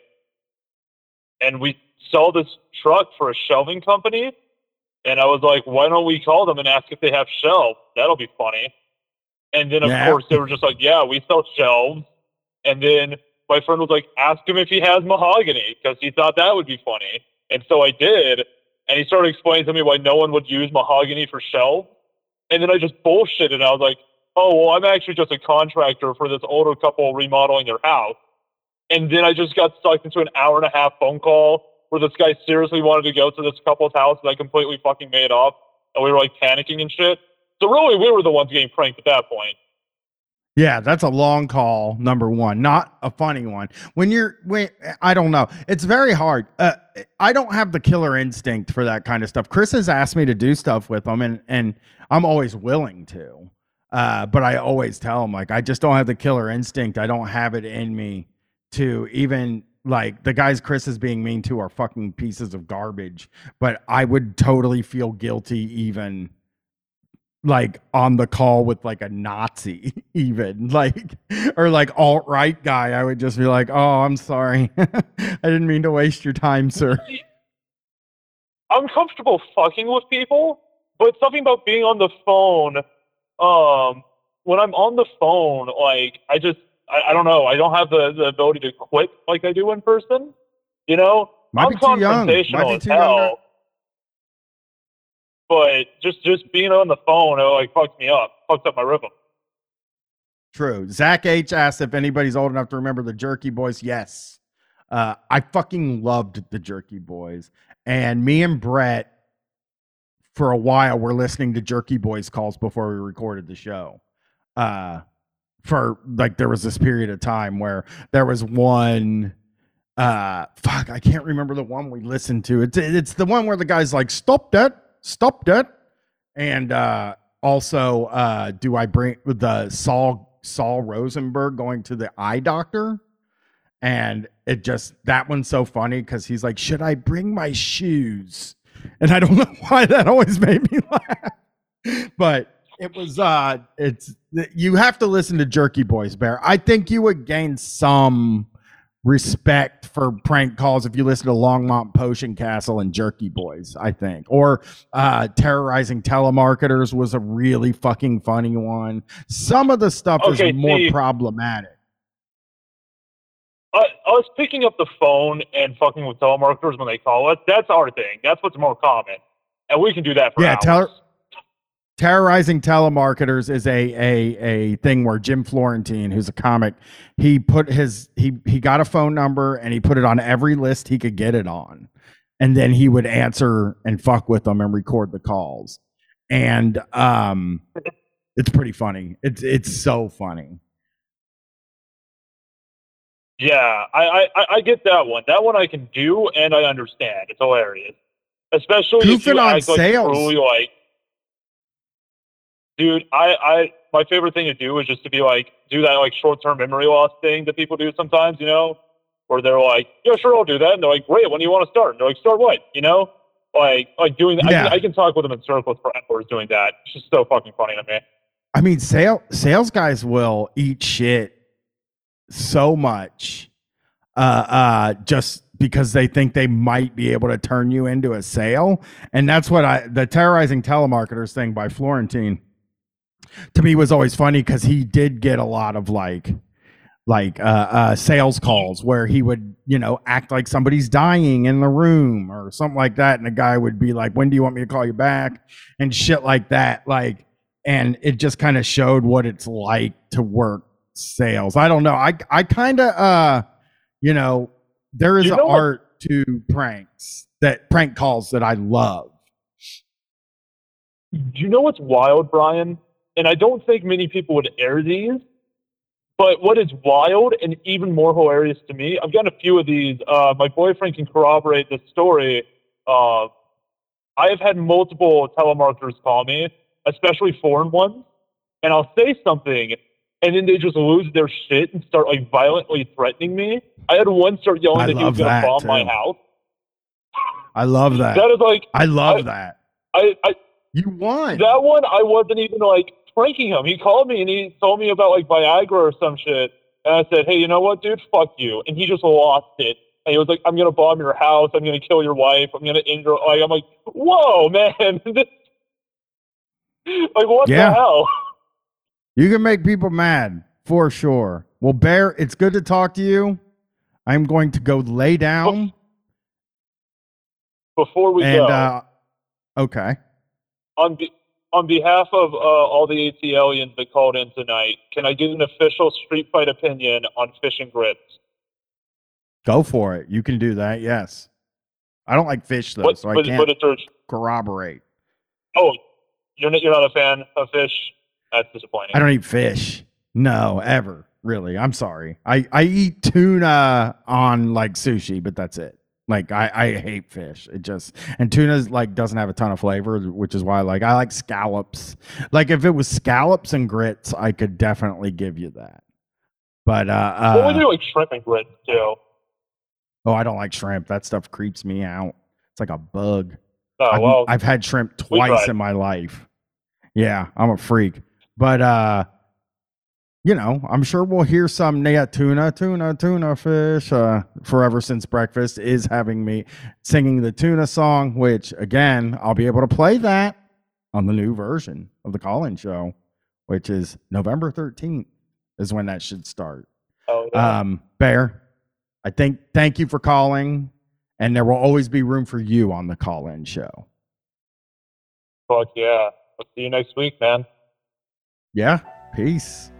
And we saw this truck for a shelving company, and I was like, "Why don't we call them and ask if they have shelves? That'll be funny." And then, of Yeah. course, they were just like, "Yeah, we sell shelves." And then my friend was like, ask him if he has mahogany because he thought that would be funny. And so I did. And he started explaining to me why no one would use mahogany for shelves. And then I just bullshitted. And I was like, oh, well, I'm actually just a contractor for this older couple remodeling their house. And then I just got sucked into an hour and a half phone call where this guy seriously wanted to go to this couple's house that I completely fucking made up. And we were like panicking and shit. So really, we were the ones getting pranked at that point. Yeah, that's a long call. Number one, not a funny one. When you're, when I don't know, it's very hard. Uh, I don't have the killer instinct for that kind of stuff. Chris has asked me to do stuff with him, and and I'm always willing to. Uh, but I always tell him like I just don't have the killer instinct. I don't have it in me to even like the guys Chris is being mean to are fucking pieces of garbage. But I would totally feel guilty even like on the call with like a Nazi, even like or like alt right guy, I would just be like, "Oh, I'm sorry, I didn't mean to waste your time, sir." I'm comfortable fucking with people, but something about being on the phone. Um, when I'm on the phone, like I just, I, I don't know, I don't have the, the ability to quit like I do in person. You know, Might I'm be too young. Might be too young. But just just being on the phone, it like fucks me up, fucked up my rhythm. True. Zach H asked if anybody's old enough to remember the Jerky Boys. Yes. Uh, I fucking loved the Jerky Boys. And me and Brett, for a while, were listening to Jerky Boys calls before we recorded the show. Uh, for like, there was this period of time where there was one. Uh, fuck, I can't remember the one we listened to. It's it's the one where the guy's like, "Stop that, stop that," and uh, also, uh, do I bring the Sol Sol Rosenberg going to the eye doctor? And it just that one's so funny because he's like, "Should I bring my shoes?" And I don't know why that always made me laugh, but it was uh, it's you have to listen to Jerky Boys Bear. I think you would gain some respect for prank calls if you listen to Longmont Potion Castle and Jerky Boys, I think. Or uh terrorizing telemarketers was a really fucking funny one. Some of the stuff Okay, is more see- problematic. Uh, us picking up the phone and fucking with telemarketers when they call us, that's our thing. That's what's more common. And we can do that for Yeah, hours. tell- terrorizing telemarketers is a a a thing where Jim Florentine, who's a comic, he put his he he got a phone number and he put it on every list he could get it on, and then he would answer and fuck with them and record the calls, and um, it's pretty funny. It's it's so funny. Yeah, I, I, I- get that one. That one I can do and I understand. It's hilarious. Especially if you on act like truly like Dude, I, I my favorite thing to do is just to be like do that like short term memory loss thing that people do sometimes, you know? Where they're like, Yeah, sure I'll do that and they're like, Great, when do you want to start? And they're like, Start what? You know? Like like doing that I, Yeah. can, I can talk with them in circles for hours doing that. It's just so fucking funny to me. I mean, sale sales guys will eat shit so much, uh, uh, just because they think they might be able to turn you into a sale, and that's what I the terrorizing telemarketers thing by Florentine to me was always funny because he did get a lot of like like uh, uh sales calls where he would you know act like somebody's dying in the room or something like that. And the guy would be like when do you want me to call you back? and shit like that like and it just kind of showed what it's like to work sales. I don't know. I i kind of uh you know there is You an what- art to pranks that prank calls that i love. Do you know what's wild, Brian? And I don't think many people would air these, but what is wild and even more hilarious to me, I've gotten a few of these. Uh, my boyfriend can corroborate this story. Uh, I have had multiple telemarketers call me, especially foreign ones, and I'll say something, and then they just lose their shit and start like violently threatening me. I had one start yelling I that he was going to bomb my house. i love that That is like i love I- that I, I you won that one I wasn't even like pranking him. He called me and he told me about like Viagra or some shit. And I said, Hey, you know what, dude? Fuck you. And he just lost it. And he was like, I'm gonna bomb your house, I'm gonna kill your wife, I'm gonna injure like I'm like, Whoa, man. Like what Yeah. the hell? You can make people mad for sure. Well, Bear, it's good to talk to you. I'm going to go lay down Before we and go, uh okay. on on behalf of uh, all the ATLians that called in tonight, can I get an official street fight opinion on fish and grits? Go for it. You can do that. Yes. I don't like fish though, What, so I but, can't it's a, corroborate. oh, you're not, you're not a fan of fish? That's disappointing. I don't eat fish. No, ever. Really. I'm sorry. I, I eat tuna on like sushi, but that's it. Like I, I hate fish. It just and tuna's like doesn't have a ton of flavor, which is why like I like scallops. Like if it was scallops and grits, I could definitely give you that. But uh, uh What would you like shrimp and grits too? oh, I don't like shrimp. That stuff creeps me out. It's like a bug. Oh I've, well, I've had shrimp twice in my life. Yeah, I'm a freak. But uh you know, I'm sure we'll hear some yeah, tuna, tuna, tuna fish. Uh Forever Since Breakfast is having me singing the tuna song, which again, I'll be able to play that on the new version of the call-in show, which is November 13th is when that should start. oh, yeah. Um, Bear, I think thank you for calling, and there will always be room for you on the call-in show. fuck yeah. We'll see you next week, man. Yeah, peace.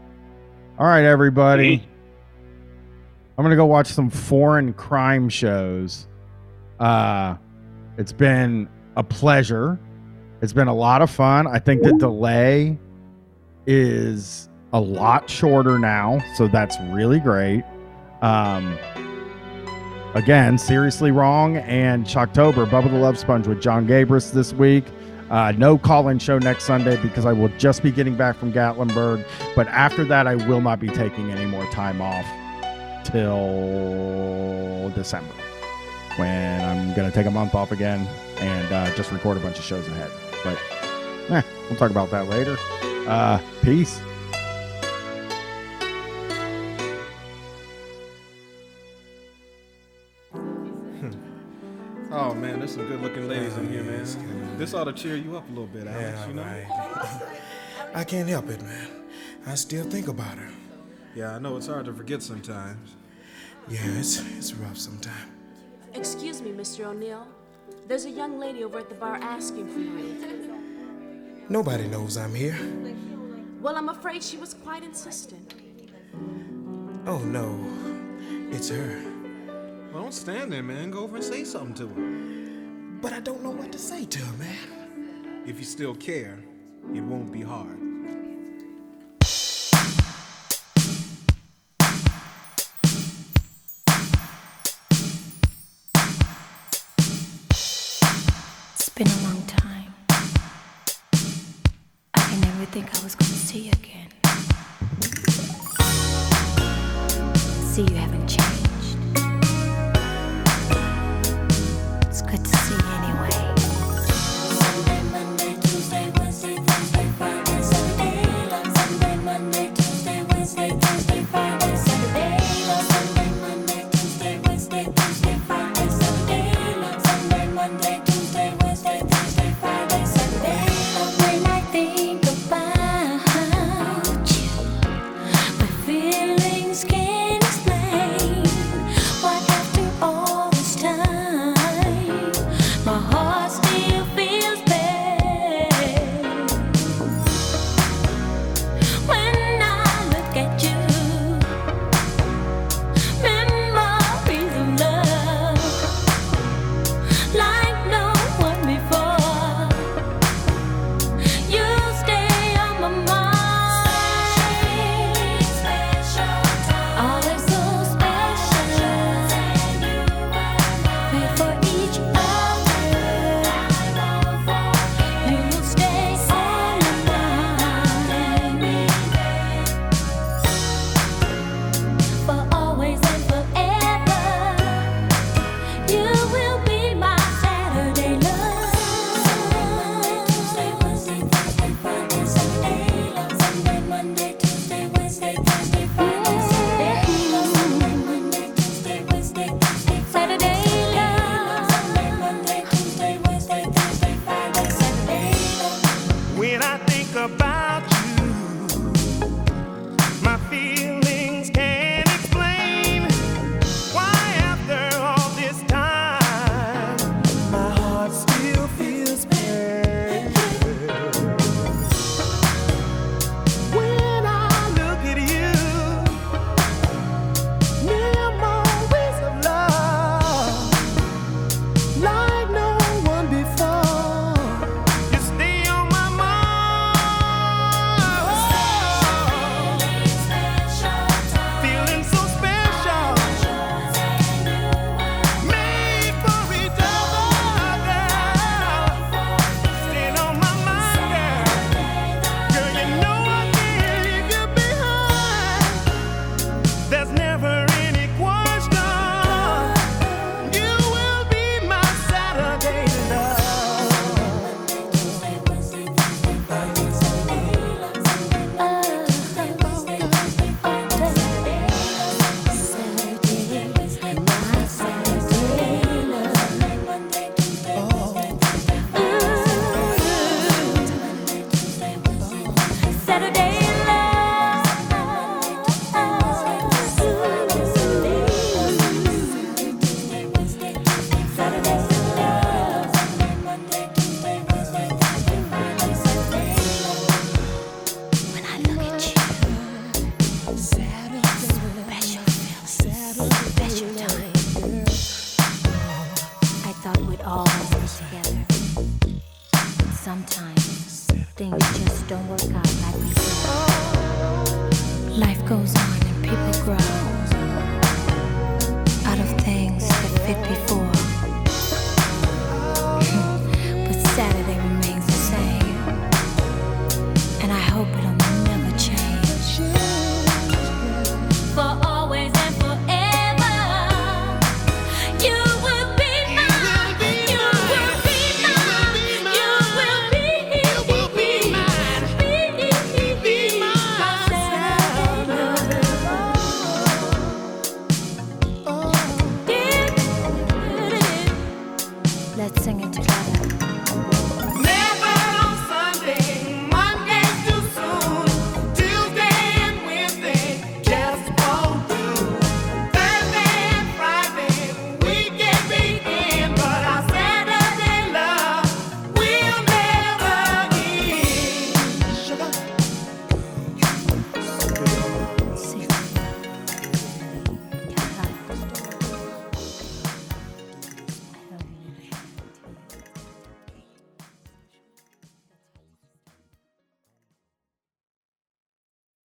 All right, everybody. Peace. I'm gonna go watch some foreign crime shows. Uh, it's been a pleasure. It's been a lot of fun. I think the delay is a lot shorter now, so that's really great. Um, again, seriously wrong and Shocktober, Bubba the Love Sponge with John Gabrus this week. Uh, no call-in show next Sunday because I will just be getting back from Gatlinburg. But after that, I will not be taking any more time off till December when I'm going to take a month off again and uh, just record a bunch of shows ahead. But eh, we'll talk about that later. Uh, peace. Oh man, there's some good looking ladies in here, man. This ought to cheer you up a little bit, Alex, Yeah, you know? right. I can't help it, man. I still think about her. Yeah, I know it's hard to forget sometimes. Yeah, it's it's rough sometimes. Excuse me, Mr. O'Neill. There's a young lady over at the bar asking for you. Nobody knows I'm here. Well, I'm afraid she was quite insistent. Oh no, it's her. Well, don't stand there, man. Go over and say something to her. But I don't know what to say to her, man. If you still care, it won't be hard. It's been a long time. I can never think I was gonna see you again.